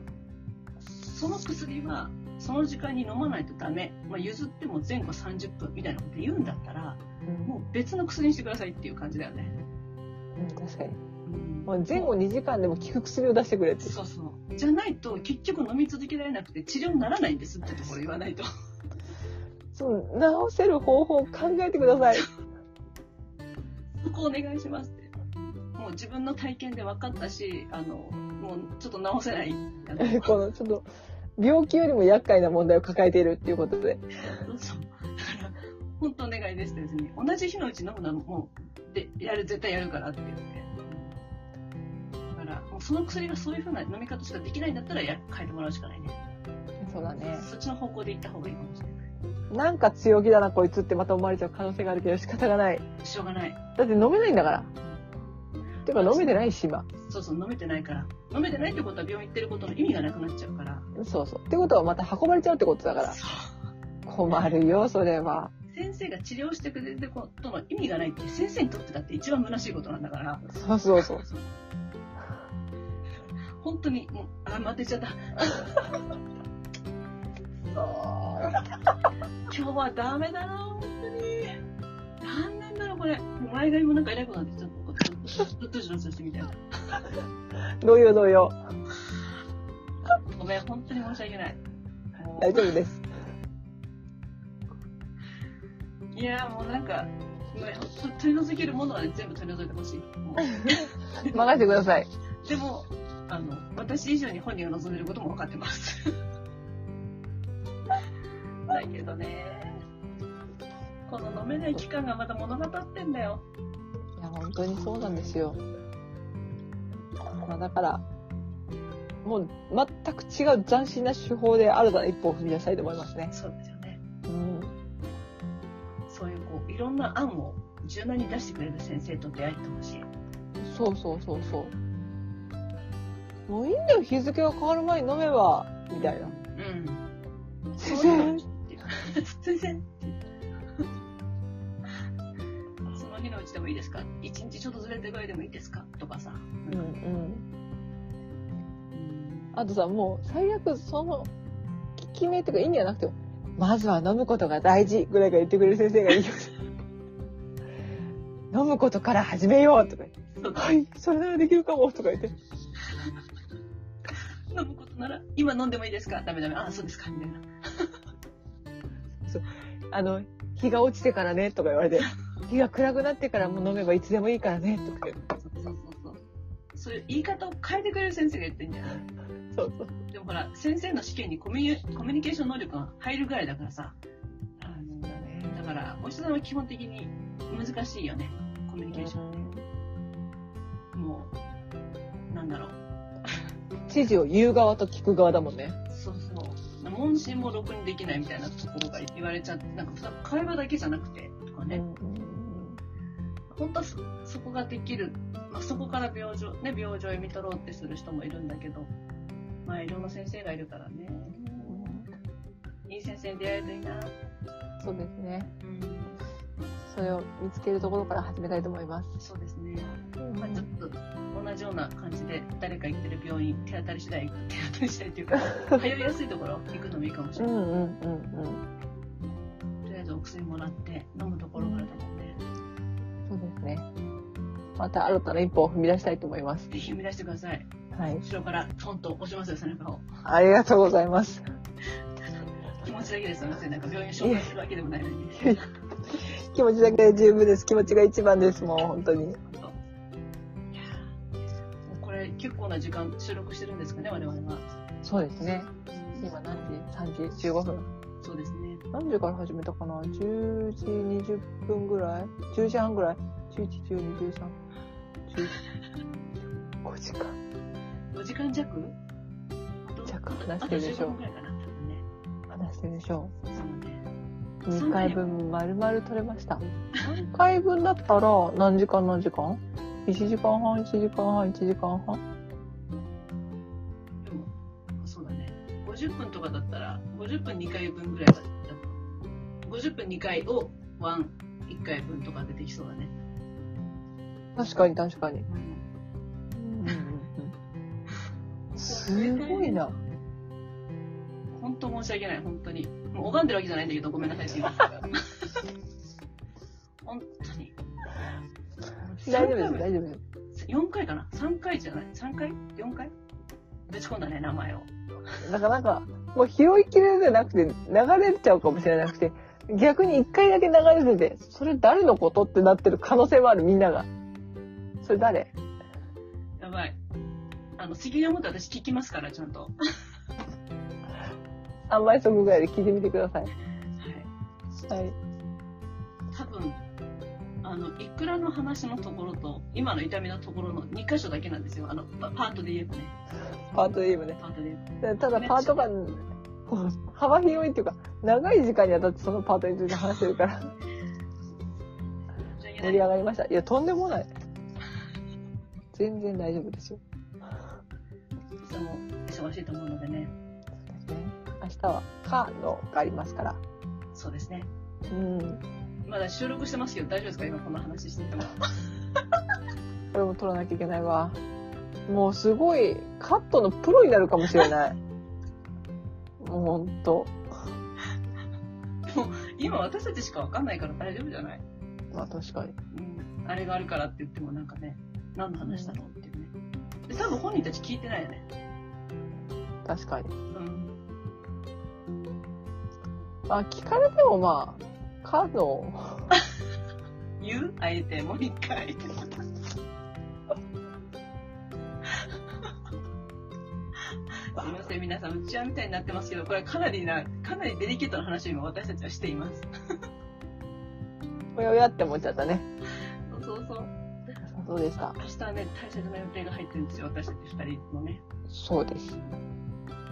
その薬は、その時間に飲まないとダメ。まあ、譲っても前後30分みたいなこと言うんだったら、もう別の薬にしてくださいっていう感じだよね。うん、確かに。うんもう前後2時間でも効く薬を出してくれって。そうそう。じゃないと、結局飲み続けられなくて治療にならないんですってところ言わないと。そう、治せる方法を考えてください。そこお願いしますって。もう自分の体験で分かったし、あの、もうちょっと治せない。このちょっと、病気よりも厄介な問題を抱えているっていうことで。そう。だから、本当お願いですって別に。同じ日のうち飲むのはもう、で、やる、絶対やるからって言って。だから、もうその薬がそういう風な飲み方しかできないんだったらや、変えてもらうしかないね。そうだね。そっちの方向で行った方がいいかもしれない。なんか強気だなこいつってまた思われちゃう可能性があるけど仕方がない。しょうがない。だって飲めないんだから。てか飲めてないし今。そうそう、飲めてないから。飲めてないってことは病院行ってることの意味がなくなっちゃうから。そうそう。ってことはまた運ばれちゃうってことだから。困るよ、それは。先生が治療してくれることの意味がないって先生にとってだって一番虚しいことなんだからそうそうそう。本当にもうあ待てちゃった 今日はダメだな本当に何なんだろうこれもう前髪もなんか偉くなってちょっとどっちどっちしてみたいな同様同様。ごめん本当に申し訳ない大丈夫です。いやもうなんか取り除けるものは、ね、全部取り除いてほしい 任せてください。でも、あの、私以上に本人が望んでることも分かってます。だけどね、この飲めない期間がまた物語ってんだよ。いや、本当にそうなんですよ。まあだから、もう全く違う斬新な手法で新たな一歩を踏み出したいと思いますね。そうですよね。うん。そういうこう、いろんな案を柔軟に出してくれる先生と出会えてほしい。そうそうそうそう。もういいんだよ、日付が変わる前に飲めば、みたいな。うん。先生 いいですか？一日ちょっとずれてぐらいでもいいですか？とかさ。うんうん。うんあとさ、もう最悪その、効き目とか意味はなくても、まずは飲むことが大事ぐらいから言ってくれる先生がいいよ。飲むことから始めようとか言って、そうはい、それならできるかもとか言って。飲むことなら、今飲んでもいいですか？ダメダメ。あ、そうですかみたいな。あの、日が落ちてからねとか言われて、日が暗くなってからもう飲めばいつでもいいからねとか言って。そうそうそうそう。そういう言い方を変えてくれる先生が言ってんじゃない？そうそう。でもほら、先生の試験にコミュニコミュニケーション能力が入るぐらいだからさ。そうだね。だから、お医者さんは基本的に難しいよね。コミュニケーション。もう、なんだろう。指示を言う側と聞く側だもんね。そうそう。問診もろくにできないみたいなところが言われちゃって、なんか会話だけじゃなくて、とかね。本当はそそこができる、まあ、そこから病状、ね、病状を読み取ろうってする人もいるんだけど、まあいろんな先生がいるからね。いい先生に出会えるといいな。そうですね。うん。それを見つけるところから始めたいと思います。そうですね。まあちょっと同じような感じで誰か行ってる病院、手当たり次第、手当たり次第っていうか、通いやすいところ行くのもいいかもしれない。うんうんうんうん。とりあえずお薬もらって飲むところからまた新たな一歩を踏み出したいと思います。ぜひ踏み出してください。はい。後ろからトンと押しますよ、背中を。ありがとうございます。気持ちだけですよ、別になんか病院紹介するわけでもないのに。気持ちだけで十分です。気持ちが一番です。もう本当に。これ結構な時間収録してるんですかね、我々は。そうですね。今何時 ?3 時？15分。そうですね。何時から始めたかな ?10 時20分ぐらい ?10 時半ぐらい ?11、12、13、11、5時間。5時間弱？弱話してるでしょ15分くらいかな、多分ね。話してるでしょそうね。2回分丸々取れました。3回分だったら何時間何時間 ?1 時間半、1時間半、1時間半でも、そうだね。50分とかだったら、50分2回分ぐらいだった。50分2回をワン1回分とかでできそうだね。確かに確かに。すごいな。本当申し訳ない、本当に。もう拝んでるわけじゃないんだけど、ごめんなさいって言います 本当に。大丈夫です、3回大丈夫です。4回かな ?3 回じゃない ?3 回 ?4 回？ぶち込んだね、名前を。だからなんか、もう拾いきれるじゃなくて、流れちゃうかもしれなくて、逆に一回だけ流れてて、それ誰のことってなってる可能性もある、みんなが。それ誰？やばい。あの、責任を持って私聞きますから、ちゃんと。?3 倍速ぐらいで聞いてみてください。はい。はい。多分、あの、いくらの話のところと、今の痛みのところの2箇所だけなんですよ。あの、パパートで言えばね。パートで言えばね。パートで言えば。ただパートが、幅広いっていうか、長い時間にわたってそのパートについて話してるから、盛り。上がりました。いや、とんでもない。全然大丈夫ですよ。いつも忙しいと思うのでね。明日は、カーのがありますから。そうですね。うん。まだ収録してますけど、大丈夫ですか？今こんな話してても。これも撮らなきゃいけないわ。もうすごい、カットのプロになるかもしれない。もうほんと。今私たちしかわかんないから大丈夫じゃない？まあ確かに。うん。あれがあるからって言ってもなんかね、何の話したのっていうね。で、多分本人たち聞いてないよね。確かに。うん。まあ聞かれてもまあ、カーの、言う？あえてもう一回。すいません、皆さん、うちわみたいになってますけど、これはかなりな、かなりデリケートな話を今私たちはしています。おやおやって思っちゃったね。そうでした。明日はね、大切な予定が入ってるんですよ、私たち二人のね。そうです。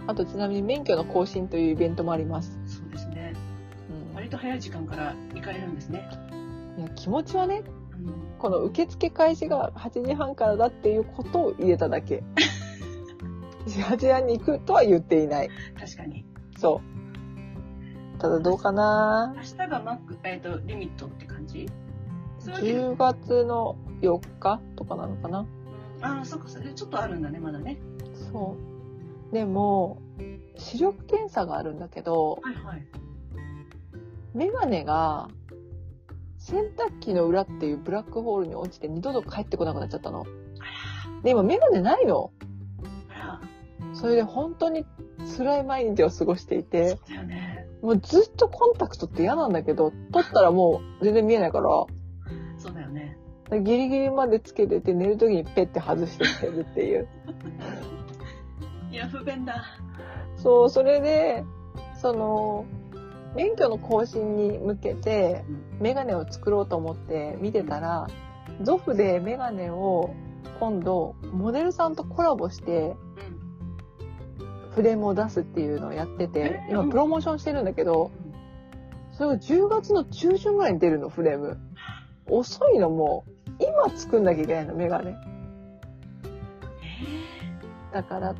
あとちなみに免許の更新というイベントもあります。そうですね。うん割と早い時間から行かれるんですね。いや気持ちはね、うん。この受付開始が8時半からだっていうことを入れただけ。8時半に行くとは言っていない。確かに。そう。ただどうかな？明日がマック、えっ、と、リミットって感じ？そういうわけで10月の4日とかなのかな？うんああ、そっか、それちょっとあるんだね、まだね。そでも、視力検査があるんだけど、はいはい。メガネが、洗濯機の裏っていうブラックホールに落ちて二度と帰ってこなくなっちゃったの。で、今メガネないの。それで本当に辛い毎日を過ごしていてそ、うだよね。もうずっとコンタクトって嫌なんだけど、取ったらもう全然見えないから、そうだよね。ギリギリまでつけてて寝るときにペッて外してきてるっていう。いや、不便だ。そう、それで、その、免許の更新に向けてうん、メガネを作ろうと思って見てたら、ゾフでメガネを今度、モデルさんとコラボして、うん。フレームを出すっていうのをやってて、えー今プロモーションしてるんだけど、それが10月の中旬ぐらいに出るの、フレーム。遅いの、もう。今作んなきゃいけないの、メガネ。だから、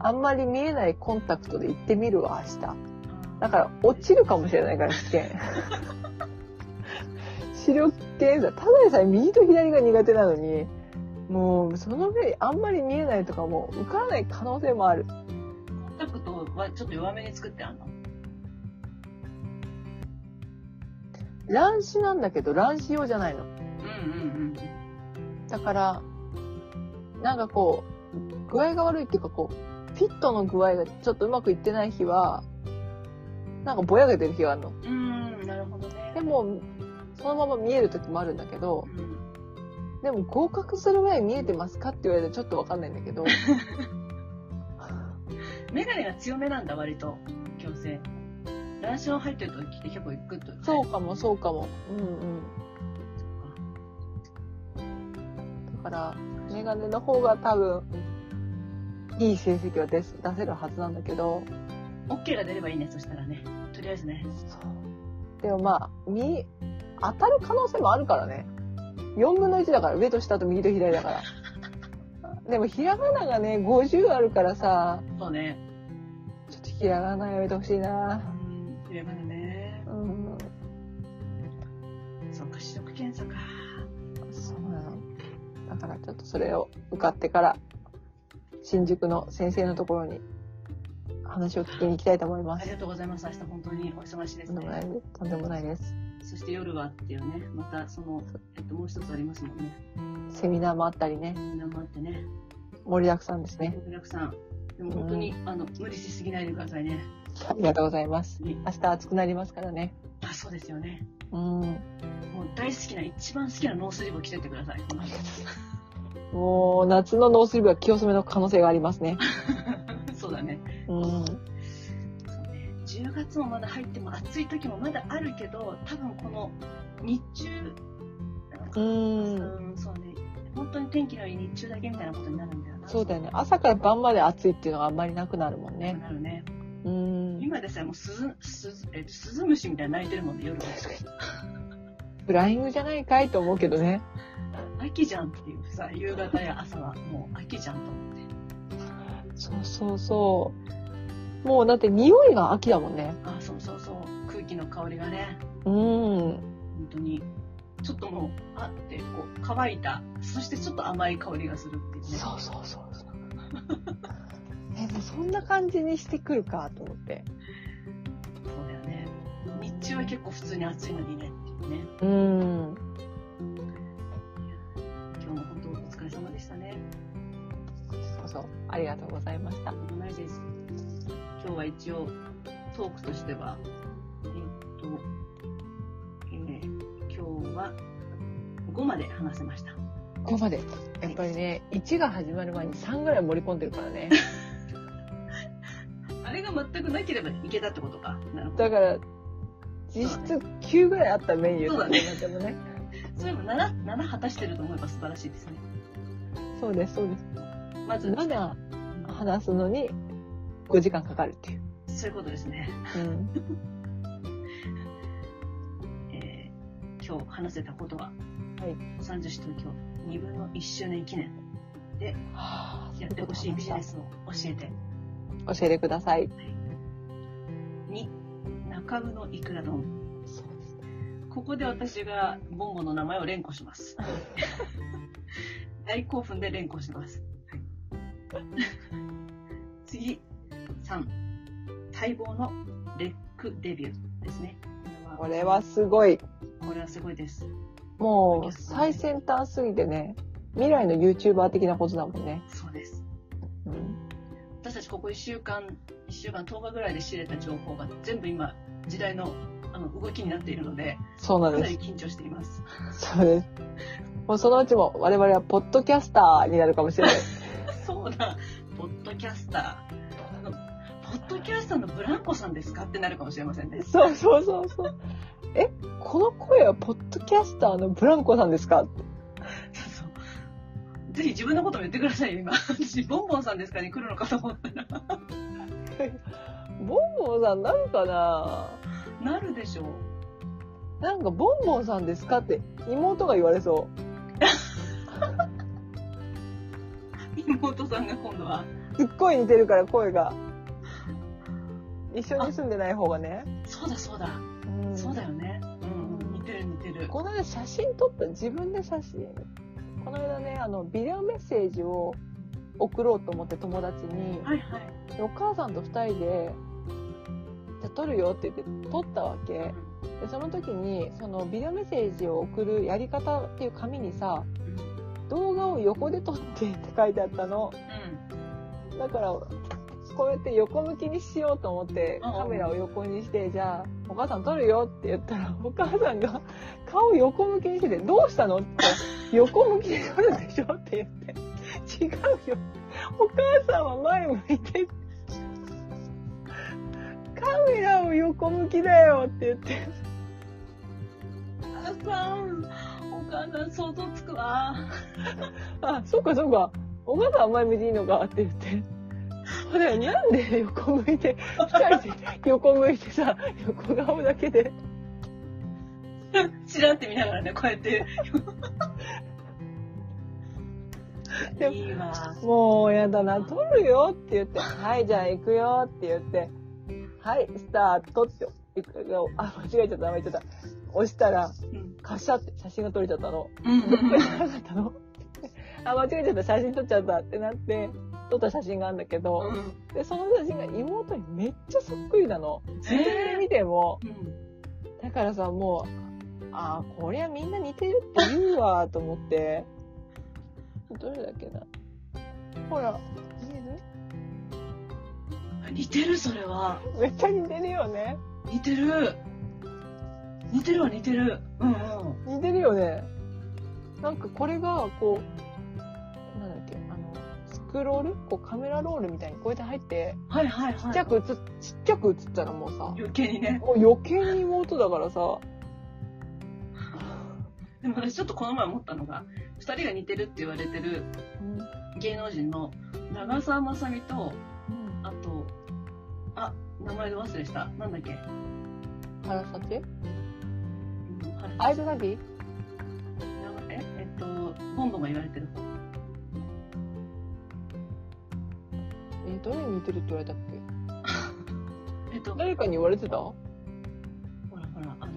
あんまり見えないコンタクトで行ってみるわ、明日。だから、落ちるかもしれないから、試験。視力検査、ただでさえ右と左が苦手なのに、もう、その上、あんまり見えないとかも、受からない可能性もある。コンタクトはちょっと弱めに作ってあんの？乱視なんだけど、乱視用じゃないの。うんうんだから、なんかこう、具合が悪いっていうかこう、フィットの具合がちょっとうまくいってない日は、なんかぼやけてる日があるの。うん。うん、なるほどね。でも、そのまま見える時もあるんだけど、うん。でも合格するぐらい見えてますかって言われるとちょっとわかんないんだけど、メガネが強めなんだ、割と。矯正。乱視の入ってる時って結構グッと。そうかもそうかも。うんうん。から、メガネの方が多分、いい成績は出す出せるはずなんだけど、OK が出ればいいね、そしたらね。とりあえずね。そう。でもまあ、見、当たる可能性もあるからね。4分の1だから、上と下と右と左だから。でも、ひらがながね、50あるからさ、そうね。ちょっとひらがなやめてほしいな。うん、メガネね。だからちょっとそれを受かってから、新宿の先生のところに話を聞きに行きたいと思いますあり。がとうございます。明日本当にお忙しいですとんでもないね。とんでもないです。そして夜はっていうね、またその、えっと、もう一つありますもんね。セミナーもあったりね、みんなもあってね。盛りだくさんですね。お客さん。でも本当に、あの、無理しすぎないでくださいね。ありがとうございます。ね明日暑くなりますからね。あ、そうですよね。うん。もう大好きな、一番好きなノースリーブを着てってください。もう、夏のノースリーブは着納めの可能性がありますね。そうだね。うん。そうね。10月もまだ入っても暑い時もまだあるけど、多分この日中、うん。うん、そうね。本当に天気のいい日中だけみたいなことになるんだよな。そうだよね。朝から晩まで暑いっていうのがあんまりなくなるもんね。なるね。うん。今でさえもう鈴、鈴、えっと、鈴虫みたいに鳴いてるもんね、夜は。フライングじゃないかいと思うけどね。秋じゃんっていうさ、夕方や朝はもう秋じゃんと思って。そうそうそう。もうだって匂いが秋だもんね。あ、そうそうそう。空気の香りがね、うん。本当に、ちょっともう、あって、こう、乾いた、そしてちょっと甘い香りがするっていうね。そうそうそうそう。え、もうそんな感じにしてくるかと思って。そうだよね。日中は結構普通に暑いのにねっていうね。うん。今日も本当お疲れ様でしたね。そうそう。ありがとうございましたです。今日は一応、トークとしては、えっと、えー今日は5まで話せました。ここまで。やっぱりね、1が始まる前に3ぐらい盛り込んでるからね。あれが全くなければいけたってことか。なるほど。だから、実質9ぐらいあったメニューそうだねでもね。そういえば7、7果たしてると思えば素晴らしいですね。そうです、そうです。まず、7話すのに5時間かかるっていう。そういうことですね。うん。えー今日話せたことは、はい三十市東京2分の1周年記念ではあやってほしいビジネスを教えて。教えてください。2、中部のいくら丼。ここで私がボンボの名前を連呼します。大興奮で連呼します。はい、次、3、待望のレックデビューですね。これはすごい。これはすごいです。もう、最先端すぎてね、未来の YouTuber 的なことだもんね。そうです。うん私ここ1週間、1週間10日ぐらいで知れた情報が全部今、時代のあの動きになっているので、そうなんですかなり。緊張しています。そうです。もうそのうちも我々はポッドキャスターになるかもしれない。そうだ、ポッドキャスター。ポッドキャスターのブランコさんですか？ってなるかもしれませんね。そうそうそうそう。え、この声はポッドキャスターのブランコさんですか？そうそう。ぜひ自分のことも言ってくださいよ、今。私、ボンボンさんですかに来るのかと思ったら。ボンボンさんなるかな？なるでしょう。なんかボンボンさんですかって妹が言われそ 妹さんが今度は。う。すっごい似てるから声が。一緒に住んでない方がね。そうだそうだ。うんそうだよね。うんうん。似てる似てる。この間写真撮った、自分で写真。この間ね、あの、ビデオメッセージを送ろうと思って友達に、はいはい。でお母さんと二人で、じゃあ撮るよって言って撮ったわけ。で、その時に、そのビデオメッセージを送るやり方っていう紙にさ、動画を横で撮ってって書いてあったの。うだから、こうやって横向きにしようと思って、カメラを横にして、じゃあ、お母さん撮るよって言ったら、お母さんが顔横向きにしてて、どうしたのって、横向きで撮るでしょって言って、違うよ。お母さんは前向いて、カメラを横向きだよって言って、ん。お母さん、お母さん想像つくわ。あ、そっかそっか。お母さんは前向いていいのかって言って。そうだよ、なんで横向いて、二人で横向いてさ、横顔だけで。チラって見ながらね、こうやって。でもいいわ。もうやだな、撮るよって言って、はい、じゃあ行くよって言って、はい、スタートって、あ、間違えちゃった、間違えちゃった。押したら、うん。カシャって写真が撮れちゃったの。うんうんどこになかったのあ、間違えちゃった、写真撮っちゃったってなって、撮った写真があるんだけど、うん。で、その写真が妹にめっちゃそっくりなの。自分で見ても。うん。だからさ、もう、ああ、こりゃみんな似てるって言うわ、と思って。どれだっけな。ほら、見える？似てる、それは。めっちゃ似てるよね。似てる。似てるわ、似てる。うんうん。似てるよね。なんかこれが、こう、なんだっけ、あの、スクロール？こうカメラロールみたいにこうやって入って、はいはいはい。ちっちゃく映っ、ちっちゃく映ったらもうさ、余計にね。もう余計に妹だからさ、でも私ちょっとこの前思ったのが、二人が似てるって言われてる芸能人の長澤まさみと、あと、あ、名前で忘れした。なんだっけ？原さてうんあれアイドラディ長え、えっと、ボンボンが言われてる方。え、どれに似てるって言われたっけ？えっと、誰かに言われてた？ほらほら、あの、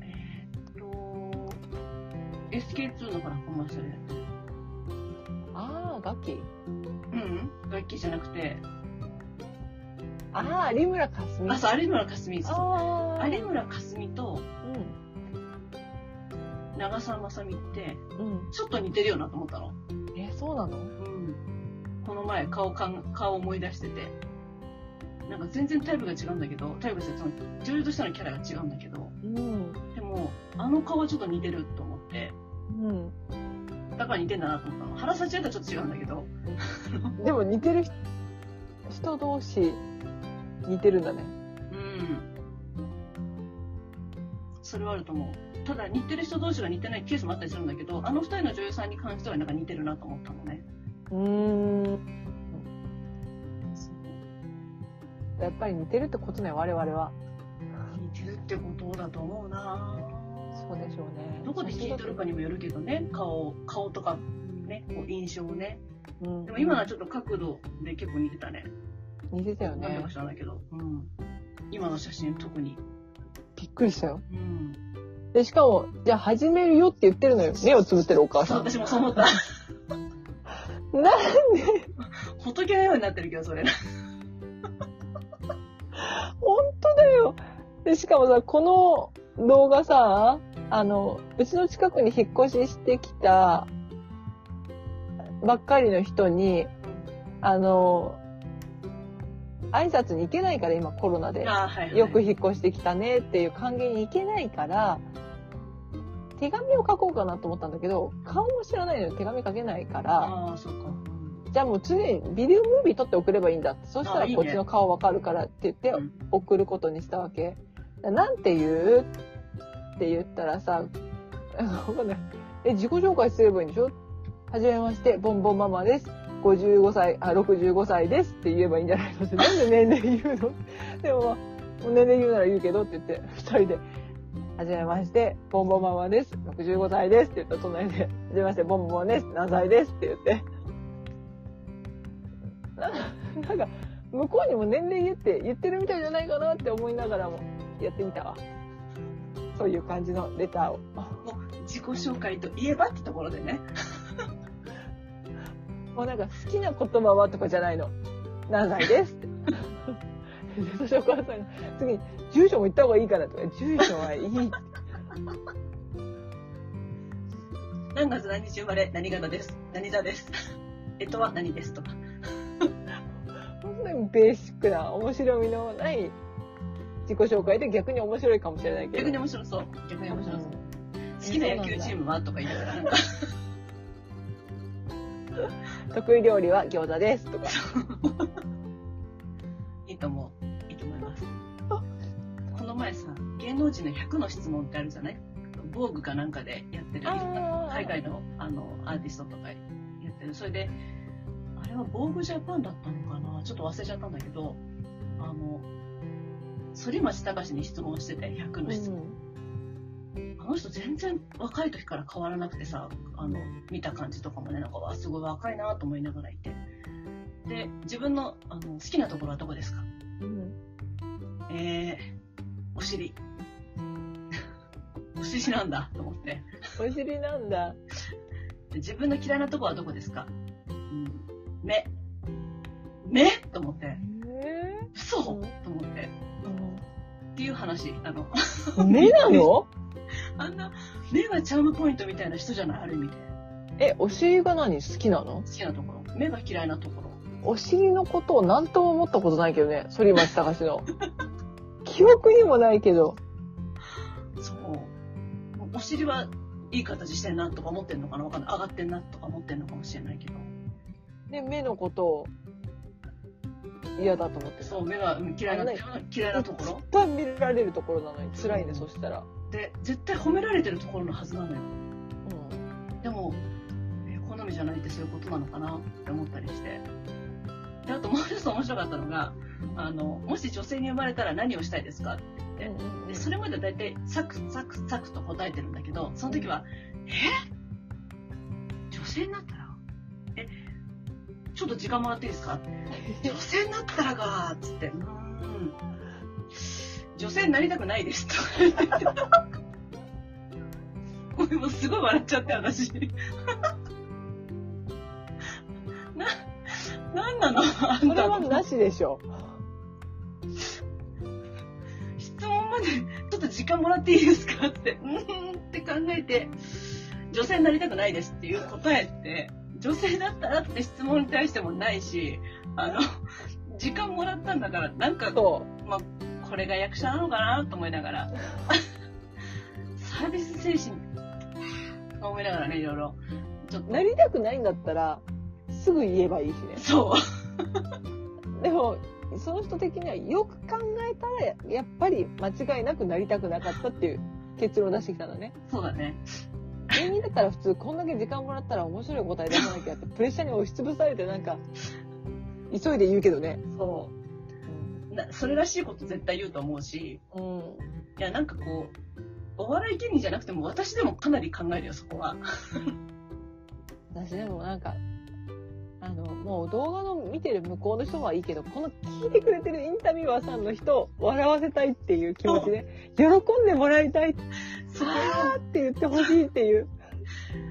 えーっと、SK2 のほら、コマーシャル。ああ、ガッキー。うんうん。楽器じゃなくて、ああ、有村架純。あ、そう、有村架純。そうああ。有村架純とう長澤まさみって、ん。うん。ちょっと似てるよなと思ったの。え、そうなの？うん。この前、顔かん、顔思い出してて。なんか全然タイプが違うんだけど、タイプってその、女優としてのキャラが違うんだけど、うん。でも、あの顔はちょっと似てると思って、うん。だから似てんだなと思ったの。腹幸やったらちょっと違うんだけど、でも似てる人人同士似てるんだね。うん。それはあると思う。ただ、似てる人同士が似てないケースもあったりするんだけど、あの二人の女優さんに関してはなんか似てるなと思ったのね。うーん。やっぱり似てるってことね、我々は。似てるってことだと思うなそうでしょうね。どこで聞いとるかにもよるけどね、顔、顔とか、ね、こう印象をね。うん。でも今のはちょっと角度で結構似てたね。似てたよね。知らないけど。うん。今の写真特に。びっくりしたよ。うん。で、しかも、じゃあ始めるよって言ってるのよ。目をつぶってるお母さん。私もそう思った。なんで？仏のようになってるけど、それ。本当だよ。で、しかもさ、この動画さ、あの、うちの近くに引っ越ししてきたばっかりの人に、あの、挨拶に行けないから今コロナで。あはい、はい。よく引っ越してきたねっていう歓迎に行けないから、手紙を書こうかなと思ったんだけど、顔も知らないのに手紙書けないから、ああ、そうか。じゃあもう常にビデオムービー撮って送ればいいんだって。そしたらこっちの顔わかるからって言ってうん送ることにしたわけ。なんて言う？って言ったらさ、わかんない。え、自己紹介すればいいんでしょ？はじめまして、ボンボンママです。55歳、あ、65歳ですって言えばいいんじゃないの？って。なんで年齢言うの？でも、まあ年齢言うなら言うけどって言って、二人で、はじめまして、ボンボンママです。65歳ですって言ったら隣で、はじめまして、ボンボンママです。何歳ですって言って。なんか、向こうにも年齢言って、言ってるみたいじゃないかなって思いながらも、やってみたわ。そういう感じのレターを。自己紹介といえばってところでね。もうなんか好きな言葉はとかじゃないの。何歳ですって。でそしてお母さんが次に住所も言った方がいいからとか、住所はいい。何月何日生まれ、何型です。何座です。えっとは何ですとか。本当にベーシックな面白みのない自己紹介で逆に面白いかもしれないけど。逆に面白そう。逆に面白そう。好きな野球チームはとか言いながら、得意料理は餃子ですとか。いいと思う。の前さ、芸能人の100の質問ってあるじゃない？防具かなんかでやってる、いろんな海外のあのアーティストとかやってる。それで、あれは防具ジャパンだったのかな？ちょっと忘れちゃったんだけど、あの、反町隆史に質問してて、100の質問。あの人全然若い時から変わらなくてさ、あの、見た感じとかもね、なんか、わすごい若いなと思いながらいて。で、自分のあの好きなところはどこですか？うん。えー、お尻。お尻なんだと思って。お尻なんだ。で自分の嫌いなところはどこですか、うん、目。目？と思って。え嘘、うんと思って。っていう話。あの、ー、目なの？あんな、目がチャームポイントみたいな人じゃない？ある意味で。え、お尻が何？好きなの？好きなところ。目が嫌いなところ。お尻のことを何とも思ったことないけどね、反町隆史の。記憶にもないけど。そう。お尻はいい形してんなとか思ってんのかなわかんない。上がってんなとか思ってんのかもしれないけど。で、目のことを嫌だと思ってたそう、目がうん嫌いな、嫌いなところ？いっぱい見られるところなのに辛いね、そしたら。で、絶対褒められてるところのはずなのよ。うでも、え好みじゃないってそういうことなのかなって思ったりして。で、あともう一つ面白かったのが、あの、もし女性に生まれたら何をしたいですかって言って、んでそれまで大体サクサクサクと答えてるんだけど、その時は、え？女性になったら？え？ちょっと時間もらっていいですか？女性になったらかつって、うーん。女性になりたくないです。と もうすごい笑っちゃって、私。な、なんなの？あんたそれはなしでしょ。質問までちょっと時間もらっていいですか？って、うーんって考えて、女性になりたくないですっていう答えって、女性だったらって質問に対してもないし、あの、時間もらったんだから、なんか、そまあ、これが役者なのかなと思いながら、サービス精神、と思いながらね、いろいろ。ちょっう。と、なりたくないんだったら、すぐ言えばいいしね。そう。でも、その人的にはよく考えたら、やっぱり間違いなくなりたくなかったっていう結論を出してきたのね。そうだね。芸人だったら普通こんだけ時間もらったら面白い答え出さなきゃってプレッシャーに押しつぶされてなんか、急いで言うけどね。そう。なそれらしいこと絶対言うと思うし、うん。いや、なんかこう、お笑い芸人じゃなくても私でもかなり考えるよ、そこは。私でもなんか、あの、もう動画の見てる向こうの人はいいけど、この聞いてくれてるインタビュアーさんの人を笑わせたいっていう気持ちで、喜んでもらいたい、それあーって言ってほしいっていう。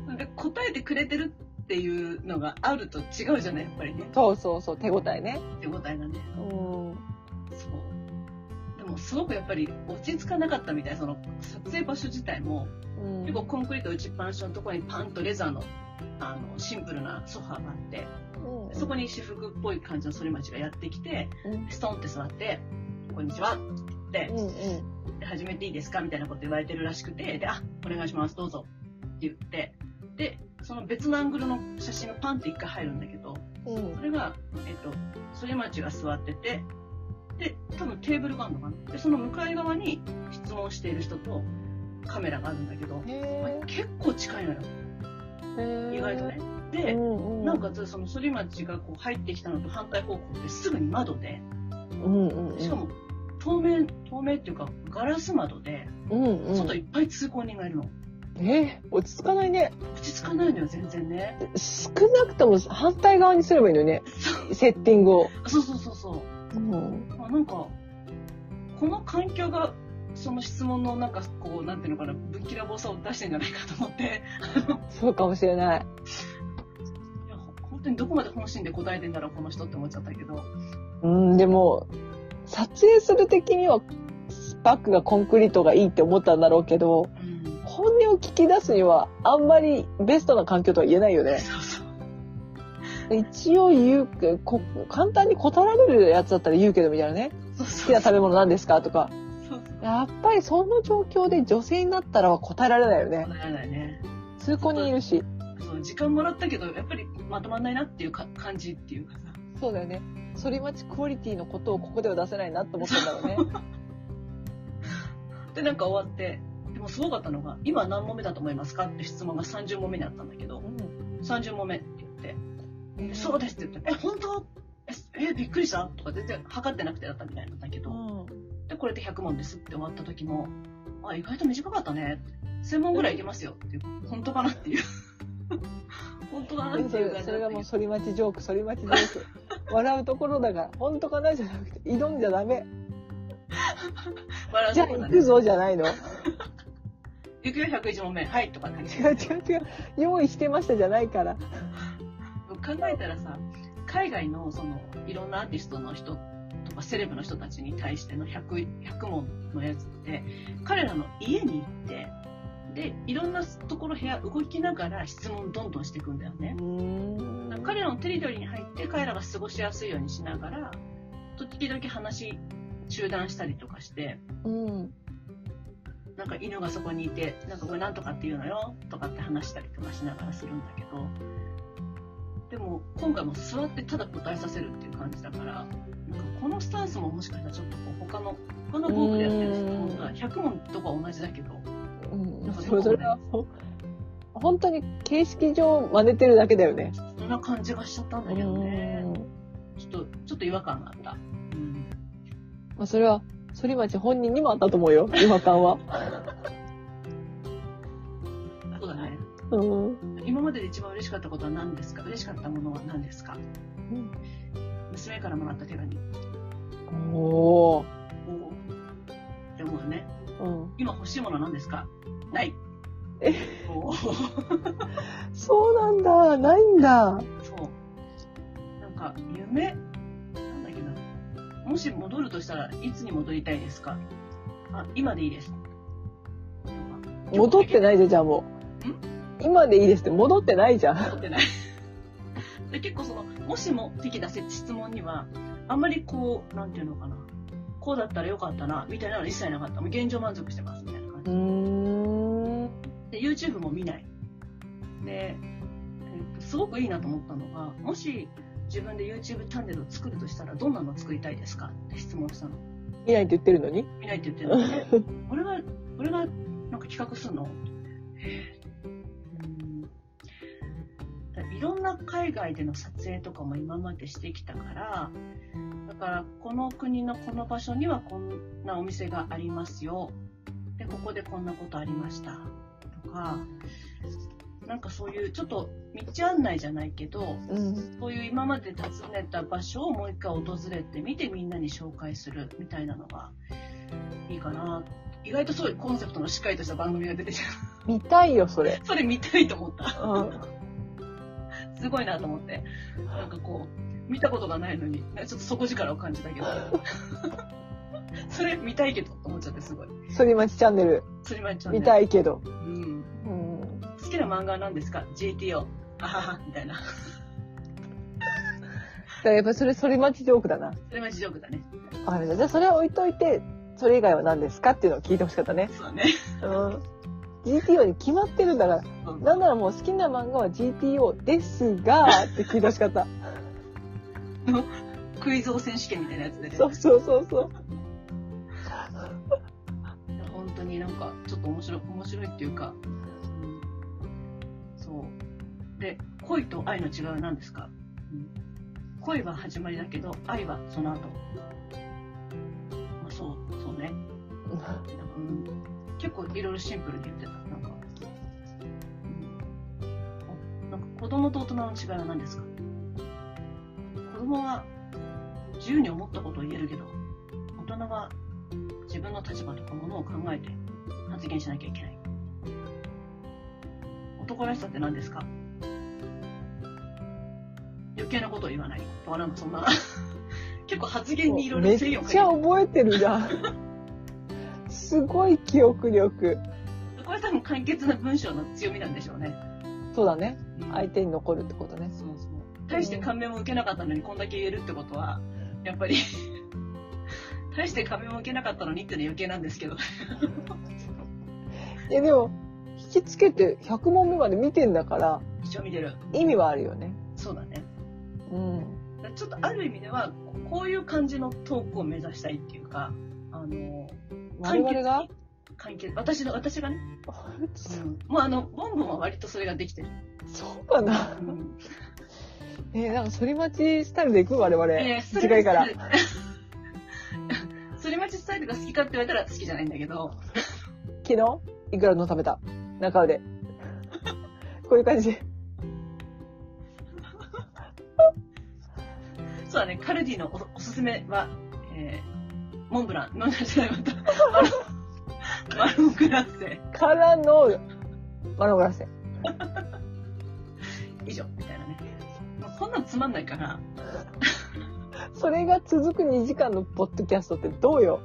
なんか答えてくれてるっっていうのがあると違うじゃない、やっぱりね。そうそうそう、手応えね。手応えがね。うん。そう。でも、すごくやっぱり落ち着かなかったみたい。その、撮影場所自体も、うん結構コンクリート打ちっぱなしのところにパンとレザーの、あの、シンプルなソファーがあって、うん。そこに私服っぽい感じの反町がやってきて、うん。ストンって座って、こんにちはってうん言って、で始めていいですかみたいなこと言われてるらしくて、で、あ、お願いします、どうぞって言って、で、その別のアングルの写真がパンって一回入るんだけど、うん。うんそれが、えっと、反町が座ってて、で、多分テーブルがあるのかな？で、その向かい側に質問している人とカメラがあるんだけど、へ結構近いのよ、ー意外とね。。うで、んうん。なおかつその反町がこう入ってきたのと反対方向ってすぐに窓で、うんうんうん。しかも透明、透明っていうかガラス窓で、うんうん。外いっぱい通行人がいるの。え？ー落ち着かないね。落ち着かないのよ、全然ね。少なくとも反対側にすればいいのにね。セッティングを。そうそうそうそう。うん。あなんか、この環境が、その質問のなんか、こう、なんていうのかな、ぶっきらぼうさを出してんじゃないかと思って、そうかもしれない。いや、ほ本当にどこまで本心で答えてんだろう、この人って思っちゃったけど。うん、でも、撮影する的には、バックがコンクリートがいいって思ったんだろうけど、うん。本音を聞き出すには、あんまりベストな環境とは言えないよね。そうそう。一応言うけこ、簡単に答えられるやつだったら言うけどみたいなね。好きな食べ物何ですかとか。やっぱりその状況で女性になったら答えられないよね。答えられないね。通行人いるし。そう、時間もらったけど、やっぱりまとまんないなっていうか感じっていうかさ。そうだよね。反町クオリティのことをここでは出せないなって思ったんだろうね。で、なんか終わって、でもすごかったのが、今何問目だと思いますかって質問が30問目にあったんだけど、30問目って言って、でそうですって言って、え、本当？え、えびっくりした？とか全然測ってなくてだったみたいなんだけど、うん。で、これで100問ですって終わった時も、あ、意外と短かったね。1000問ぐらいいけますよっていう、本当かなっていう。本当かなってそいう感じれそれがもうだっ反町ジョーク、反町ジョーク。笑うところだから、本当かなじゃなくて、挑んじゃダメ。た笑うじゃあ行くぞじゃないの？違行くよ、101問目。はい、とかってう違う違う。用意してましたじゃないから。考えたらさ、海外のその、いろんなアーティストの人とかセレブの人たちに対しての 100, 100問のやつって、彼らの家に行って、で、いろんなところ部屋動きながら質問どんどんしていくんだよね。彼らのテリトリーに入って彼らが過ごしやすいようにしながら、時々話中断したりとかして、うん。なんか犬がそこにいて、なんかこれなんとかって言うのよとかって話したりとかしながらするんだけど、でも今回も座ってただ答えさせるっていう感じだから、このスタンスももしかしたらちょっとこう他の、他のボークでやってる質問が100問とかは同じだけど、うん。かそれそれは、ほ本当に形式上真似てるだけだよね。そんな感じがしちゃったんだけどね。ちょっと、ちょっと違和感があった。うん。まあ、それは、反町本人にもあったと思うよ、違和感は。そうだね。うん。今までで一番嬉しかったことは何ですか？嬉しかったものは何ですか？うん娘からもらった手紙。おー。おーでもね、うん。今欲しいものは何ですか？ない。え？そうなんだ。ないんだ。そう。なんか、夢、なんだっけな。もし戻るとしたらいつに戻りたいですか？あ、今でいいです。戻ってないじゃん、じゃあもう。今でいいですって戻ってないじゃん。戻ってない。で結構その、もしも的な質問には、あんまりこう、なんていうのかな。こうだったらよかったな、みたいなのは一切なかった。もう現状満足してます、みたいな感じ。で、YouTube も見ない。で、えっとすごくいいなと思ったのが、もし自分で YouTube チャンネルを作るとしたら、どんなの作りたいですかって質問したの。いないって言ってるのに？見ないって言ってるので、俺が、俺がなんか企画するの？へえいろんな海外での撮影とかも今までしてきたから、だからこの国のこの場所にはこんなお店がありますよ。で、ここでこんなことありました。とか、なんかそういうちょっと道案内じゃないけど、うん。そういう今まで訪ねた場所をもう一回訪れてみてみんなに紹介するみたいなのがいいかな。意外とそういうコンセプトのしっかりとした番組が出てきた。見たいよ、それ。それ見たいと思った。うん。すごいなと思って。なんかこう、見たことがないのに、ちょっと底力を感じたけど。それ見たいけどと思っちゃってすごい。反町チャンネルそれまちゃんね見たいけど。うん。うん。好きな漫画は何ですか ?GTO。あはは、みたいな。だ やっぱそれ反町ジョークだな。それまちジョークだね。わかりました。じゃあそれは置いといて、それ以外は何ですか？っていうのを聞いてほしかったね。そうだね。うん。GTO に決まってるんだから。うんなんならもう好きな漫画は GTO ですが、って聞いてほしかった。クイズ王選手権みたいなやつでね。そうそうそうそう。本当になんかちょっと面白い面白いっていうか、うんそうで恋と愛の違いは何ですか、うん恋は始まりだけど愛はその後、まあ、そうそうね、うん、結構いろいろシンプルに言ってた。なんか、なんか子供と大人の違いは何ですか？子供は自由に思ったことを言えるけど大人は自分の立場とかものを考えて発言しなきゃいけない。男らしさって何ですか？余計なことを言わない。とかなんそんな、結構発言にいろいろ制御かけちゃ覚えてるじゃん。すごい記憶力。これ多分簡潔な文章の強みなんでしょうね。そうだね。うん相手に残るってことね。そうそう。大して感銘も受けなかったのにこんだけ言えるってことは、やっぱり、大して感銘も受けなかったのにっていうのは余計なんですけど。いやでも、引きつけて100問目まで見てんだから、一応見てる。意味はあるよね。そうだね。うん。ちょっとある意味では、ここういう感じのトークを目指したいっていうか、あの、我々が？簡潔私の、私がね、うん、もうあの、ボンボンは割とそれができてる。そうかな。うん、えー、なんか反町スタイルで行く？我々。えー近いから。。それ待ち スタイルが好きかって言われたら好きじゃないんだけど、昨日？いくらの食べた？中腕。こういう感じ。そうだね、カルディのおおすすめは、えー、モンブラン、飲んじゃない、また。マロングラッセ、からの、マロングラッセ。以上、みたいなね。もうこんなのつまんないから、それが続く2時間のポッドキャストってどうよ？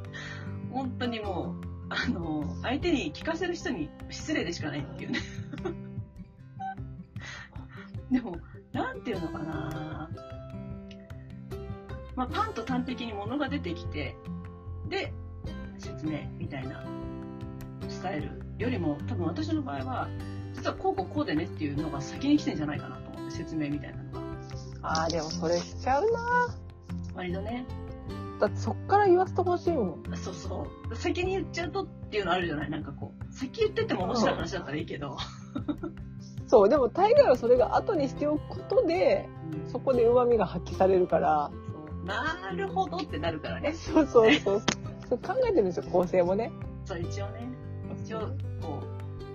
本当にもう、あの、相手に聞かせる人に失礼でしかないっていうね。でも、なんていうのかなまあ、パンと端的に物が出てきて、で、説明みたいなスタイルよりも、多分私の場合は、実はこうこうこうでねっていうのが先に来てんじゃないかなと思って、説明みたいなのが。ああ、でもそれしちゃうな割とね、だってそっから言わせてほしいもん。そうそう。先に言っちゃうとっていうのあるじゃない？なんかこう。先言ってても面白い話だったらいいけど。そう、でも大概はそれが後にしておくことで、そこで旨味が発揮されるから。なるほどってなるからね。そうそうそう。そう考えてるんですよ、構成もね。そう、一応ね。一応、こ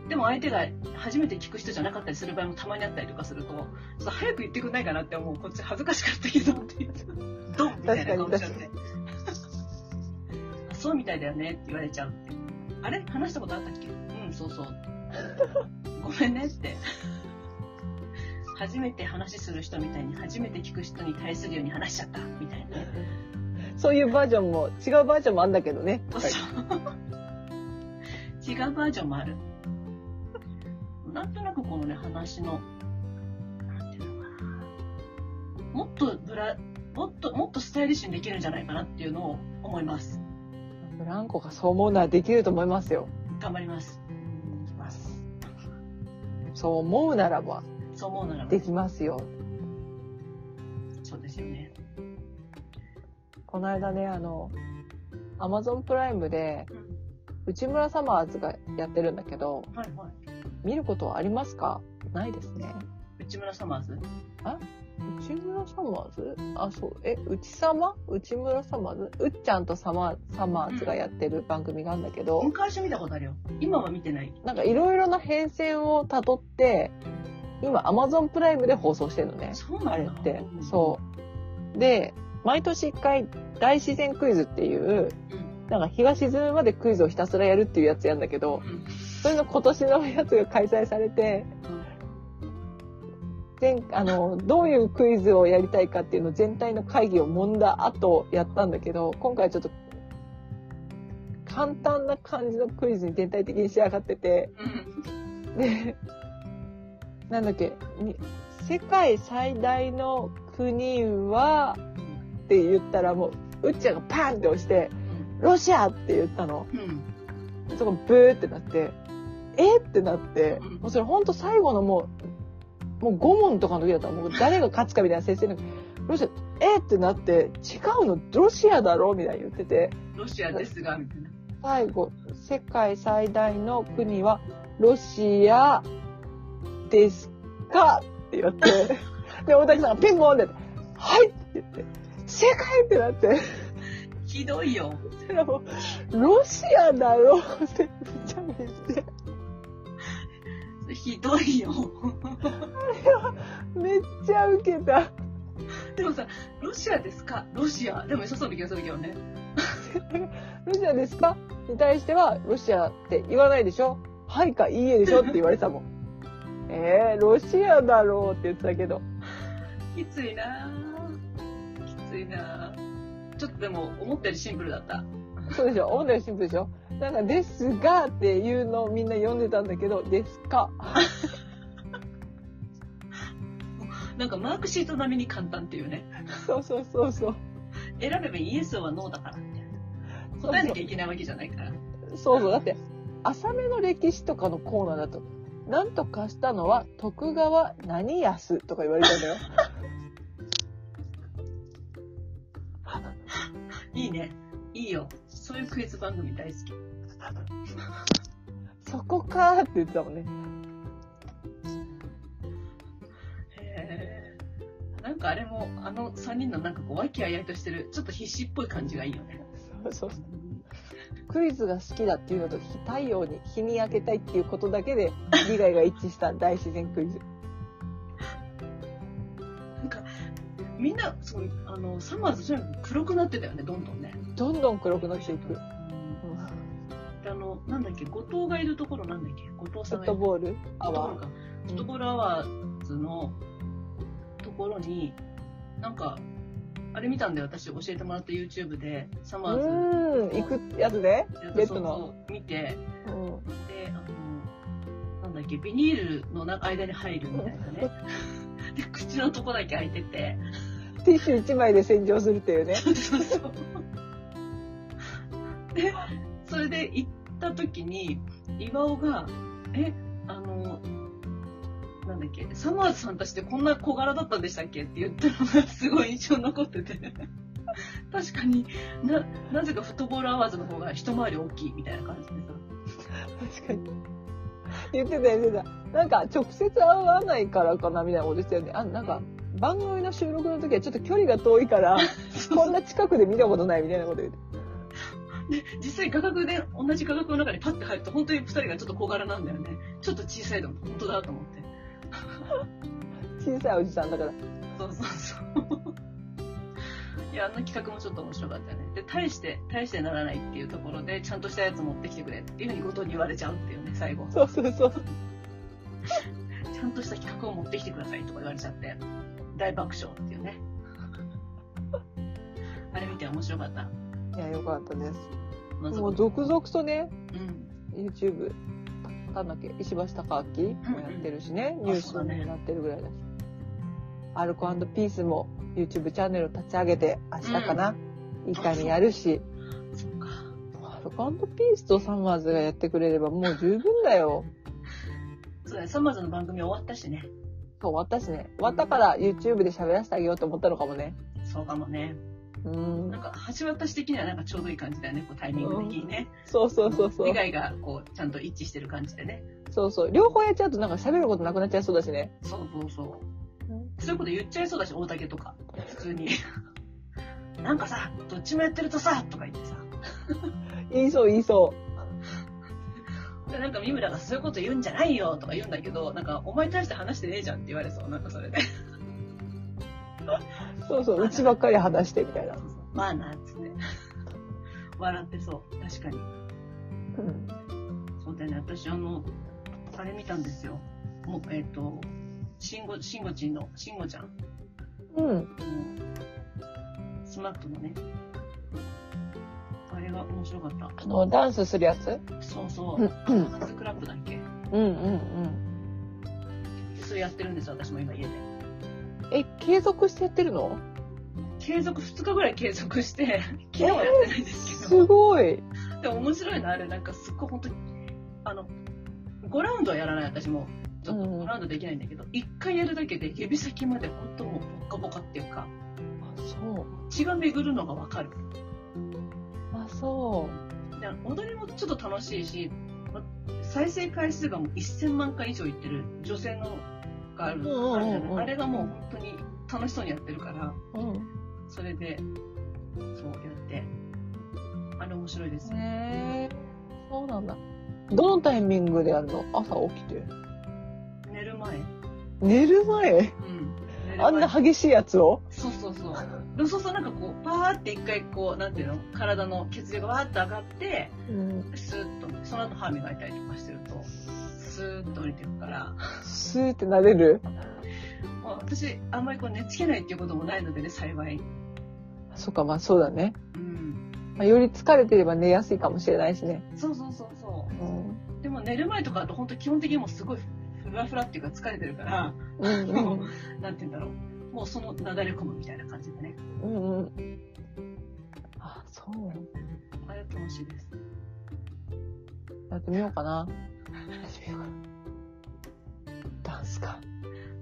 う。でも相手が初めて聞く人じゃなかったりする場合もたまにあったりとかすると、ちょっと早く言ってくんないかなって思う。こっち恥ずかしかったけどって言うと、ドンみたいな顔しちゃって。あそうみたいだよねって言われちゃうって。あれ？話したことあったっけ？うん、そうそう。ごめんねって。初めて話する人みたいに初めて聞く人に対するように話しちゃったみたいなね。そういうバージョンも、違うバージョンもあんだけどね。そう違うバージョンもある。なんとなくこのね、話の、なんていうのかな。もっとブラ、もっと、もっとスタイリッシュにできるんじゃないかなっていうのを思います。ブランコがそう思うのはできると思いますよ。頑張ります。そう思うならば、そう思うならばできますよ。そうですよね。この間ね、あの、アマゾンプライムで、うん内村サマーズがやってるんだけど、はいはい。見ることはありますか？ないですね。内村サマーズ？内村サマーズ？あ、そう。え、内様？内村サマーズ？うっちゃんとサマサマーズがやってる番組があるんだけど、昔見たことあるよ。今は見てない。なんかいろいろな変遷をたどって、今アマゾンプライムで放送してるのね。あれって。そう。で、毎年一回大自然クイズっていう、うん。なんか日が沈むまでクイズをひたすらやるっていうやつやんだけど、うん。それの今年のやつが開催されて、前、あの、どういうクイズをやりたいかっていうのを全体の会議を揉んだ後やったんだけど、今回ちょっと、簡単な感じのクイズに全体的に仕上がってて、うん。で、なんだっけ、に世界最大の国はって言ったらもう、うっちゃんがパーンって押して、ロシアって言ったの。うん。そこブーってなって、え？ってなってうん、もうそれほんと最後のもう、もう5問とかの時だったらもう誰が勝つかみたいな先生の、ロシア、え？ってなって、違うの？ロシアだろ？みたいに言ってて、ロシアですが、みたいな。最後、世界最大の国はロシアですか？って言って、で、大谷さんがピンポンってやって、はいって言って、正解ってなって、ひどいよ。そらもう、ロシアだろってめっちゃ言って、ひどいよ。めっちゃウケた。でもさ、ロシアですか？ロシア。でもそうな気がするけどね。ロシアですか？に対しては、ロシアって言わないでしょ？はいかいいえでしょ？って言われてたもん。えー、ロシアだろうって言ってたけど。きついなぁ。きついなぁ。ちょっとでも、思ったよりシンプルだった。そうでしょ？思ったよりシンプルでしょ？なんか、ですがっていうのをみんな読んでたんだけど、ですか？なんかマークシート並みに簡単っていうね。そうそうそうそう。選べばイエスはノーだからみたいな。答えなきゃいけないわけじゃないから。そうそう。だって、浅めの歴史とかのコーナーだと、なんとかしたのは徳川何安とか言われたんだよ。いいね。いいよ。そういうクイズ番組大好き。そこかーって言ってたもんね。へーなんかあれも、あの3人のなんかこう、和気あいあいとしてる、ちょっと必死っぽい感じがいいよね。そうそうクイズが好きだっていうのと、非太陽に、日に焼けたいっていうことだけで、利害が一致した大自然クイズ。なんか、みんな、すごい、あの、サマーズとにかく黒くなってたよね、どんどんね。どんどん黒くなっていく。であの、なんだっけ、後藤がいるところなんだっけ？後藤フッさんがいるトボール？アワー？フットボールアワーズのところに、なんか、あれ見たんだよ、私教えてもらった YouTube で、サー。マーズ行くやつね。やベッドの見て、うん。で、あの、なんだっけ、ビニールのな間に入るみたいなね。で、口のとこだけ開いてて、ティッシュ1枚で洗浄するっていうね。そうそう。で、それで行った時に、岩尾が、え、あの、だっけ、サマーズさんたちってこんな小柄だったんでしたっけ？って言ったのがすごい印象に残ってて。確かにな、なぜかフットボールアワーズの方が一回り大きいみたいな感じでさ。確かに。言ってた言ってた。なんか、直接会わないからかなみたいなこと言ってたよね。あ、なんか、番組の収録の時はちょっと距離が遠いから、こんな近くで見たことないみたいなこと言って。で、実際画角で、同じ画角の中にパッて入ると、本当に二人がちょっと小柄なんだよね。ちょっと小さいの、本当だと思って。小さいおじさんだから。そうそうそう。いや、あの企画もちょっと面白かったよね。で、大して、大してならないっていうところで、ちゃんとしたやつ持ってきてくれっていうふうに後藤に言われちゃうっていうね、最後。そうそうそう。ちゃんとした企画を持ってきてくださいとか言われちゃって、大爆笑っていうね。あれ見て面白かった。いや、よかったです。もう続々とね、うん。YouTube、なんだっけ、石橋貴明もやってるしね、んニュースにもなってるぐらいだし。アルコピースも YouTube チャンネル立ち上げて、明日かな、いい回にやるし。アルコピースとサマーズがやってくれればもう十分だよ。そうだね、サマーズの番組終わったしね。そう、終わったしね。終わったから YouTube で喋らせてあげようと思ったのかもね。そうかもね。うんなん。か、橋渡し的にはなんかちょうどいい感じだよね、こうタイミング的にね。そうそうそうそう利。害がこう、ちゃんと一致してる感じでね。そうそう。両方やっちゃうとなんか喋ることなくなっちゃいそうだしね。そうそうそう。そういうこと言っちゃいそうだし、大竹とか。普通に。なんかさ、どっちもやってるとさ、とか言ってさ。言いそう言いそで、なんか三村がそういうこと言うんじゃないよとか言うんだけど、なんか、お前に対して話してねえじゃんって言われそう。なんかそれで。う。そうそう。うちばっかり話してみたいな。まあな、つって。笑ってそう。確かに。うん。そうだよね。私、あの、あれ見たんですよ。もう、えっ、と、しんご、しんごちんの、しんごちゃん。うん。うんスマップのね。あれが面白かった。あの、ダンスするやつ？そうそう。うんハンズクラップだっけ？うんうんそれやってるんですよ、私も今家で。うん。え、継続してやってるの？継続、2日ぐらい継続して、昨日はやってないんですけすど。ごい。でも面白いのあれ、なんかすっごい本当に、あの、5ラウンドはやらない私も。ちょっとうん5ラウンドできないんだけど、1回やるだけで指先まで本当もうボッカボカっていうか、あ、そう。血が巡るのがわかる。あ、そで踊りもちょっと楽しいし、ま再生回数がもう1000万回以上いってる女性のがある,、あれがもう本当に楽しそうにやってるから、う。うん。それで、そうやって、あれ面白いですよ。へえ。そうなんだ。どのタイミングでやるの朝起きて？寝る前。寝る前？うん。あんな激しいやつを？そうそうそう。でもそうそうなんかこう、パーって一回こう、なんていうの？体の血流がわーって上がって、うん。スーッと、その後歯磨いたりとかしてると、スーッと降りてくから、スーってなれる？私、あんまりこう寝つけないっていうこともないのでね、幸い。そっか、まあそうだね。うん。まあ、より疲れてれば寝やすいかもしれないしね。そうそうそうそう。うん。でも寝る前とかだと本当基本的にもうすごいフラフラっていうか疲れてるから、うんうん。なんて言うんだろう。もうそのなだれ込むみたいな感じでね。うんうん。あ、そう。あれ楽しいです。やってみようかな。ダンスか。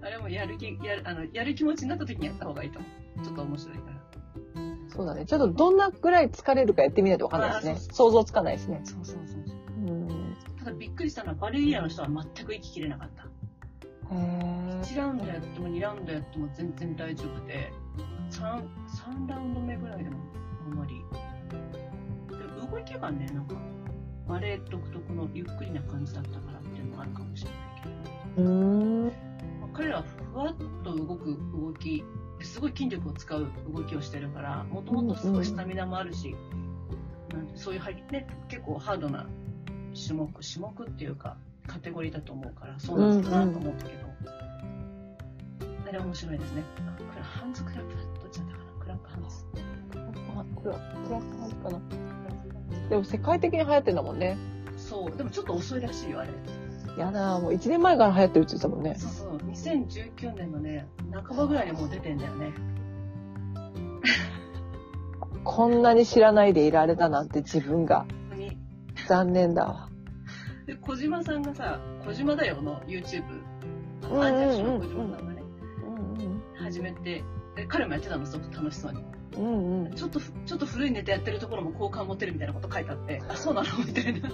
あれもやる気、やる、あの、やる気持ちになった時にやった方がいいと思う。ちょっと面白いから。そうだね。ちょっとどんなぐらい疲れるかやってみないとわかんないですねあそう。想像つかないですね。そうそうそうそう。うん。ただびっくりしたのはバレリーナの人は全く息切れなかった。へー1ラウンドやっても2ラウンドやっても全然大丈夫で、3、3ラウンド目ぐらいでもあんまり。で動きがね、なんか、バレエ独特のゆっくりな感じだったからっていうのもあるかもしれないけど。まあ彼らはふわっと動く動き、すごい筋力を使う動きをしてるから、もともとすごいスタミナもあるし、なんてそういうはね、結構ハードな種目、種目っていうか、カテゴリーだと思うから、そうなんだなと思ったけど、あれ面白いですね。あこれハンズクラップだどっちだったかなクラップハンズ。あこれは、これは何かな。でも世界的に流行ってんだもんね。そう、でもちょっと遅いらしいよ、あれ。やだーもう1年前から流行ってるって言ってたもんね。そうそう、2019年のね、半ばぐらいにもう出てんだよね。こんなに知らないでいられたなんて自分が残念だわ。で、小島さんがさ、小島だよの YouTube、ュの小島さんがね、うん始めて、で彼もやってたの、すごく楽しそうに。うん。ちょっとふ、ちょっと古いネタやってるところも好感持てるみたいなこと書いてあって、あ、そうなの？みたいな。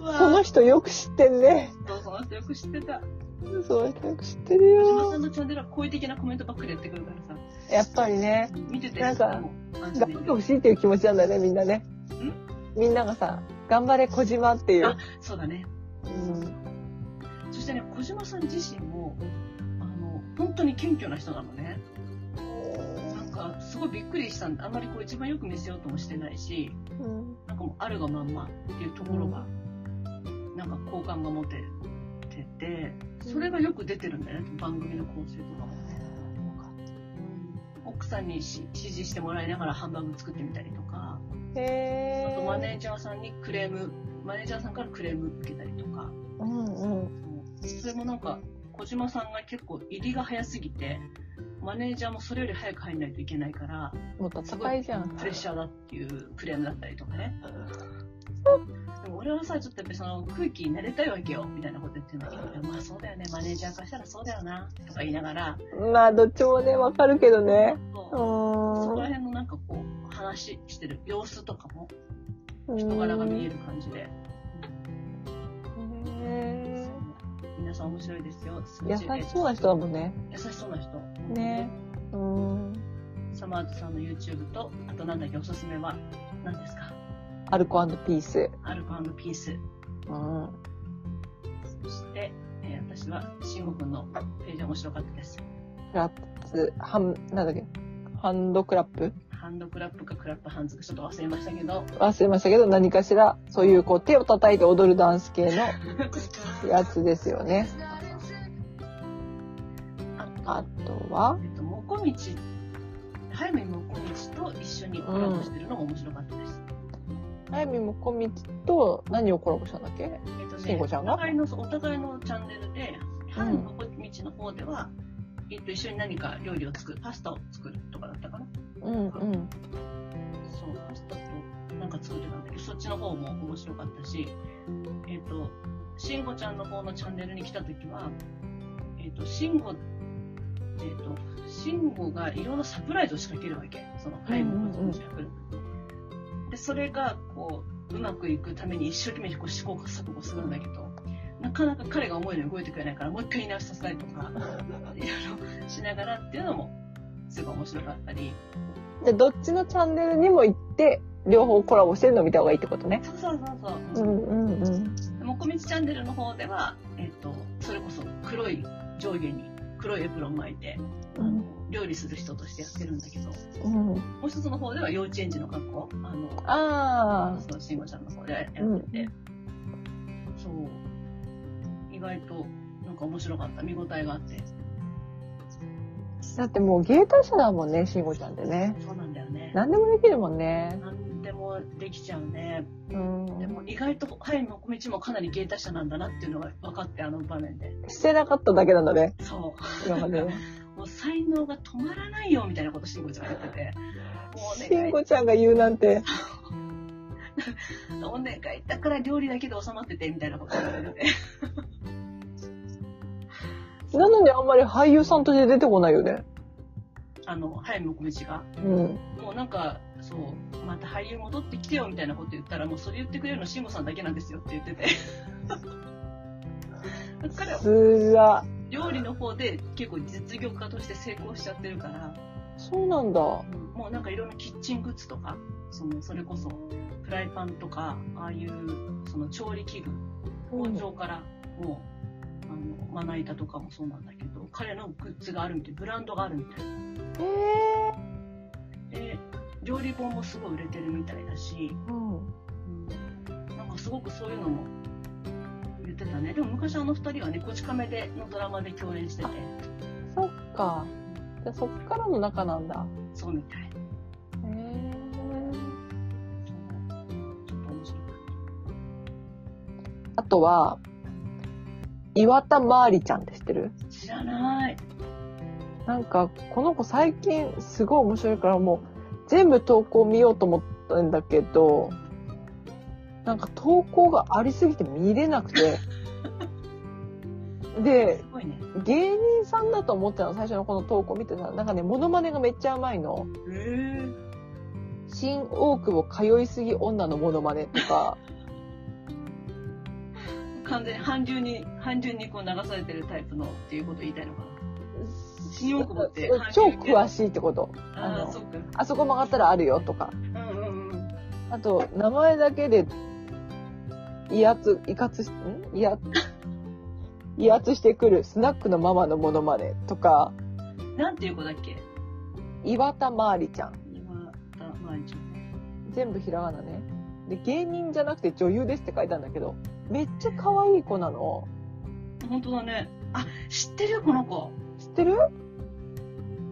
その人よく知ってんね。そうその人よく知ってた。その人よく知ってるよ。小島さんのチャンネルは好意的なコメントばっかりやってくるからさ、やっぱりね、見てて、なんか頑張ってほしいっていう気持ちなんだよね、みんなね。みんながさ、頑張れ小島っていうあ。そうだね。うん。そしてね、小島さん自身も、あの、本当に謙虚な人なのね。か、すごいびっくりしたんだ。あんまりこう一番よく見せようともしてないし、うんなんかもうあるがまんまっていうところが、なんか好感が持ててて、それがよく出てるんだよね、番組の構成とかもね。奥さんにし指示してもらいながらハンバーグ作ってみたりとか、あとマネージャーさんにクレーム、マネージャーさんからクレーム受けたりとか、うんうん。それもなんか、小島さんが結構入りが早すぎて、マネージャーもそれより早く入んないといけないから、もう戦いじゃん。プレッシャーだっていうクレームだったりとかね。でも俺はさ、ちょっとやっぱりその空気に慣れたいわけよ、みたいなこと言ってるんだけど、まあそうだよね、マネージャーからしたらそうだよな、とか言いながら、まあ、どっちもね、わかるけどね。そううそこらー辺のなんかこう、話してる様子とかも、ん。人柄が見える感じで、へ皆さん面白いですよ。ー優しそうな人だもんね。優しそうな人。ね。うん。サマーズさんの YouTube と、あとなんだっけ、おすすめは？何ですか？アルコピース。アルコピース。うん。そして、えー私は、慎吾くんのページ面白かったです。クラッツ、ハン、なんだっけ？ハンドクラップ？ハハンドクラップかクラップハンズかちょっと忘れましたけど、忘れましたけど、何かしら、そういうこう手を叩いて踊るダンス系のやつですよね。ああとは？えっと、もこみち、ハイミもこみちと一緒にコラボしてるのも面白かったです。あやみもこみちと何をコラボしたんだっけ？えっと慎吾ちゃんが？お互いの、お互いのチャンネルで、ハイミもこみちの方では、えっと、一緒に何か料理を作る、パスタを作るとかだったかな。うんうん。そう、パスタとなんか作ってたんだけど、そっちの方も面白かったし、えっ、と、しんごちゃんの方のチャンネルに来たときは、えっ、と、しんご、えっ、と、しんごがいろんなサプライズを仕掛けるわけ。その、ハイムの人が来る。で、それが、こう、うまくいくために一生懸命こう試行錯誤するんだけど、なかなか彼が思うように動いてくれないから、もう一回言い直しさせたりとか、いろいろしながらっていうのも、すごい面白かったり、で、どっちのチャンネルにも行って、両方コラボしてるのを見た方がいいってことね。そうそうそうそう。うんうんうん。もこみちチャンネルの方では、えっ、と、それこそ黒い上下に黒いエプロン巻いて、あの料理する人としてやってるんだけど、うん。もう一つの方では幼稚園児の格好、あの、あそのしんごちゃんの方でやってて、うんそう、意外となんか面白かった、見応えがあって、あ。だってもう芸達者だもんね、しんごちゃんってね。そうなんだよね。何でもできるもんね。なんでもできちゃうね。うん。でも意外と、はいもこみちもかなり芸達者なんだなっていうのが分かって、あの場面で。してなかっただけなんだね、そう。今までね。もう才能が止まらないよみたいなことしんごちゃんが言ってて、もうしお願い、んごちゃんが言うなんて。お願い、だから料理だけで収まっててみたいなこと言ってて、なのにあんまり俳優さんとして出てこないよね。あの、早見もこみちが、うん。もうなんか、そう、また俳優戻ってきてよみたいなこと言ったら、もうそれ言ってくれるの慎吾さんだけなんですよって言ってて。彼は。料理の方で結構実業家として成功しちゃってるから、そうなんだ。もうなんかいろんなキッチングッズとか、そのそれこそフライパンとか、ああいうその調理器具、工場からもう、あの、まな板とかもそうなんだけど、彼のグッズがあるみたい、ブランドがあるみたい。へで、料理本もすごい売れてるみたいだし、ー。うん。うんなんかすごくそういうのも言ってたね。でも昔あの二人はね、こち亀でのドラマで共演してて、そっか。じゃあそっからの仲なんだ。そうみたい。へー。ちょっと面白かっあとは、岩田まーりちゃんって知ってる？た。知らない。なんか、この子最近すごい面白いからもう全部投稿見ようと思ったんだけど、なんか投稿がありすぎて見れなくて。ですごいね。芸人さんだと思ってたの、最初のこの投稿見てさ、なんかね、モノマネがめっちゃうまいの。へえ。新大久保通いすぎ女のモノマネとか、完全に韓流に、韓流にこう流されてるタイプのっていうことを言いたいのかな？新大久保って超詳しいってこと？ああそ。あそこ曲がったらあるよとか。うんうんうん。あと、名前だけで、威圧、威圧し、ん？威圧、威圧してくるスナックのママのモノマネとか、なんていう子だっけ？岩田まーりちゃん。今田まりちゃん。全部ひらがなね。で、芸人じゃなくて女優ですって書いたんだけど、めっちゃ可愛い子なの？本当だね。あ、知ってる？よ、この子。知ってる？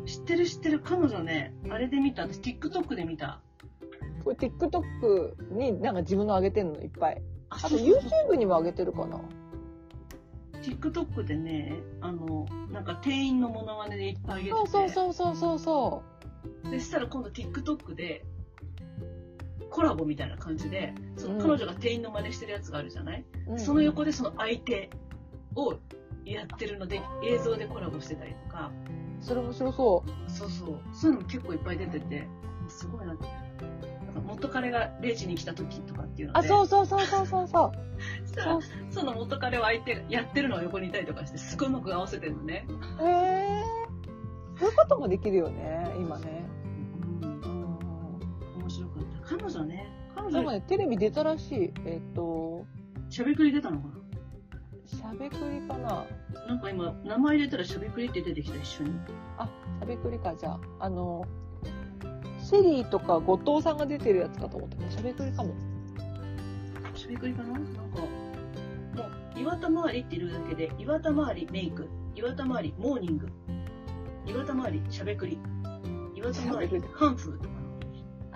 知ってる知ってる。彼女ね、あれで見た。私 TikTok で見た。これ TikTok になんか自分の上げてんの？いっぱい。ああと YouTube にも上げてるかな？TikTok でね、あの、なんか店員のモノマネでいっぱい上げてそうて。そうそうそうそでしたら今度 TikTok でコラボみたいな感じで、そのうん彼女が店員の真似してるやつがあるじゃない、う。うんその横でその相手をやってるので映像でコラボしてたりとか、それ面白そそうそう、そういうのも結構いっぱい出てて、すごいなって。元彼がレジに来た時とかっていうう。のあ、で、そうそうそうそうそうそう。そしたらその元彼を相手がやってるのを横にいたりとかして、すごいうまく合わせてるのね。へえ。そういうこともできるよね、今ね。彼女ね、彼女、なんかね、テレビ出たらしい。えっ、と、しゃべくり出たのかな？しゃべくりかな。なんか今、名前入れたらしゃべくりって出てきた、一緒に。しゃべくりか、じゃあ。あの、セリーとか後藤さんが出てるやつかと思ったけど、しゃべくりかも。しゃべくりかな？なんか、もう、岩田周りっているだけで、岩田周りメイク、岩田周りモーニング、岩田周りしゃべくり、岩田周りカンフーとかの。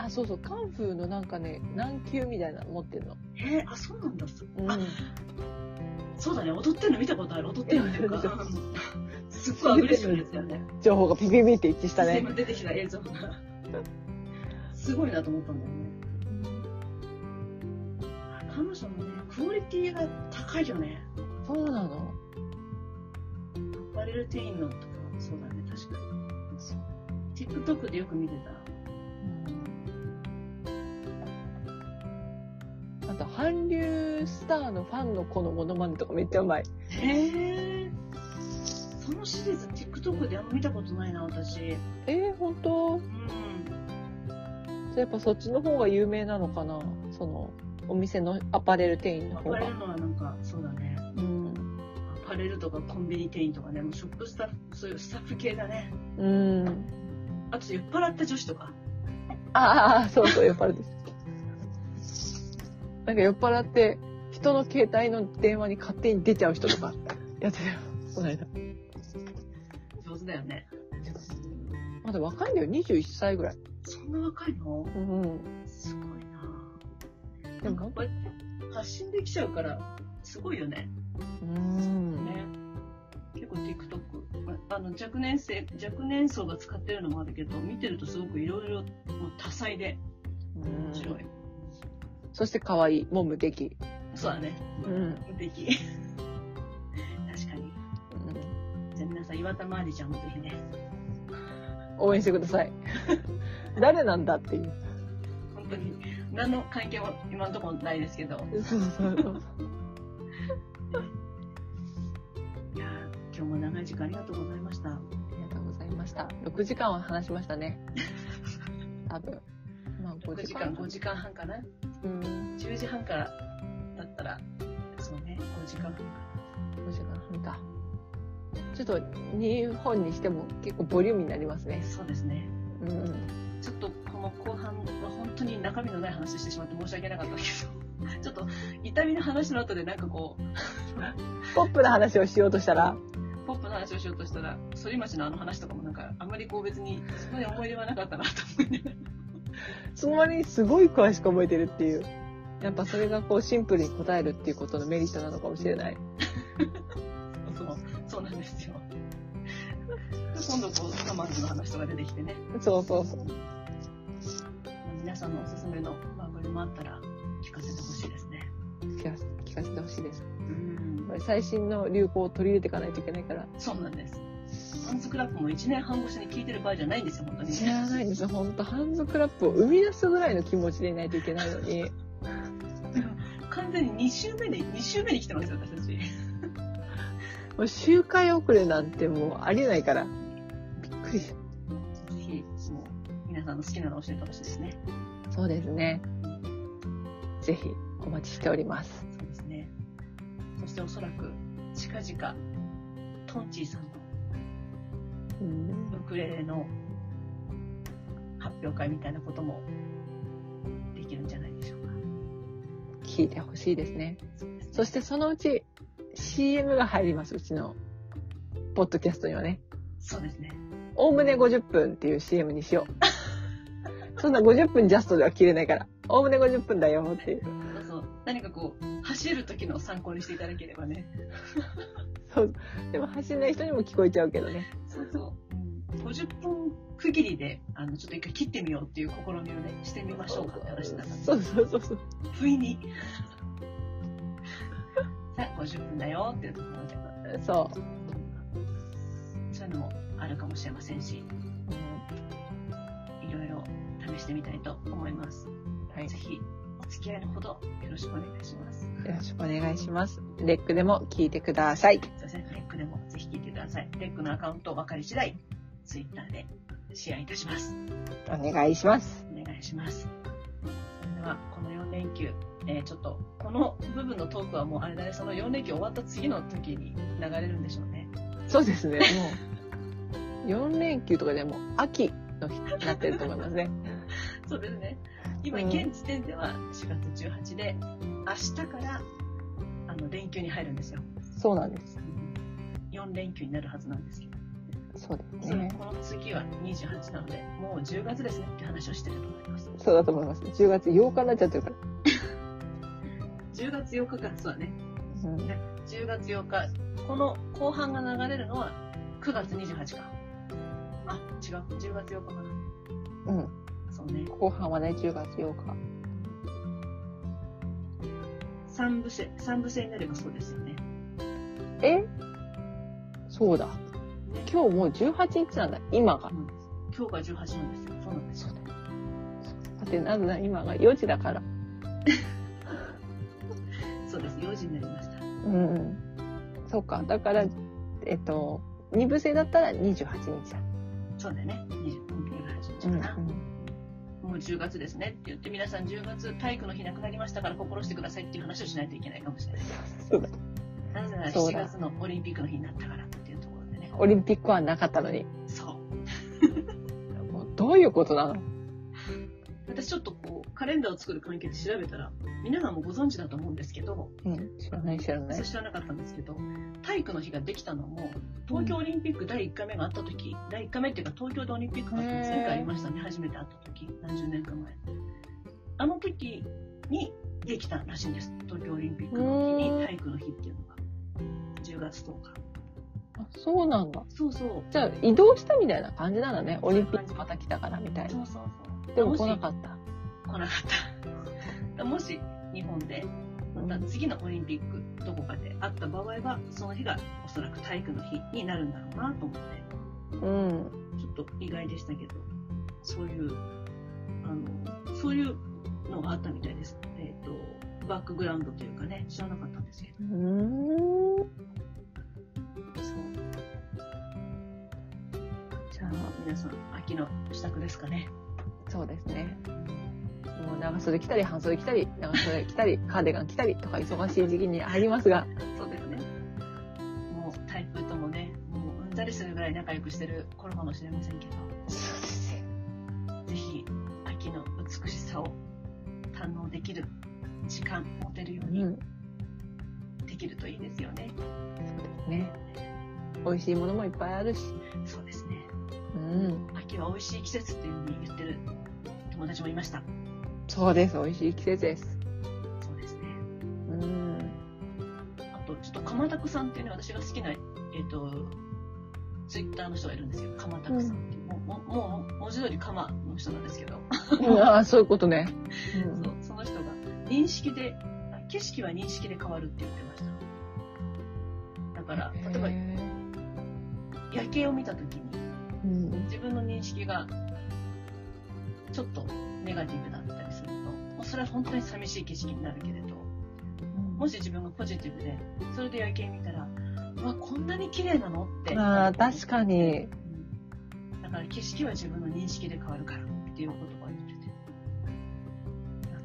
あ、そうそう、カンフーのなんかね、軟球みたいなの持ってるの。えー、あ、そうなんだ。すうんあ、そうだね、踊ってるの見たことある。踊ってるのっていうか、すっごいアグレッシブなやつだよね。情報がピピピって一致したね今。出てきた映像が。すごいなと思ったんだよね。彼女のね、クオリティが高いよね。そうなのアパレル店員のとか、そうだね、確かに。TikTok でよく見てた。あと、韓流スターのファンの子のモノマネとかめっちゃうまい。へえ。そのシリーズ TikTok であんま見たことないな、私。えー、本当？うん。じゃあやっぱそっちの方が有名なのかな？その、お店のアパレル店員の方がアパレル。のはなんか、そうだね。うん。アパレルとかコンビニ店員とかね、もうショップスタッフ、そういうスタッフ系だね。うん。あと酔っ払った女子とか。ああ、そうそう、酔っ払って。なんか酔っ払って、人の携帯の電話に勝手に出ちゃう人とか、やってたよ。この間。上手だよね。まだ若いんだよ、21歳ぐらい。そんな若いの？うん。すごいなでも発信できちゃうから、すごいよね。うん。ね。結構 TikTok、あの若年生、若年層が使ってるのもあるけど、見てるとすごくいろいろ多彩で面白い。そして可愛い、もう無敵。そうだね。うん。無敵。確かに。じゃあ皆さん、岩田まりちゃんもぜひね、応援してください。誰なんだっていう。本当に、何の関係も今のところないですけど、そうそうそう。いやー今日も長い時間ありがとうございました。ありがとうございました。6時間は話しましたね。多分。まあ6時間、5時間半かなうん。10時半からだったら、そうね、5時間半か。5時間半か。ちょっと2本にしても結構ボリューミーになりますね。そうですね。うん。ちょっとこの後半は本当に中身のない話してしまって申し訳なかったけど、ちょっと痛みの話の後でなんかこう、ポップな話をしようとしたら、ポップの話をしようとしたら、反町のあの話とかもなんか、あんまりこう別に、そこに思い出はなかったなと思いながら。その割にすごい詳しく覚えてるっていう。やっぱそれがこうシンプルに答えるっていうことのメリットなのかもしれない。そう、そうなんですよ。今度こう、サマーズの話とか出てきてね、そうそうそう。皆さんのおすすめの番組もあったら聞かせてほしいですね。聞かせ聞かせてほしいです。うん最新の流行を取り入れていかないといけないから。そうなんです。ハンズクラップも1年半越しに聞いてる場合じゃないんですよ、本当に。知らないんですよ。ほんと、ハンズクラップを生み出すぐらいの気持ちでいないといけないのに。完全に2週目に、2週目に来てますよ、私たち。もう周回遅れなんてもうありえないから。びっくりした。ぜひ、もう、皆さんの好きなのを教えてほしいですね。そうですね。ぜひお待ちしております。そうですね。そしておそらく、近々、トンチーさんのうんウクレレの発表会みたいなこともできるんじゃないでしょうか。聞いてほしいですね。そうですねそしてそのうち CM が入ります、うちのポッドキャストにはね。そうですね。おおむね50分っていう CM にしよう。そんな50分ジャストでは切れないから。おおむね50分だよっていう。何かこう、走る時の参考にしていただければね。そう。でも走んない人にも聞こえちゃうけどね。そうそう。うん、50分区切りで、あの、ちょっと一回切ってみようっていう試みをね、してみましょうかって話になったそうそうそうそう。不意に。さあ、50分だよっていうところで、そう。そういうのもあるかもしれませんし、いろいろ試してみたいと思います。はい。ぜひ、お付き合いのほどよろしくお願いします。よろしくお願いします。レックでも聞いてください。すいません、レックでもぜひ聞いてください。レックのアカウント分かり次第、ツイッターでシェアいたします。お願いします。お願いします。それでは、この4連休、えーちょっと、この部分のトークはもうあれだね、その4連休終わった次の時に流れるんでしょうね。そうですね。もう、4連休とかでもう秋の日になってると思いますね。そうですね。今、うん現時点では4月18で、明日から、あの、連休に入るんですよ。そうなんです。4連休になるはずなんですけど。そうですね。この次は28なので、もう10月ですねって話をしてると思います。そうだと思います。10月8日になっちゃってるから。10月8日から、そうだね。うん10月8日、この後半が流れるのは9月28か。あ、違う。10月8日かな。うん。そうね。後半はね、10月8日。三部制、三部制になればそうですよね。え？そうだ。ね今日もう18日なんだ。今が。今日が18なんですよ。そうなんですよ。だってなんだ、今が4時だから。そうです。4時になりました。うんうん。そうか。だから、えっと、2部制だったら28日だ。そうだよね。20 28うん日かな。もう10月ですねって言って、皆さん10月体育の日なくなりましたから心してくださいっていう話をしないといけないかもしれない。そうだ。なぜなら7そうだ月のオリンピックの日になったからっていうところでね。オリンピックはなかったのに。そう。もうどういうことなの？私ちょっとこう、カレンダーを作る関係で調べたら、皆さんもご存知だと思うんですけど、うん。知らない知らない私。知らなかったんですけど、体育の日ができたのも、東京オリンピック第1回目があった時、第1回目っていうか東京でオリンピックが前回ありましたね、初めて会った時、何十年か前。あの時にできたらしいんです。東京オリンピックの日に体育の日っていうのが。10月10日。あそうなんだ。そうそう。じゃあ移動したみたいな感じなんだね。オリンピックまた来たからみたいな。そうそうそう。でも来なかった。来なかった。もし日本でまた次のオリンピックどこかであった場合は、その日がおそらく体育の日になるんだろうなと思って、うん。ちょっと意外でしたけど、そういう、あの、そういうのがあったみたいです。えっ、と、バックグラウンドというかね、知らなかったんですけど。うーん。そう。じゃあ、皆さん、秋の支度ですかね。そうですね。もう長袖着たり、半袖着たり、長袖着たり、カーディガン着たりとか忙しい時期にありますが、そうですね。もう台風ともね、もううんざりするぐらい仲良くしてる頃かもしれませんけど、そうですよ。ぜひ秋の美しさを堪能できる時間持てるようにうん。できるといいですよね。ね。美味しいものもいっぱいあるし。そうですね。うん。秋は美味しい季節っていうふうに言ってる友達もいました。そうです。美味しい季節です。そうですね。うん。あと、ちょっと鎌田さんっていうね、私が好きな、えっ、と、ツイッターの人がいるんですよ。鎌田さんっていう。もう、もうもう文字通り鎌の人なんですけど。ああ、そういうことね。そうその人が認識で、あ景色は認識で変わるって言ってました。だから、例えば夜景を見たときに、うん。自分の認識がちょっとネガティブだったりすると、もうそれは本当に寂しい景色になるけれど、もし自分がポジティブで、それで夜景見たら、うわ、こんなに綺麗なのって。ああ、確かに。うんだから景色は自分の認識で変わるからっていう言葉を言ってて。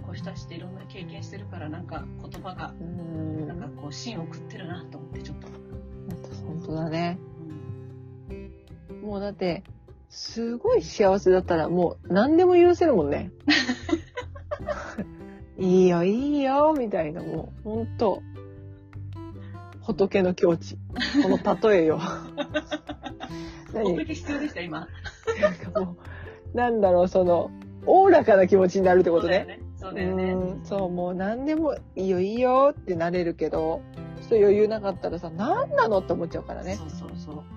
こうした人っていろんな経験してるから、なんか言葉が、うん。なんかこう芯を食ってるなと思ってちょっと。本当だね。うんもうだって、すごい幸せだったらもう何でも許せるもんね。いいよ、いいよ、みたいな、もう、ほんと。仏の境地。この例えよ。何？必要でした、今。なんかもう、なんだろう、その、おおらかな気持ちになるってことね。そうだよね。うん、そう、もう何でもいいよ、いいよってなれるけど、ちょっと余裕なかったらさ、何なのって思っちゃうからね。そうそうそう。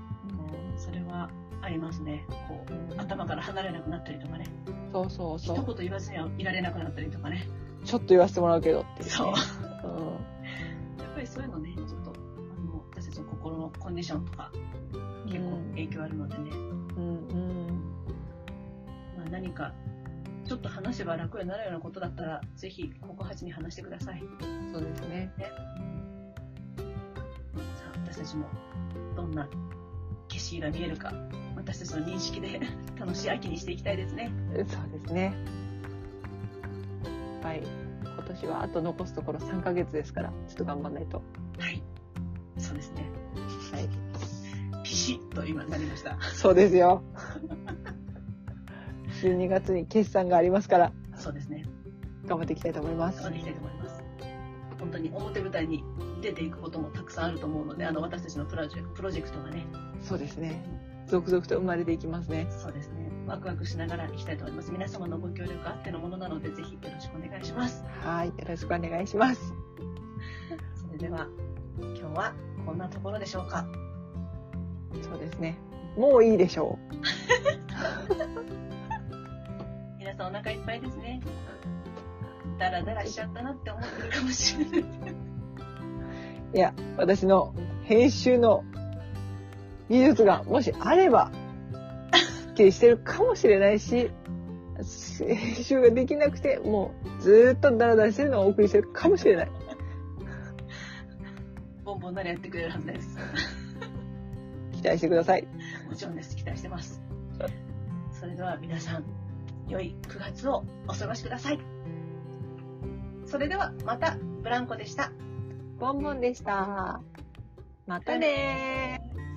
りますね。こう、頭から離れなくなったりとかね。そうそう一そう。言言わずにはいられなくなったりとかね。ちょっと言わせてもらうけどっていう、ね。そう。うやっぱりそういうのね、ちょっと、あの、私たちの心のコンディションとか、ん。結構影響あるのでね。うん、うん。まあ、何か、ちょっと話せば楽になるようなことだったら、ぜひ、ここ8に話してください。そうですね。さあ、私たちも、どんな景色が見えるか、私たちの認識で 楽しい秋にしていきたいですね。そうですね。はい。今年はあと残すところ3ヶ月ですから、ちょっと頑張んないと。はい。そうですね。はい。ピシッと今なりました。そうですよ。12月に決算がありますから、そうですね。頑張っていきたいと思います頑張っ。ていきたいと思います。本当に表舞台に出ていくこともたくさんあると思うので、あの、私たちのプロジェプロジェクトがね、そうですね。続々と生まれていきますね。そうですね。ワクワクしながらいきたいと思います。皆様のご協力あってのものなので、ぜひよろしくお願いします。はい。よろしくお願いします。それでは、今日はこんなところでしょうか。そうですね。もういいでしょ 皆さんお腹いっぱいですね。ダラダラしちゃったなって思ってるかもしれない。う。いや、私の編集の技術がもしあれば、すっきりしてるかもしれないし、編集ができなくて、もうずーっとダラダラしてるのをお送りしてるかもしれない。ボンボンならやってくれるはずです。期待してください。もちろんです。期待してます。それでは皆さん、良い9月をお過ごしください。それではまた、ブランコでした。ボンボンでした。またねー。